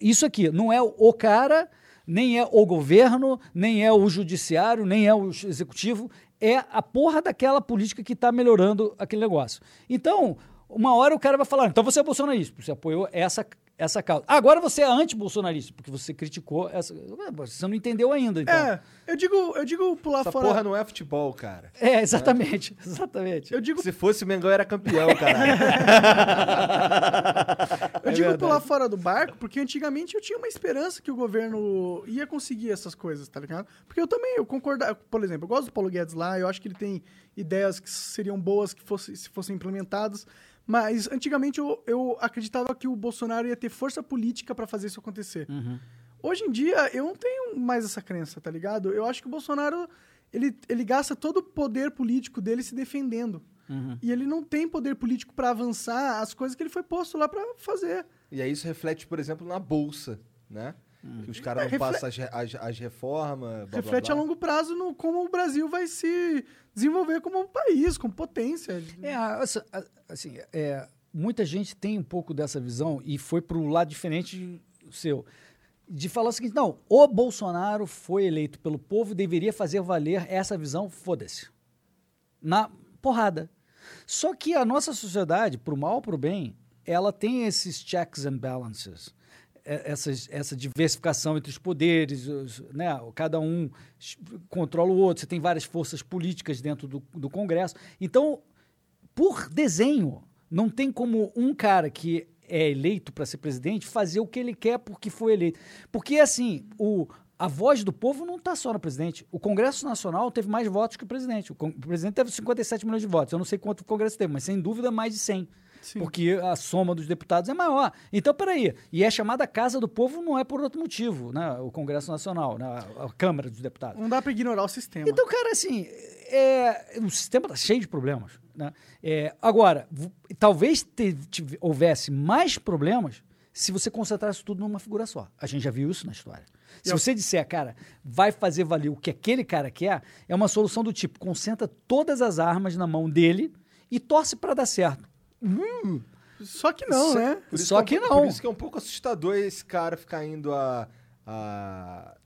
Isso aqui não é o cara, nem é o governo, nem é o judiciário, nem é o executivo, é a porra daquela política que está melhorando aquele negócio. Então, uma hora o cara vai falar, então você é bolsonarista, você apoiou essa, essa causa. Agora você é anti-bolsonarista, porque você criticou essa. Você não entendeu ainda, então. É, eu digo, eu digo pular Essa fora. porra não é futebol, cara. É, exatamente, exatamente. Eu digo, Se fosse o Mengão era campeão, caralho. eu É digo verdade. pular fora do barco, porque antigamente eu tinha uma esperança que o governo ia conseguir essas coisas, tá ligado? Porque eu também, eu concordo, por exemplo, eu gosto do Paulo Guedes lá, eu acho que ele tem ideias que seriam boas que fosse, se fossem implementadas, mas antigamente eu, eu acreditava que o Bolsonaro ia ter força política pra fazer isso acontecer. Uhum. Hoje em dia, eu não tenho mais essa crença, tá ligado? Eu acho que o Bolsonaro, ele, ele gasta todo o poder político dele se defendendo. Uhum. E ele não tem poder político pra avançar as coisas que ele foi posto lá pra fazer. E aí isso reflete, por exemplo, na bolsa, né? Que os caras não refle- passam as, as, as reformas. blá, Reflete blá, a blá. longo prazo no como o Brasil vai se desenvolver como um país, como potência. É, a- assim, é, muita gente tem um pouco dessa visão e foi para o lado diferente seu. De falar o seguinte, não, o Bolsonaro foi eleito pelo povo e deveria fazer valer essa visão, foda-se. Na porrada. Só que a nossa sociedade, pro mal ou pro bem, ela tem esses checks and balances. É- essa diversificação entre os poderes, os- né? cada um controla o outro, você tem várias forças políticas dentro do, do Congresso. Então, por desenho, não tem como um cara que é eleito para ser presidente fazer o que ele quer porque foi eleito. Porque, assim, o, a voz do povo não está só no presidente. O Congresso Nacional teve mais votos que o presidente. O, o presidente teve 57 milhões de votos. Eu não sei quanto o Congresso teve, mas sem dúvida mais de 100. Sim. Porque a soma dos deputados é maior. Então, peraí. E é chamada Casa do Povo não é por outro motivo, né? O Congresso Nacional, né? a, Câmara dos Deputados. Não dá pra ignorar o sistema. Então, cara, assim, é, o sistema está cheio de problemas. Né? É, agora, talvez te- tive- houvesse mais problemas se você concentrasse tudo numa figura só. A gente já viu isso na história. Se Eu- você disser, cara, vai fazer valer o que aquele cara quer, é uma solução do tipo, concentra todas as armas na mão dele e torce para dar certo. Só que não, né? Só que, é um que não. Por isso que é um pouco assustador esse cara ficar indo a, a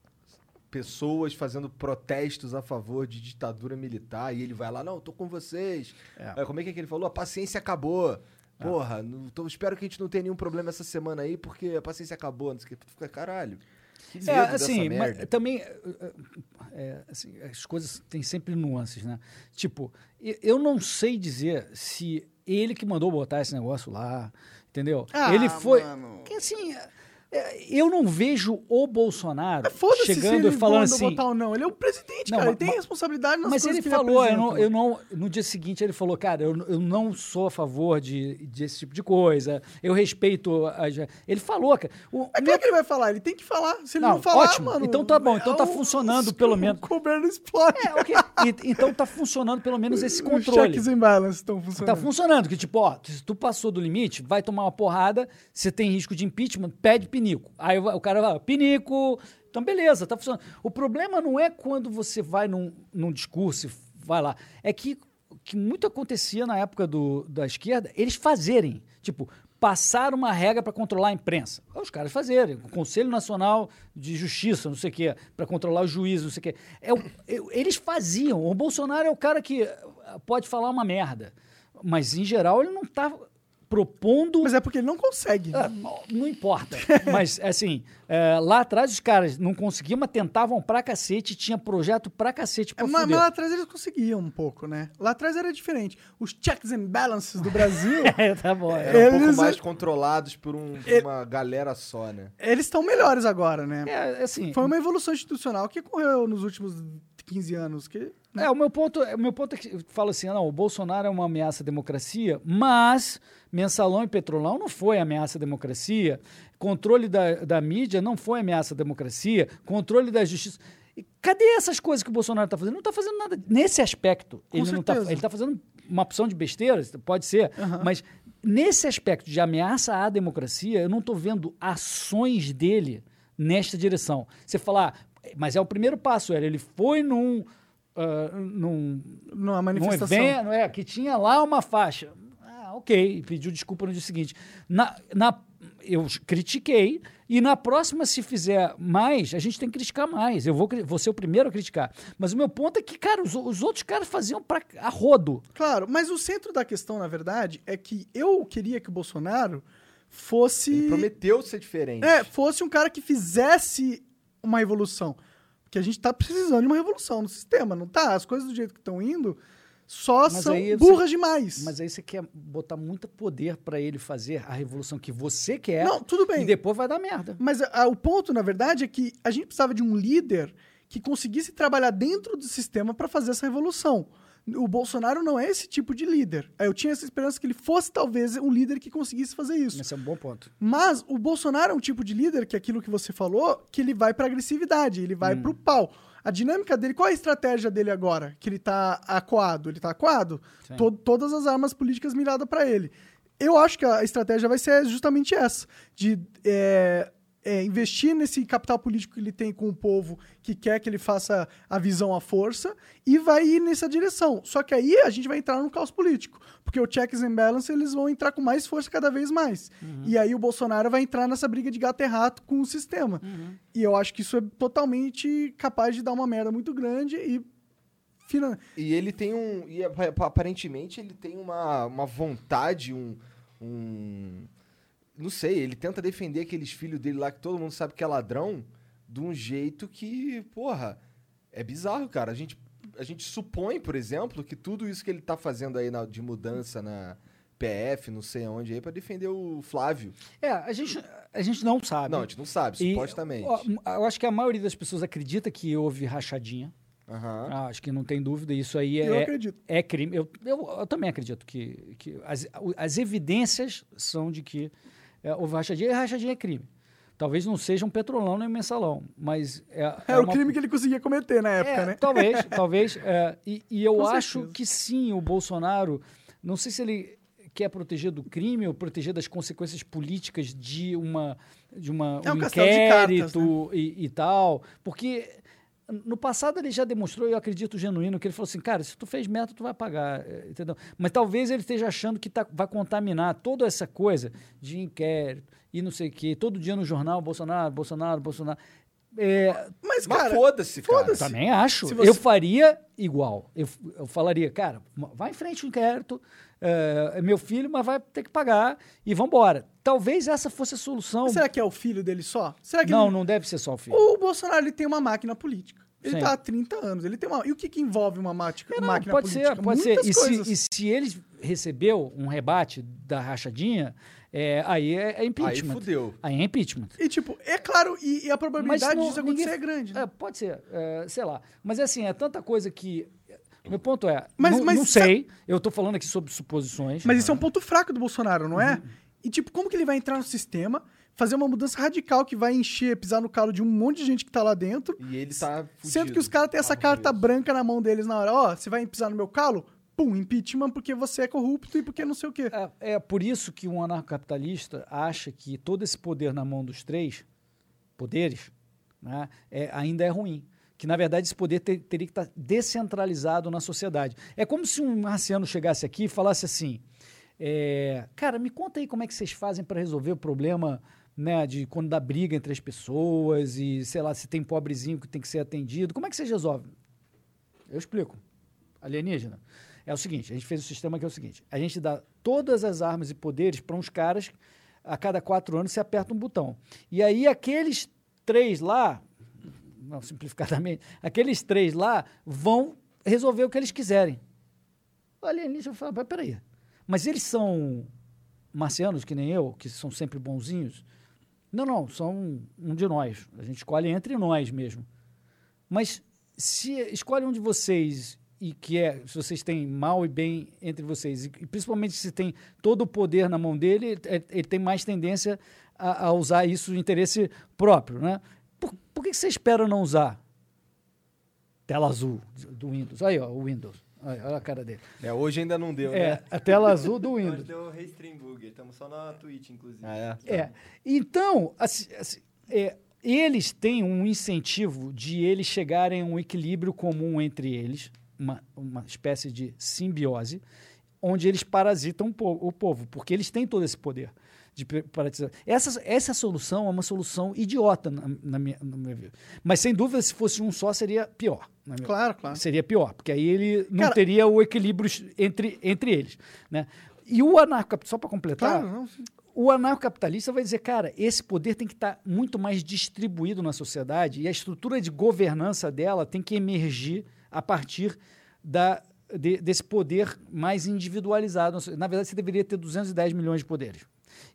pessoas fazendo protestos a favor de ditadura militar e ele vai lá, não, tô com vocês. É. É, como é que, é que ele falou? A paciência acabou. Porra, não tô- espero que a gente não tenha nenhum problema essa semana aí, porque a paciência acabou. Não sei o que. Tu fica, caralho. Que É, assim, mas também é, é, assim, as coisas têm sempre nuances, né? Tipo, eu não sei dizer se ele que mandou botar esse negócio lá, entendeu? Ah, ele foi, mano. que assim, eu não vejo o Bolsonaro se chegando e falando assim. botar ou não. Ele é o presidente, Não, cara. mas- ele tem responsabilidade nas Mas ele falou, ele eu não, eu não, no dia seguinte ele falou, cara, eu, eu não sou a favor de, desse tipo de coisa, eu respeito as... Ele falou, cara. O, é que ele vai falar? Ele tem que falar. Se ele Não, não, falar, ótimo. mano... Então tá bom, então tá é funcionando, o- pelo menos. O governo explode. É, ok. E- então tá funcionando pelo menos esse Os controle. checks and balance estão Tá funcionando. funcionando, que tipo, ó, se tu passou do limite, vai tomar uma porrada, você tem risco de impeachment, pede pinico. Aí o cara vai, pinico, então beleza, tá funcionando. O problema não é quando você vai num, num discurso vai lá, é que que muito acontecia na época do, da esquerda, eles fazerem, tipo, passar uma regra para controlar a imprensa. Os caras fazerem, o Conselho Nacional de Justiça, não sei o quê, para controlar os juízes, não sei o quê. É, é- eles faziam. O Bolsonaro é o cara que eh, pode falar uma merda, mas em geral ele não está propondo Mas é porque ele não consegue. ah, não importa. Mas, assim, é, lá atrás os caras não conseguiam, mas tentavam pra cacete, tinha projeto pra cacete pra É, mas, mas lá atrás eles conseguiam um pouco, né? Lá atrás era diferente. Os checks and balances do Brasil, É, tá bom. é. Eram um pouco eles- mais controlados por, um- por uma galera só, né? eles estão melhores agora, né? É, assim, Foi uma evolução institucional que ocorreu nos últimos 15 anos. Que, é, o meu ponto, o meu ponto é que eu falo assim, não, o Bolsonaro é uma ameaça à democracia, mas mensalão e petrolão não foi ameaça à democracia, controle da, da mídia não foi ameaça à democracia, controle da justiça. E cadê essas coisas que o Bolsonaro está fazendo? Não está fazendo nada nesse aspecto. Com ele não tá, está fazendo uma opção de besteira, pode ser, mas nesse aspecto de ameaça à democracia, eu não estou vendo ações dele nesta direção. Você falar, mas é o primeiro passo, ele foi num, ah, num, numa num manifestação. evento, é, que tinha lá uma faixa. Ah, ok, pediu desculpa no dia seguinte. Na, na, eu critiquei, e na próxima, se fizer mais, a gente tem que criticar mais. Eu vou, vou ser o primeiro a criticar. Mas o meu ponto é que, cara, os, os outros caras faziam pra, a rodo. Claro, mas o centro da questão, na verdade, é que eu queria que o Bolsonaro fosse. Ele prometeu ser diferente. É, fosse um cara que fizesse uma revolução. Porque a gente tá precisando de uma revolução no sistema, não tá? As coisas do jeito que estão indo só Mas são aí você- burras demais. Mas aí você quer botar muito poder pra ele fazer a revolução que você quer. Não, tudo bem. E depois vai dar merda. Mas ah, o ponto, na verdade, é que a gente precisava de um líder que conseguisse trabalhar dentro do sistema para fazer essa revolução. O Bolsonaro não é esse tipo de líder. Eu tinha essa esperança que ele fosse, talvez, um líder que conseguisse fazer isso. Esse é um bom ponto. Mas o Bolsonaro é um tipo de líder, que é aquilo que você falou, que ele vai pra agressividade, ele vai pro pau. A dinâmica dele, qual é a estratégia dele agora? Que ele tá acuado? Ele tá acuado? Todas as armas políticas miradas pra ele. Eu acho que a estratégia vai ser justamente essa: de é, é, investir nesse capital político que ele tem com o povo que quer que ele faça a visão à força e vai ir nessa direção. Só que aí a gente vai entrar no caos político, porque o checks and balance eles vão entrar com mais força cada vez mais. E aí o Bolsonaro vai entrar nessa briga de gato e rato com o sistema. E eu acho que isso é totalmente capaz de dar uma merda muito grande e fina- E ele tem um. E ap- aparentemente ele tem uma, uma vontade, um, um. Não sei, ele tenta defender aqueles filhos dele lá que todo mundo sabe que é ladrão de um jeito que, porra, é bizarro, cara. A gente, a gente supõe, por exemplo, que tudo isso que ele tá fazendo aí na- de mudança na PF, não sei aonde aí, pra defender o Flávio. É, a gente, a gente não sabe. Não, a gente não sabe, E, supostamente. ó, eu acho que a maioria das pessoas acredita que houve rachadinha. Aham. Ah, acho que não tem dúvida. Isso aí Eu é, acredito. é crime. Eu, eu, eu também acredito que, que as, as evidências são de que é, houve rachadinha. E rachadinha é crime. Talvez não seja um petrolão nem um mensalão, mas é, É, o crime que ele conseguia cometer na época, é, né? Talvez, talvez. é, e, e eu Com acho certeza. que sim, o Bolsonaro. Não sei se ele quer proteger do crime ou proteger das consequências políticas de uma de uma É um um de cartas, né? inquérito e, e tal, porque no passado ele já demonstrou, eu acredito genuíno, que ele falou assim, cara, se tu fez meta, tu vai pagar, eh, entendeu? Mas talvez ele esteja achando que tá, vai contaminar toda essa coisa de inquérito e não sei o quê, todo dia no jornal, Bolsonaro, Bolsonaro, Bolsonaro. É, Mas, Mas cara, foda-se, cara. foda-se. também acho. Você- Eu faria igual. Eu, eu falaria, cara, vai em frente o inquérito, é, é meu filho, mas vai ter que pagar e vambora. Talvez essa fosse a solução. Mas será que é o filho dele só? Será que Não, ele- não deve ser só o filho. O Bolsonaro ele tem uma máquina política. Ele Sim. tá há 30 anos. Ele tem uma... E o que, que envolve uma mática, É, não, máquina pode política? ser, pode ser. E se, e se ele recebeu um rebate da rachadinha, é, aí é, é Aí impeachment. fudeu. Aí é impeachment. E, tipo, é claro, e, e a probabilidade não- disso acontecer ninguém- é grande. né? É, pode ser, é, sei lá. Mas assim, é tanta coisa que. Meu ponto é, Mas- não, mas não sa- sei, eu tô falando aqui sobre suposições. Mas isso é um ponto fraco do Bolsonaro, não Uhum. é? E, tipo, como que ele vai entrar no sistema, fazer uma mudança radical que vai encher, pisar no calo de um monte de gente que tá lá dentro, E ele tá fudido. sendo que os caras têm essa Tá carta preso. branca na mão deles na hora. Ó, você vai pisar no meu calo? Pum, impeachment porque você é corrupto e porque não sei o quê. É, é por isso que um anarcocapitalista acha que todo esse poder na mão dos três poderes né, é, ainda é ruim. Que, na verdade, esse poder ter- teria que estar descentralizado na sociedade. É como se um marciano chegasse aqui e falasse assim: é, Cara, me conta aí como é que vocês fazem para resolver o problema né, de quando dá briga entre as pessoas e, sei lá, se tem pobrezinho que tem que ser atendido. Como é que vocês resolvem? Eu explico. Alienígena. É o seguinte, a gente fez um sistema que é o seguinte, a gente dá todas as armas e poderes para uns caras, a cada quatro anos você aperta um botão. E aí aqueles três lá, não simplificadamente, aqueles três lá vão resolver o que eles quiserem. O alienígena fala, "Mas peraí, mas eles são marcianos que nem eu, que são sempre bonzinhos? Não, não, são um de nós. A gente escolhe entre nós mesmo. Mas se escolhe um de vocês e que é, se vocês têm mal e bem entre vocês, e, principalmente se tem todo o poder na mão dele, é- ele tem mais tendência a, a usar isso em interesse próprio, né? Por, que você espera não usar? Tela azul do Windows. Aí, ó, o Windows. Olha, olha a cara dele. É, hoje ainda não deu, É, né? a tela azul do Hoje Windows. deu Restream Bug. Estamos só na Twitch, inclusive. Ah, é. É. Então, assim, assim, é, eles têm um incentivo de eles chegarem a um equilíbrio comum entre eles, uma, uma espécie de simbiose, onde eles parasitam o povo, porque eles têm todo esse poder de parasitizar. Essa, essa solução é uma solução idiota, na, na minha, no meu ver. Mas, sem dúvida, se fosse um só, seria pior. Claro, claro. Seria pior, porque aí ele não Cara- teria o equilíbrio entre, entre eles. Né? E o anarcocapitalista, só para completar, Claro, o anarcocapitalista vai dizer, cara, esse poder tem que estar muito mais distribuído na sociedade e a estrutura de governança dela tem que emergir a partir da, de- desse poder mais individualizado. Na verdade, você deveria ter 210 milhões de poderes.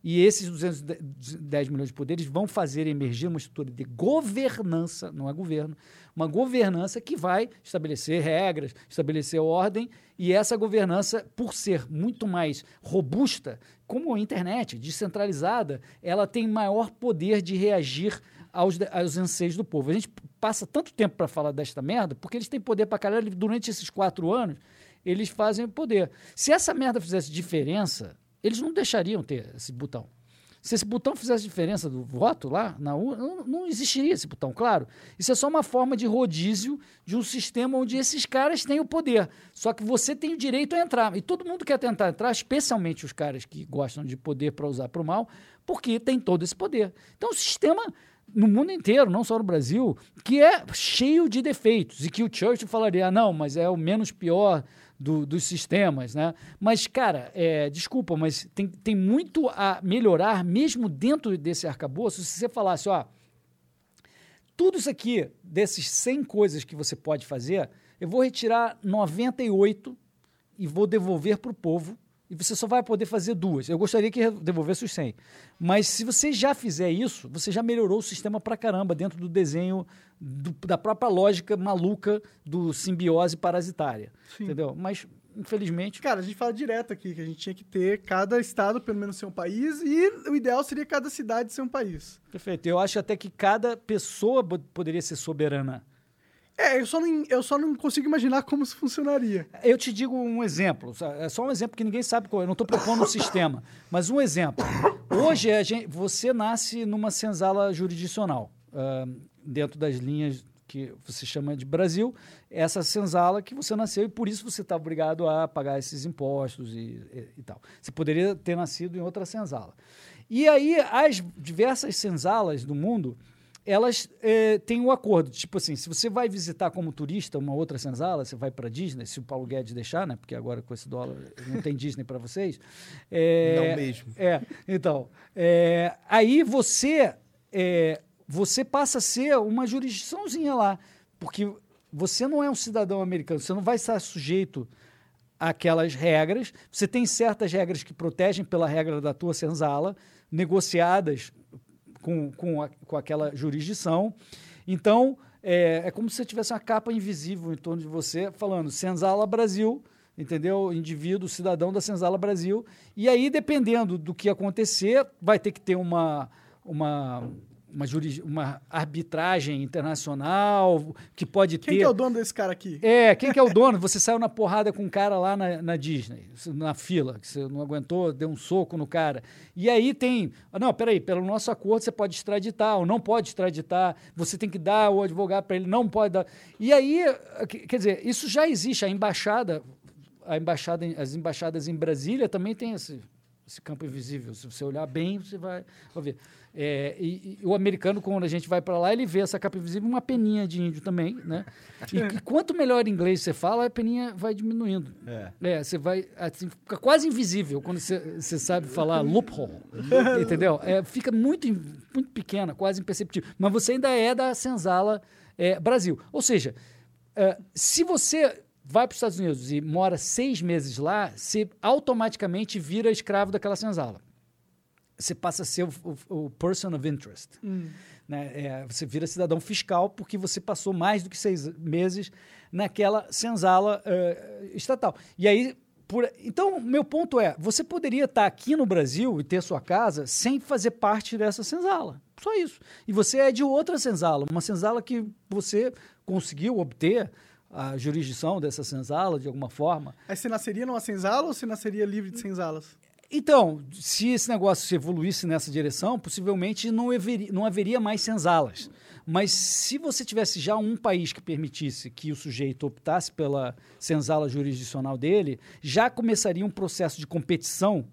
E esses 210 milhões de poderes vão fazer emergir uma estrutura de governança, não é governo, uma governança que vai estabelecer regras, estabelecer ordem, e essa governança, por ser muito mais robusta, como a internet, descentralizada, ela tem maior poder de reagir aos, aos anseios do povo. A gente passa tanto tempo para falar desta merda, porque eles têm poder para caralho, durante esses quatro anos, eles fazem poder. Se essa merda fizesse diferença, eles não deixariam ter esse botão. Se esse botão fizesse diferença do voto lá na urna, não, não existiria esse botão, claro. Isso é só uma forma de rodízio de um sistema onde esses caras têm o poder. Só que você tem o direito a entrar. E todo mundo quer tentar entrar, especialmente os caras que gostam de poder para usar para o mal, porque tem todo esse poder. Então o sistema no mundo inteiro, não só no Brasil, que é cheio de defeitos e que o Churchill falaria, ah, não, mas é o menos pior do- dos sistemas, né? Mas, cara, é, desculpa, mas tem, tem muito a melhorar mesmo dentro desse arcabouço se você falasse, ó, tudo isso aqui, desses 100 coisas que você pode fazer, eu vou retirar 98 e vou devolver para o povo e você só vai poder fazer duas. Eu gostaria que devolvesse os 100. Mas se você já fizer isso, você já melhorou o sistema pra caramba dentro do desenho do- da própria lógica maluca do simbiose parasitária. Sim. Entendeu? Mas, infelizmente, Cara, a gente fala direto aqui que a gente tinha que ter cada estado pelo menos ser um país e o ideal seria cada cidade ser um país. perfeito. Eu acho até que cada pessoa poderia ser soberana. É, eu só, não, eu só não consigo imaginar como isso funcionaria. Eu te digo um exemplo, é só um exemplo que ninguém sabe qual é, eu não estou propondo um sistema, mas um exemplo. Hoje a gente- você nasce numa senzala jurisdicional, ah, dentro das linhas que você chama de Brasil, essa senzala que você nasceu e por isso você está obrigado a pagar esses impostos e, e- e tal. Você poderia ter nascido em outra senzala. E aí as diversas senzalas do mundo elas é, têm um acordo. Tipo assim, se você vai visitar como turista uma outra senzala, você vai para Disney, se o Paulo Guedes deixar, né? Porque agora com esse dólar não tem Disney para vocês. É, Não mesmo. É, então. é, aí você, é, você passa a ser uma jurisdiçãozinha lá. Porque você não é um cidadão americano, você não vai estar sujeito àquelas regras. Você tem certas regras que protegem pela regra da tua senzala, negociadas com, com, a- com aquela jurisdição. Então, é, é como se você tivesse uma capa invisível em torno de você, falando Senzala Brasil, entendeu? Indivíduo, cidadão da Senzala Brasil. E aí, dependendo do que acontecer, vai ter que ter uma, uma, uma, juris- uma arbitragem internacional que pode Quem ter. que é o dono desse cara aqui? É, quem que é o dono? Você saiu na porrada com um cara lá na, na Disney, na fila, que você não aguentou, deu um soco no cara. E aí tem. Não, peraí, pelo nosso acordo você pode extraditar ou não pode extraditar, você tem que dar o advogado para ele, não pode dar. E aí, que- quer dizer, isso já existe. A embaixada, a embaixada em- as embaixadas em Brasília também tem esse, esse campo invisível. Se você olhar bem, você vai, vai ver. É, e, e o americano, quando a gente vai para lá, ele vê essa capa invisível, uma peninha de índio também, né? E, e quanto melhor inglês você fala, a peninha vai diminuindo. É. É, você vai, assim, fica quase invisível quando você, você sabe falar loophole, entendeu? É, fica muito, muito pequena, quase imperceptível. Mas você ainda é da senzala é, Brasil. Ou seja, é, se você vai para os Estados Unidos e mora seis meses lá, você automaticamente vira escravo daquela senzala. Você passa a ser o, o- o person of interest. Né? É, você vira cidadão fiscal porque você passou mais do que seis meses naquela senzala eh, estatal. E aí, por, então, meu ponto é: você poderia estar aqui no Brasil e ter sua casa sem fazer parte dessa senzala. Só isso. E você é de outra senzala, uma senzala que você conseguiu obter a jurisdição dessa senzala de alguma forma. Aí você nasceria numa senzala ou você nasceria livre de senzalas? Então, se esse negócio se evoluísse nessa direção, possivelmente não haveria, não haveria mais senzalas. Mas se você tivesse já um país que permitisse que o sujeito optasse pela senzala jurisdicional dele, já começaria um processo de competição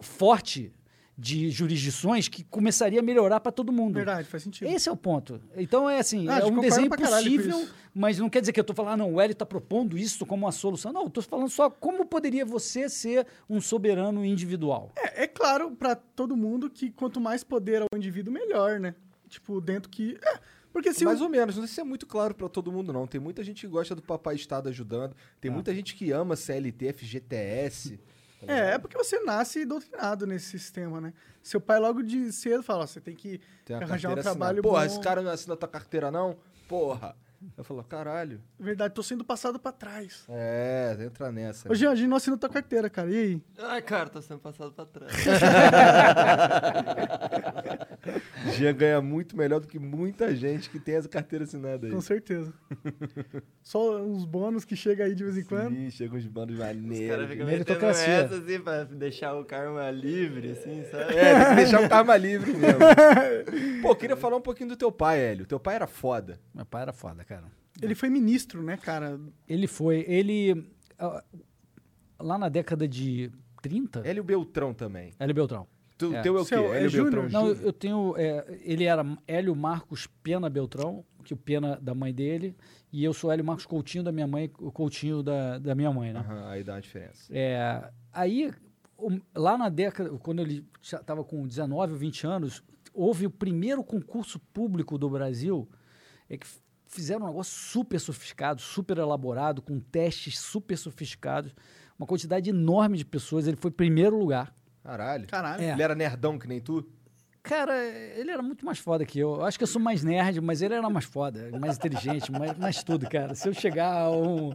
forte de jurisdições que começaria a melhorar para todo mundo. Verdade, faz sentido. Esse é o ponto. Então é assim, Ah, é eu um desenho possível, mas não quer dizer que eu estou falando, ah, não, o Hélio está propondo isso como uma solução. Não, eu estou falando só como poderia você ser um soberano individual. É, é claro pra todo mundo que quanto mais poder ao indivíduo, melhor, né? Tipo, dentro que. é, porque se Mais o... ou menos, não sei se é muito claro pra todo mundo, não. Tem muita gente que gosta do Papai Estado ajudando, tem muita gente que ama CLT, FGTS. tá É, é porque você nasce doutrinado nesse sistema, né? Seu pai logo de cedo fala, ó, você tem que Tem arranjar um trabalho. Porra, bom. esse cara não assina tua carteira, não? Porra. Eu falo, caralho. Verdade, tô sendo passado pra trás. É, entra nessa. Ô, Jean, a gente não assina tua carteira, cara. E aí? Ai, cara, tô sendo passado pra trás. Jean ganha muito melhor do que muita gente que tem essa carteira assinada aí. Com certeza. Só uns bônus que chega aí de vez em quando. Sim, chegam uns bandos Os caras maneiros. ficam metendo essa assim pra deixar o karma livre, assim, sabe? É, tem que deixar o karma livre mesmo. Pô, queria falar um pouquinho do teu pai, Hélio. Teu pai era foda. Meu pai era foda, cara. Ele foi ministro, né, cara? Ele foi, ele ah, lá na década de 30, Hélio Beltrão também. Hélio Beltrão. Tu, É. Teu é o quê? Seu- é Hélio Júnior? Beltrão Não, eu, tenho. é, ele era Hélio Marcos Pena Beltrão, que o Pena da mãe dele, e eu sou Hélio Marcos Coutinho da minha mãe, o Coutinho da, da minha mãe, né? Aham, aí dá uma diferença. É, aí, o- lá na década, quando ele estava com 19 ou 20 anos, houve o primeiro concurso público do Brasil, é que fizeram um negócio super sofisticado, super elaborado, com testes super sofisticados, uma quantidade enorme de pessoas, ele foi primeiro lugar. Caralho. Caralho. É. Ele era nerdão que nem tu? Cara, ele era muito mais foda que eu. Eu Acho que eu sou mais nerd, mas ele era mais foda, mais inteligente, mais, mais tudo, cara. Se eu chegar a um,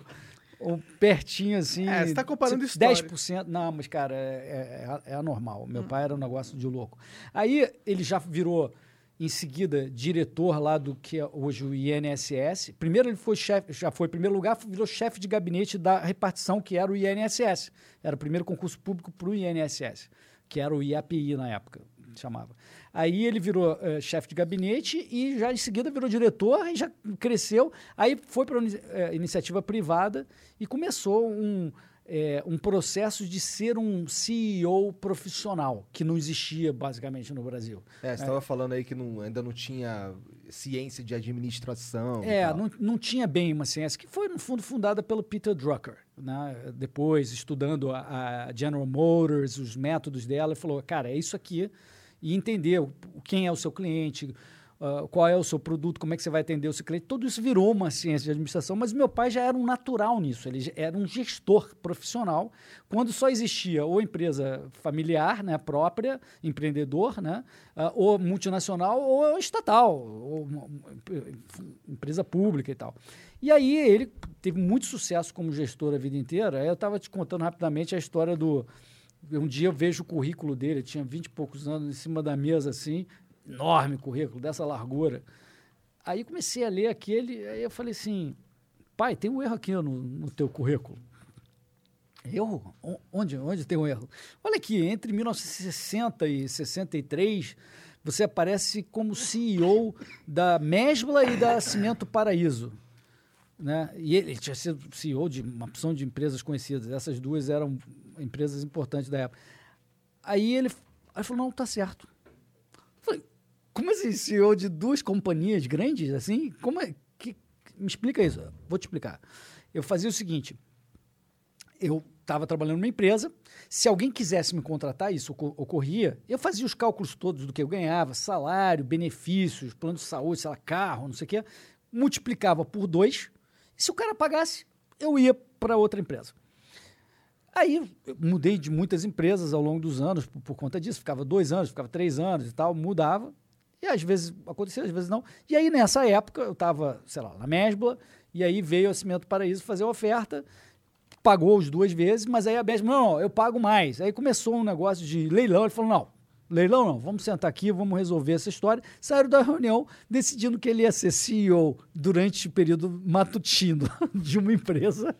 um pertinho assim. É, você tá comparando história. 10%. Não, mas, cara, é, é, é anormal. Meu pai era um negócio de louco. Aí ele já virou, em seguida, diretor lá do que é hoje o INSS. Primeiro ele foi chefe, já foi em primeiro lugar, virou chefe de gabinete da repartição, que era o INSS. Era o primeiro concurso público para o INSS, que era o IAPI na época, chamava. Aí ele virou eh, chefe de gabinete e já em seguida virou diretor e já cresceu. Aí foi para a iniciativa privada e começou um. É, um processo de ser um CEO profissional, que não existia basicamente no Brasil. É, você estava falando aí que não- ainda não tinha ciência de administração. É, não, não tinha bem uma ciência, que foi, no fundo, fundada pelo Peter Drucker. Né? Depois, estudando a, a General Motors, os métodos dela, ele falou, cara, é isso aqui, e entender o- quem é o seu cliente, ah, qual é o seu produto, como é que você vai atender o seu cliente. Tudo isso virou uma ciência de administração, mas meu pai já era um natural nisso, ele era um gestor profissional, quando só existia ou empresa familiar, né, própria, empreendedor, né, ah, ou multinacional, ou estatal, ou empresa pública e tal. E aí ele teve muito sucesso como gestor a vida inteira. Eu estava te contando rapidamente a história do. Um dia eu vejo o currículo dele, ele tinha 20 e poucos anos, em cima da mesa, assim, enorme currículo, dessa largura. Aí comecei a ler aquele, aí eu falei assim, pai, tem um erro aqui no, no teu currículo. Erro? Onde, onde tem um erro? Olha aqui, entre 1960 e 63, você aparece como CEO da Mesbla e da Cimento Paraíso. Né? E ele tinha sido CEO de uma opção de empresas conhecidas. Essas duas eram empresas importantes da época. Aí ele, aí falou, não, tá certo. Como assim, CEO de duas companhias grandes, assim? Como é? Que, me explica isso. Vou te explicar. Eu fazia o seguinte, eu estava trabalhando numa empresa, se alguém quisesse me contratar, isso ocor- ocorria, eu fazia os cálculos todos do que eu ganhava, salário, benefícios, plano de saúde, sei lá, carro, não sei o quê, multiplicava por dois, e se o cara pagasse, eu ia para outra empresa. Aí eu mudei de muitas empresas ao longo dos anos por, por conta disso. Ficava dois anos, ficava três anos e tal, mudava. E às vezes acontecia, às vezes não. E aí nessa época eu estava, sei lá, na Mesbla, e aí veio a Cimento Paraíso fazer a oferta, pagou as duas vezes, mas aí a Mesbla, não, não, eu pago mais. Aí começou um negócio de leilão, ele falou, não, leilão não, vamos sentar aqui, vamos resolver essa história. Saíram da reunião decidindo que ele ia ser CEO durante o período matutino de uma empresa.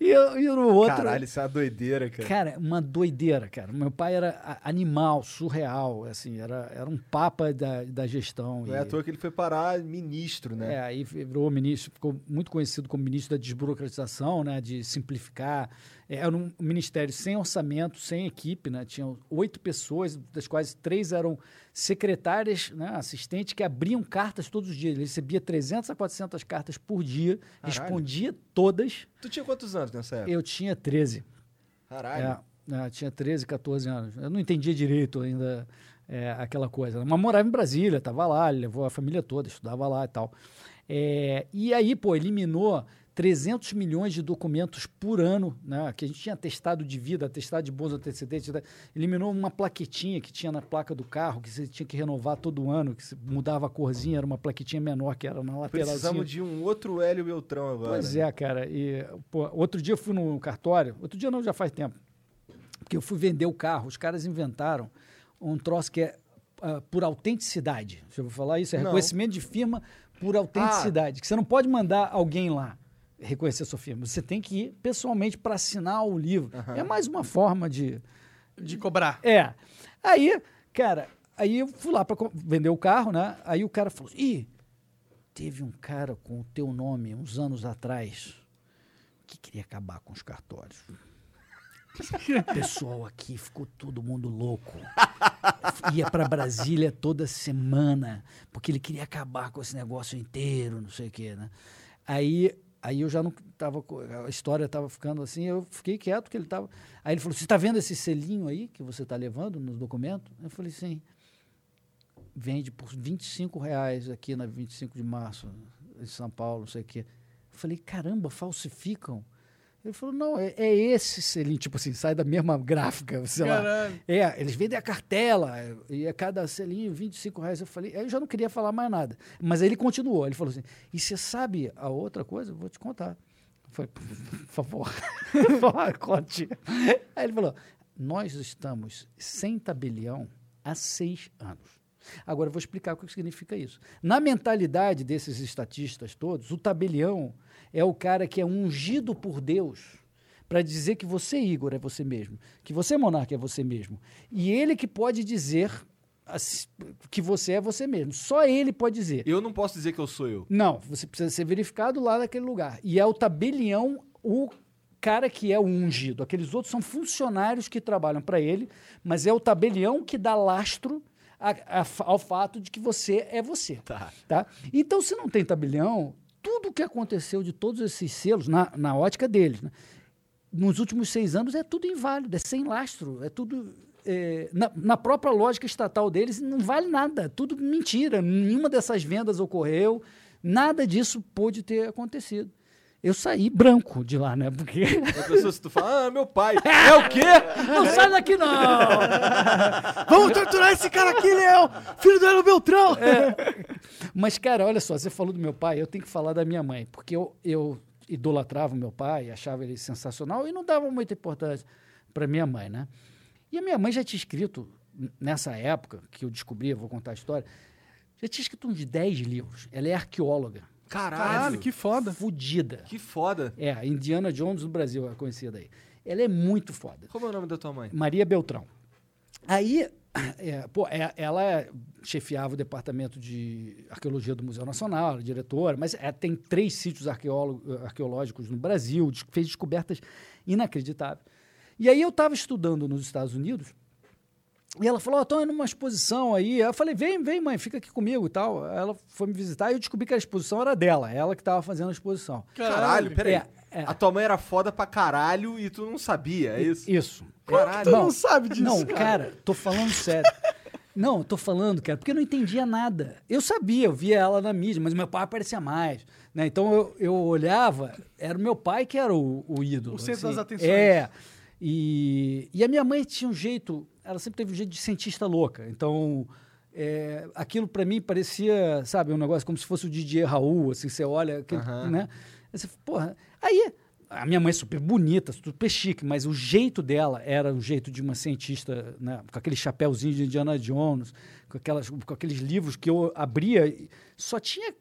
E, e no outro... Caralho, isso é uma doideira, cara. Cara, uma doideira, cara. Meu pai era animal, surreal, assim, era, era um papa da, da gestão. Não e- é à toa que ele foi parar ministro, né? é, aí virou ministro, ficou muito conhecido como ministro da desburocratização, né, de simplificar. Era um ministério sem orçamento, sem equipe, né, tinham oito pessoas, das quais três eram secretárias, né, assistentes, que abriam cartas todos os dias. Ele recebia 300 a 400 cartas por dia, Caralho. respondia todas. Tu tinha quantos anos nessa época? Eu tinha 13. Caralho. É, é, tinha 13, 14 anos. Eu não entendia direito ainda é, aquela coisa. Mas morava em Brasília, estava lá, levou a família toda, estudava lá e tal. É, e aí, pô, eliminou 300 milhões de documentos por ano, né? Que a gente tinha atestado de vida, atestado de bons antecedentes. né, Eliminou uma plaquetinha que tinha na placa do carro, que você tinha que renovar todo ano, que mudava a corzinha, era uma plaquetinha menor que era na lateral. Precisamos de um outro Hélio Beltrão agora. Pois é, cara. E, pô, outro dia eu fui no cartório, outro dia não, já faz tempo, porque eu fui vender o carro. Os caras inventaram um troço que é ah, por autenticidade. Deixa eu falar isso, é Não. reconhecimento de firma por autenticidade. Que você não pode mandar alguém lá reconhecer a sua firma. Você tem que ir pessoalmente para assinar o livro. É mais uma forma de, De cobrar. é. Aí, cara, aí eu fui lá para vender o carro, né? Aí o cara falou: ih, teve um cara com o teu nome uns anos atrás que queria acabar com os cartórios. O pessoal aqui ficou todo mundo louco. Ia para Brasília toda semana, porque ele queria acabar com esse negócio inteiro, não sei o quê, né? Aí, aí eu já não tava, a história estava ficando assim, eu fiquei quieto que ele estava. Aí ele falou: "Você está vendo esse selinho aí que você está levando no documento?" Eu falei: "Sim." Vende por 25 reais aqui na 25 de março, em São Paulo, não sei o quê. Eu falei: "Caramba, falsificam?" Ele falou, não, é, é esse selinho, tipo assim, sai da mesma gráfica, sei lá. Caralho. É, eles vendem a cartela, e a cada selinho, 25 reais. Eu falei, aí eu já não queria falar mais nada. Mas aí ele continuou, ele falou assim, e você sabe a outra coisa? Eu vou te contar. Eu falei, por favor, Fala, conte. Aí ele falou, nós estamos sem tabelião há seis anos. Agora eu vou explicar o que significa isso. Na mentalidade desses estatistas todos, o tabelião é o cara que é ungido por Deus para dizer que você, Igor, é você mesmo, que você, Monarca, é você mesmo. E ele que pode dizer que você é você mesmo. Só ele pode dizer. Eu não posso dizer que eu sou eu. Não, você precisa ser verificado lá naquele lugar. E é o tabelião o cara que é o ungido. Aqueles outros são funcionários que trabalham para ele, mas é o tabelião que dá lastro a- a- ao fato de que você é você. Tá. Tá? Então, se não tem tabelião, tudo o que aconteceu de todos esses selos, na, na ótica deles, né, nos últimos seis anos, é tudo inválido, é sem lastro, é tudo. é, na, na própria lógica estatal deles, não vale nada, é tudo mentira. Nenhuma dessas vendas ocorreu, nada disso pôde ter acontecido. Eu saí branco de lá, né? Porque. A pessoa, se tu fala, ah, meu pai. É o quê? não sai daqui, não! Vamos torturar esse cara aqui, Leão! Filho do Elo Beltrão! Mas, cara, olha só, você falou do meu pai, eu tenho que falar da minha mãe, porque eu, eu idolatrava o meu pai, achava ele sensacional e não dava muita importância para minha mãe, né? E a minha mãe já tinha escrito, nessa época que eu descobri, eu vou contar a história, já tinha escrito uns 10 livros. Ela é arqueóloga, Caralho, Caralho, que foda. fodida. que foda. É, a Indiana Jones do Brasil, é conhecida aí. Ela é muito foda. Como é o nome da tua mãe? Maria Beltrão. Aí, é, pô, é- ela chefiava o departamento de arqueologia do Museu Nacional, era diretora, mas é, tem três sítios arqueológicos no Brasil, fez descobertas inacreditáveis. E aí eu estava estudando nos Estados Unidos e ela falou, estou indo numa exposição aí. Eu falei, vem, vem, mãe, fica aqui comigo e tal. Ela foi me visitar e eu descobri que a exposição era dela, ela que estava fazendo a exposição. Caralho, peraí. É, é. A tua mãe era foda pra caralho e tu não sabia, é isso? Isso. Caralho. Tu não sabe disso, Não, cara. cara, tô falando sério. Não, tô falando, cara, porque eu não entendia nada. Eu sabia, eu via ela na mídia, mas meu pai aparecia mais. Né? Então eu, eu olhava, era o meu pai que era o, o ídolo. O centro das atenções. É. E, e a minha mãe tinha um jeito, ela sempre teve um jeito de cientista louca. Então, é, aquilo para mim parecia, sabe, um negócio como se fosse o Didier Raul, assim, você olha, aquele, né? Aí você, porra, aí a minha mãe é super bonita, super chique, mas o jeito dela era o jeito de uma cientista, né, com aquele chapéuzinho de Indiana Jones, com, aquelas, com aqueles livros que eu abria, só tinha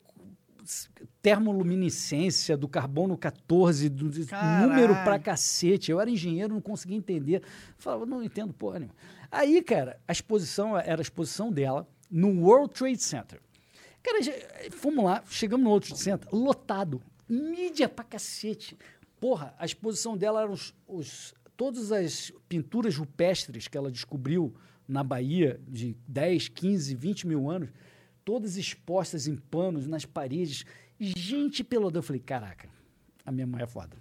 termoluminescência do carbono 14, do, Caralho. número pra cacete. Eu era engenheiro, não conseguia entender. Falava, não entendo porra nenhuma. Aí, cara, a exposição era a exposição dela no World Trade Center. Cara, fomos lá, chegamos no World Trade Center, lotado. Mídia pra cacete. Porra, a exposição dela era os, os- todas as pinturas rupestres que ela descobriu na Bahia de 10, 15, 20 mil anos, todas expostas em panos, nas paredes. Gente pelodão. Eu falei, caraca, a minha mãe é foda.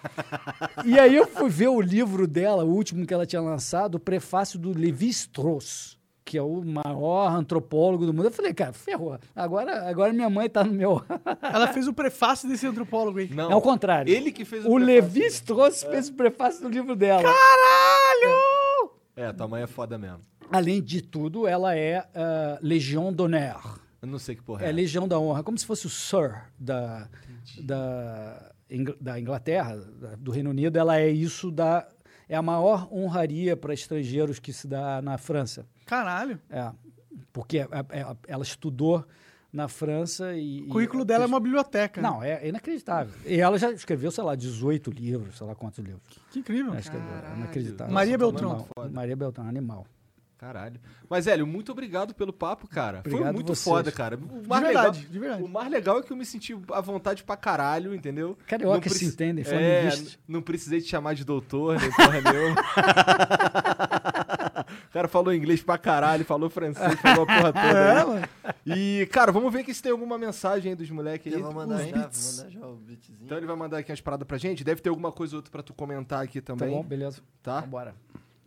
e aí eu fui ver o livro dela, o último que ela tinha lançado, o prefácio do Levi-Strauss, que é o maior antropólogo do mundo. Eu falei, cara, ferrou. Agora, agora minha mãe tá no meu... Ela fez o prefácio desse antropólogo aí. Não. É o contrário. Ele que fez o O prefácio. Levi-Strauss fez o prefácio do livro dela. Caralho! É, tua mãe é foda mesmo. Além de tudo, ela é ah, Legion d'honneur. Eu não sei que porra É, é. Legião da Honra, como se fosse o Sir da, da, Ingl- da Inglaterra, da- do Reino Unido. Ela é isso da. É a maior honraria para estrangeiros que se dá na França. Caralho. É, porque é- é- ela estudou na França e. O currículo e- dela é uma biblioteca. né? Não, é inacreditável. E ela já escreveu, sei lá, 18 livros, sei lá quantos livros. Que incrível. Ela escreveu, é inacreditável. Maria Nossa, Beltrão. Maria Beltrão, animal. Caralho. Mas, Hélio, muito obrigado pelo papo, cara. Foi Obrigado muito vocês. foda, cara. O De mais verdade, legal, de verdade. O mais legal é que eu me senti à vontade pra caralho, entendeu? Carioca Não se preci- entendem, É, não precisei te chamar de doutor, nem porra nenhuma. o cara falou inglês pra caralho, falou francês, falou a porra toda. É, né? mano. E, cara, vamos ver aqui se tem alguma mensagem aí dos moleques aí. Já vou mandar Os já, beats. mandar já o beatzinho. Então ele vai mandar aqui umas paradas pra gente. Deve ter alguma coisa ou outra pra tu comentar aqui Tá também. bom, beleza. Tá? Vambora.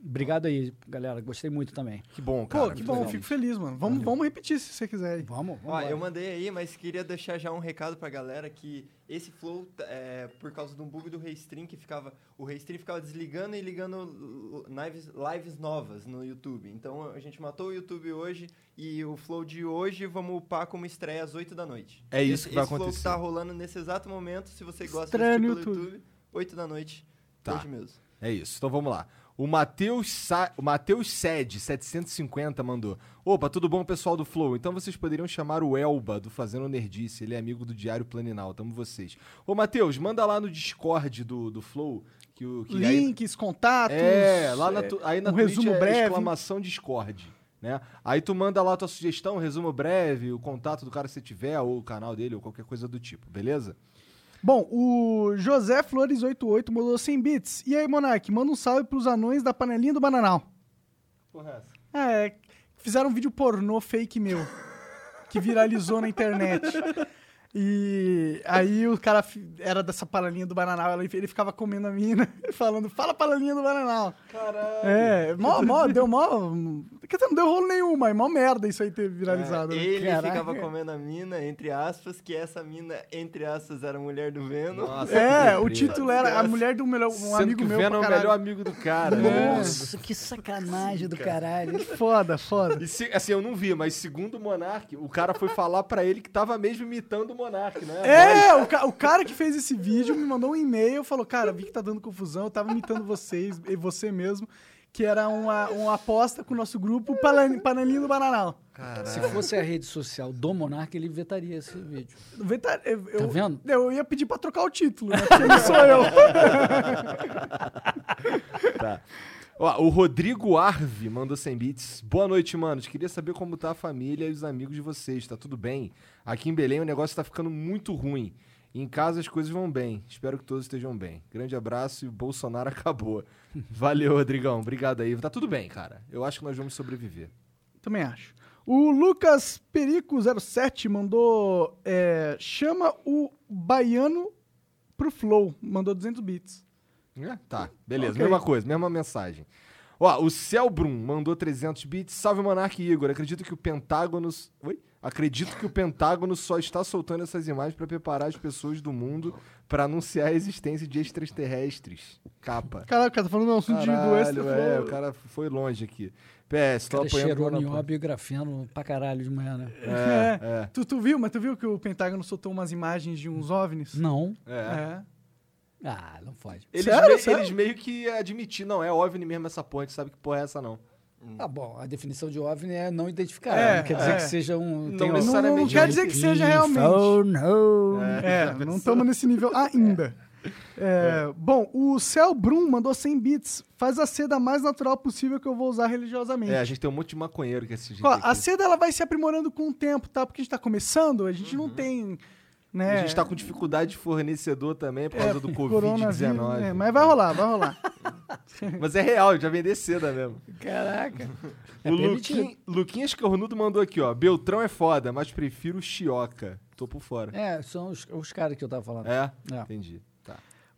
Obrigado aí, galera. Gostei muito também. Que bom, cara. Pô, que bom, fico feliz, mano. Vamos, vamos repetir se você quiser aí. Vamos, vamos. Ó, eu mandei aí, mas queria deixar já um recado pra galera que esse flow, é, por causa de um bug do Restream, que ficava. O Restream ficava desligando e ligando lives, lives novas no YouTube. Então a gente matou o YouTube hoje e o flow de hoje vamos upar como estreia às 8 da noite. É isso esse, que vai esse flow acontecer. que tá rolando nesse exato momento, se você gosta Estreia de no assistir pelo YouTube. YouTube, 8 da noite. Tá. Hoje mesmo. É isso. Então vamos lá. O Matheus Sa... o Matheus Sed 750 mandou. Opa, tudo bom, pessoal do Flow? Então vocês poderiam chamar o Elba do Fazendo Nerdice. Ele é amigo do Diário Planinal. Tamo vocês. Ô, Matheus, manda lá no Discord do, do Flow. Que o, que aí- Links, contatos. É, lá na, tu- aí na um Twitch resumo é breve. exclamação Discord. Né? Aí tu manda lá a tua sugestão, resumo breve, o contato do cara que você tiver, ou o canal dele, ou qualquer coisa do tipo, beleza? Bom, o José Flores88 mandou 100 bits. E aí, Monark, manda um salve pros anões da panelinha do Bananal. Porra, essa. Ah, é, fizeram um vídeo pornô fake meu, que viralizou na internet. E aí o cara era dessa panelinha do Bananal, ele ele ficava comendo a mina, falando, fala panelinha do Bananal. Caralho. É, mó, mó, deu mó... Quer dizer, não deu rolo nenhum, mas mó merda isso aí ter viralizado. né? Ele Caraca. ficava comendo a mina, entre aspas, que essa mina, entre aspas, era a mulher do Venom. Nossa, É, que o título era a mulher do melhor, um Sendo amigo que meu o Venom é o melhor amigo do cara. né? Nossa, que sacanagem do caralho. Foda, foda. E se- assim, eu não vi, mas segundo o Monark, o cara foi falar pra ele que tava mesmo imitando o Monark, né? É, o, ca- o cara que fez esse vídeo me mandou um e-mail, falou, cara, vi que tá dando confusão, eu tava imitando vocês, e você mesmo, que era uma, uma aposta com o nosso grupo, Panelinha do Bananal. Se fosse a rede social do Monark, ele vetaria esse vídeo. Veta- Eu, eu- Tá vendo? Eu ia pedir pra trocar o título, né? Porque não sou eu. Tá. Ó, o Rodrigo Arve mandou 100 bits. Boa noite, manos. Queria saber como tá a família e os amigos de vocês. Tá tudo bem? Aqui em Belém o negócio tá ficando muito ruim. Em casa as coisas vão bem. Espero que todos estejam bem. Grande abraço e o Bolsonaro acabou. Valeu, Rodrigão. Obrigado aí. Tá tudo bem, cara. Eu acho que nós vamos sobreviver. Também acho. O Lucas Perico07 mandou, é, chama o baiano pro Flow, mandou 200 bits. É, tá, beleza. Ok. Mesma coisa, mesma mensagem. Ó, o Celbrum mandou 300 bits. Salve, Monark Igor. Acredito que o Pentágono... Oi? Acredito que o Pentágono só está soltando essas imagens para preparar as pessoas do mundo para anunciar a existência de extraterrestres. Capa. Caraca, o cara tá falando um assunto de do extra Caralho, é, o cara foi longe aqui. PS, tô apoiando... cheirou nióbio e grafeno pra caralho de manhã, né? É, é, Tu, tu viu, mas tu viu que o Pentágono soltou umas imagens de uns OVNIs? Não. é. É. Ah, não pode. Eles, Sério, meio, sério? eles meio que admitiram, não, é OVNI mesmo essa gente sabe que porra é essa não. Tá bom, a definição de OVNI é não identificar. É, não quer dizer é. que seja um... Não um- Não, não necessariamente quer dizer que seja realmente. Oh, no. É, não estamos nesse nível ainda. É, Bom, o Cel Brum mandou 100 bits. Faz a seda mais natural possível que eu vou usar religiosamente. É, a gente tem um monte de maconheiro que assiste Ó, aqui. a seda ela vai se aprimorando com o tempo, tá? Porque a gente tá começando, a gente não tem. Né, A gente tá com dificuldade de fornecedor também por é, causa do coronavírus, Covid-19. é, mas vai rolar, vai rolar. Mas é real, já vender seda mesmo. Caraca. É o. Luquin, Luquinhas Cornudo mandou aqui, ó. Beltrão é foda, mas prefiro Chioca. Tô por fora. É, são os, os caras que eu tava falando. É? É. Entendi. Tá.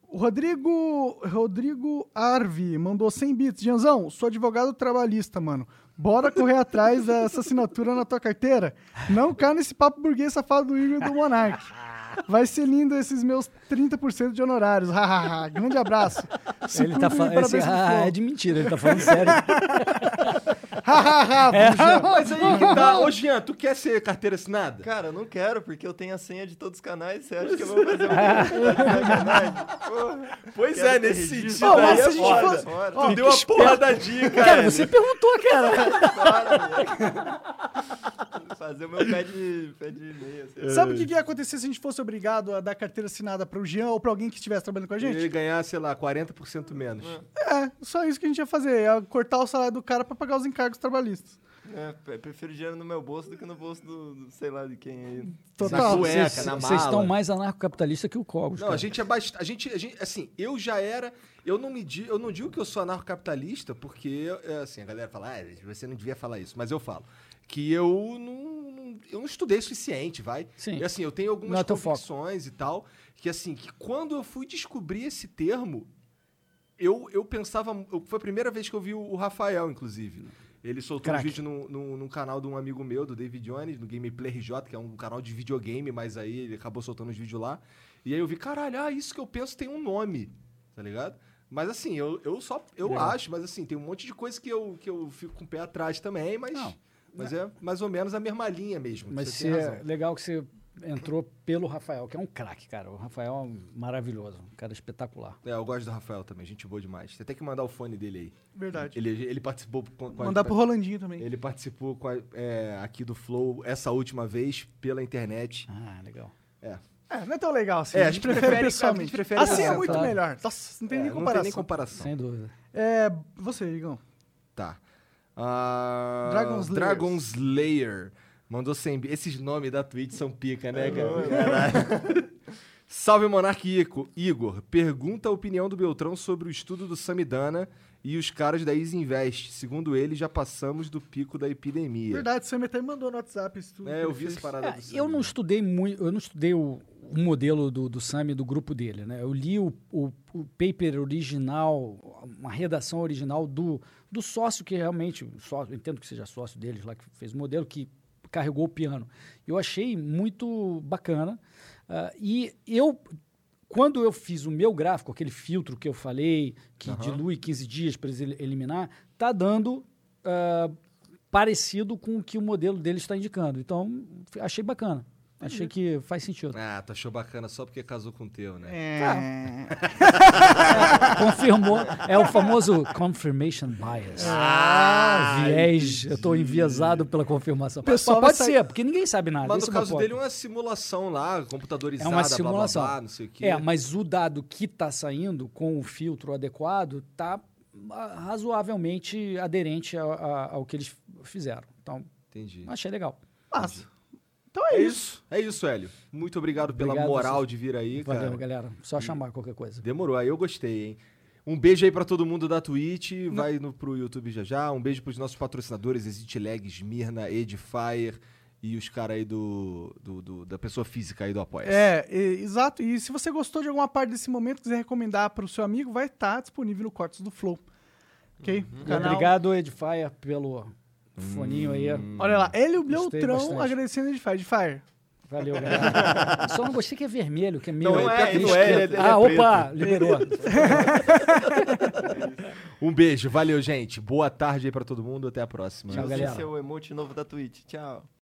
O Rodrigo, Rodrigo Arvi mandou 100 bits. Janzão, sou advogado trabalhista, mano. Bora correr atrás dessa assinatura na tua carteira? Não cai nesse papo burguês safado do Igor do Monark. Vai ser lindo esses meus 30% de honorários. Grande abraço. Se Ele tá falando. ah, é de mentira, ele tá falando sério. Buja. Mas aí que tá. Ô, Jean, tu quer ser carteira assinada? Cara, eu não quero, porque eu tenho a senha de todos os canais. Você acha que eu vou fazer o quê? Sacanagem. Porra. Pois Quero é, nesse sentido Ó, aí é a gente foda. fosse- Fora. Ó, Tu deu a porra da dica, Cara, você perguntou, cara. Fazer o meu pé de, pé de meia. assim. Sabe o que, que ia acontecer se a gente fosse obrigado a dar carteira assinada pro Jean ou pra alguém que estivesse trabalhando com a gente? Ele ganhar, sei lá, 40% menos. É, só isso que a gente ia fazer. Ia cortar o salário do cara pra pagar os encargos trabalhistas. É, pre- prefiro dinheiro no meu bolso do que no bolso do, do sei lá de quem aí. Total. Na cueca, Vocês na vocês estão mala. mais anarcocapitalista que o Cogos. Não, cara. a gente é bastante. A gente, a gente, assim, eu já era. Eu não me di- eu não digo que eu sou anarcocapitalista, porque, é, assim, a galera fala, ah, você não devia falar isso, mas eu falo. Que eu não, não- eu não estudei o suficiente, vai. Sim. E, assim, eu tenho Não algumas é teu foco. convicções e tal, que assim, que quando eu fui descobrir esse termo, eu, eu pensava. eu- foi a primeira vez que eu vi o, o Rafael, inclusive. Ele soltou um Craque. vídeo no, no, no canal de um amigo meu, do David Jones, no Gameplay RJ, que é um canal de videogame, mas aí ele acabou soltando os vídeos lá. E aí eu vi, caralho, ah, isso que eu penso tem um nome, tá ligado? Mas assim, eu, eu só. Eu Legal. acho, mas assim, tem um monte de coisa que eu, que eu fico com o pé atrás também, mas. Não. Mas é mais ou menos a mesma linha mesmo. Mas se é legal que você entrou pelo Rafael, que é um craque, cara. O Rafael é um maravilhoso, um cara espetacular. É, eu gosto do Rafael também, gente boa demais. Você tem que mandar o fone dele aí. Verdade. Ele, ele participou com, com a- Mandar pro Rolandinho também. Ele participou com a- é, aqui do Flow essa última vez pela internet. Ah, legal. É. É, não é tão legal assim. É, a gente prefere pessoalmente. a gente prefere assim é muito claro. melhor. Nossa, não tem É, nem não tem comparação. nem comparação. Sem dúvida. É, você, Igão. Tá. Ah, Dragon Slayers. Dragon Slayer. Mandou 100 bi- Esses nomes da Twitch são pica, né, cara? Caralho. Salve Monark Ico- Igor. Pergunta a opinião do Beltrão sobre o estudo do Samidana e os caras da Easy Invest. Segundo ele, já passamos do pico da epidemia. Verdade, o Sam até me mandou no WhatsApp isso tudo. É, eu vi essa parada É, do eu Samidana. não estudei muito, eu não estudei o, o modelo do, do Sami do grupo dele, né? Eu li o, o, o paper original, uma redação original do, do sócio que realmente, sócio, eu entendo que seja sócio deles lá que fez o modelo, que carregou o piano. Eu achei muito bacana. ah, e eu, quando eu fiz o meu gráfico, aquele filtro que eu falei, que dilui 15 dias para eliminar, tá dando ah, parecido com o que o modelo dele está indicando. Então, achei bacana. Achei que faz sentido. Ah, tu achou bacana só porque casou com o teu, né? É. Confirmou. É o famoso confirmation bias. Ah, Viés. Eu estou enviesado pela confirmação. pessoal pode sair- ser, porque ninguém sabe nada. Mas Esse no é caso dele, uma simulação lá, computadorizada, É uma blá, blá, simulação. blá, não sei o quê. É, mas o dado que está saindo com o filtro adequado está razoavelmente aderente a- a- ao que eles fizeram. Então, Entendi. achei legal. Massa. Então é, É isso. isso. É isso, Hélio. Muito obrigado pela Obrigado, moral vocês. de vir aí, Valeu, cara. galera. Só chamar qualquer coisa. Demorou, aí eu gostei, hein? Um beijo aí pra todo mundo da Twitch, vai no, pro YouTube já já. Um beijo pros nossos patrocinadores, Exit Lag, Smirna, Edifier e os caras aí do, do- do- da pessoa física aí do Apoia. É, e- exato. E se você gostou de alguma parte desse momento, quiser recomendar para o seu amigo, vai estar disponível no Cortes do Flow. Ok? E Canal- Obrigado, Edifier, pelo foninho aí. Olha lá, ele o Beltrão bastante. agradecendo a Edifier. Edifier. Valeu, galera. Só não gostei que é vermelho, que é meio. Não, é, triste. não é, ele é- ele é ah, opa, liberou. Um beijo, valeu, gente. Boa tarde aí pra todo mundo, até a próxima. Tchau, galera. seu emote novo da Twitch. Tchau.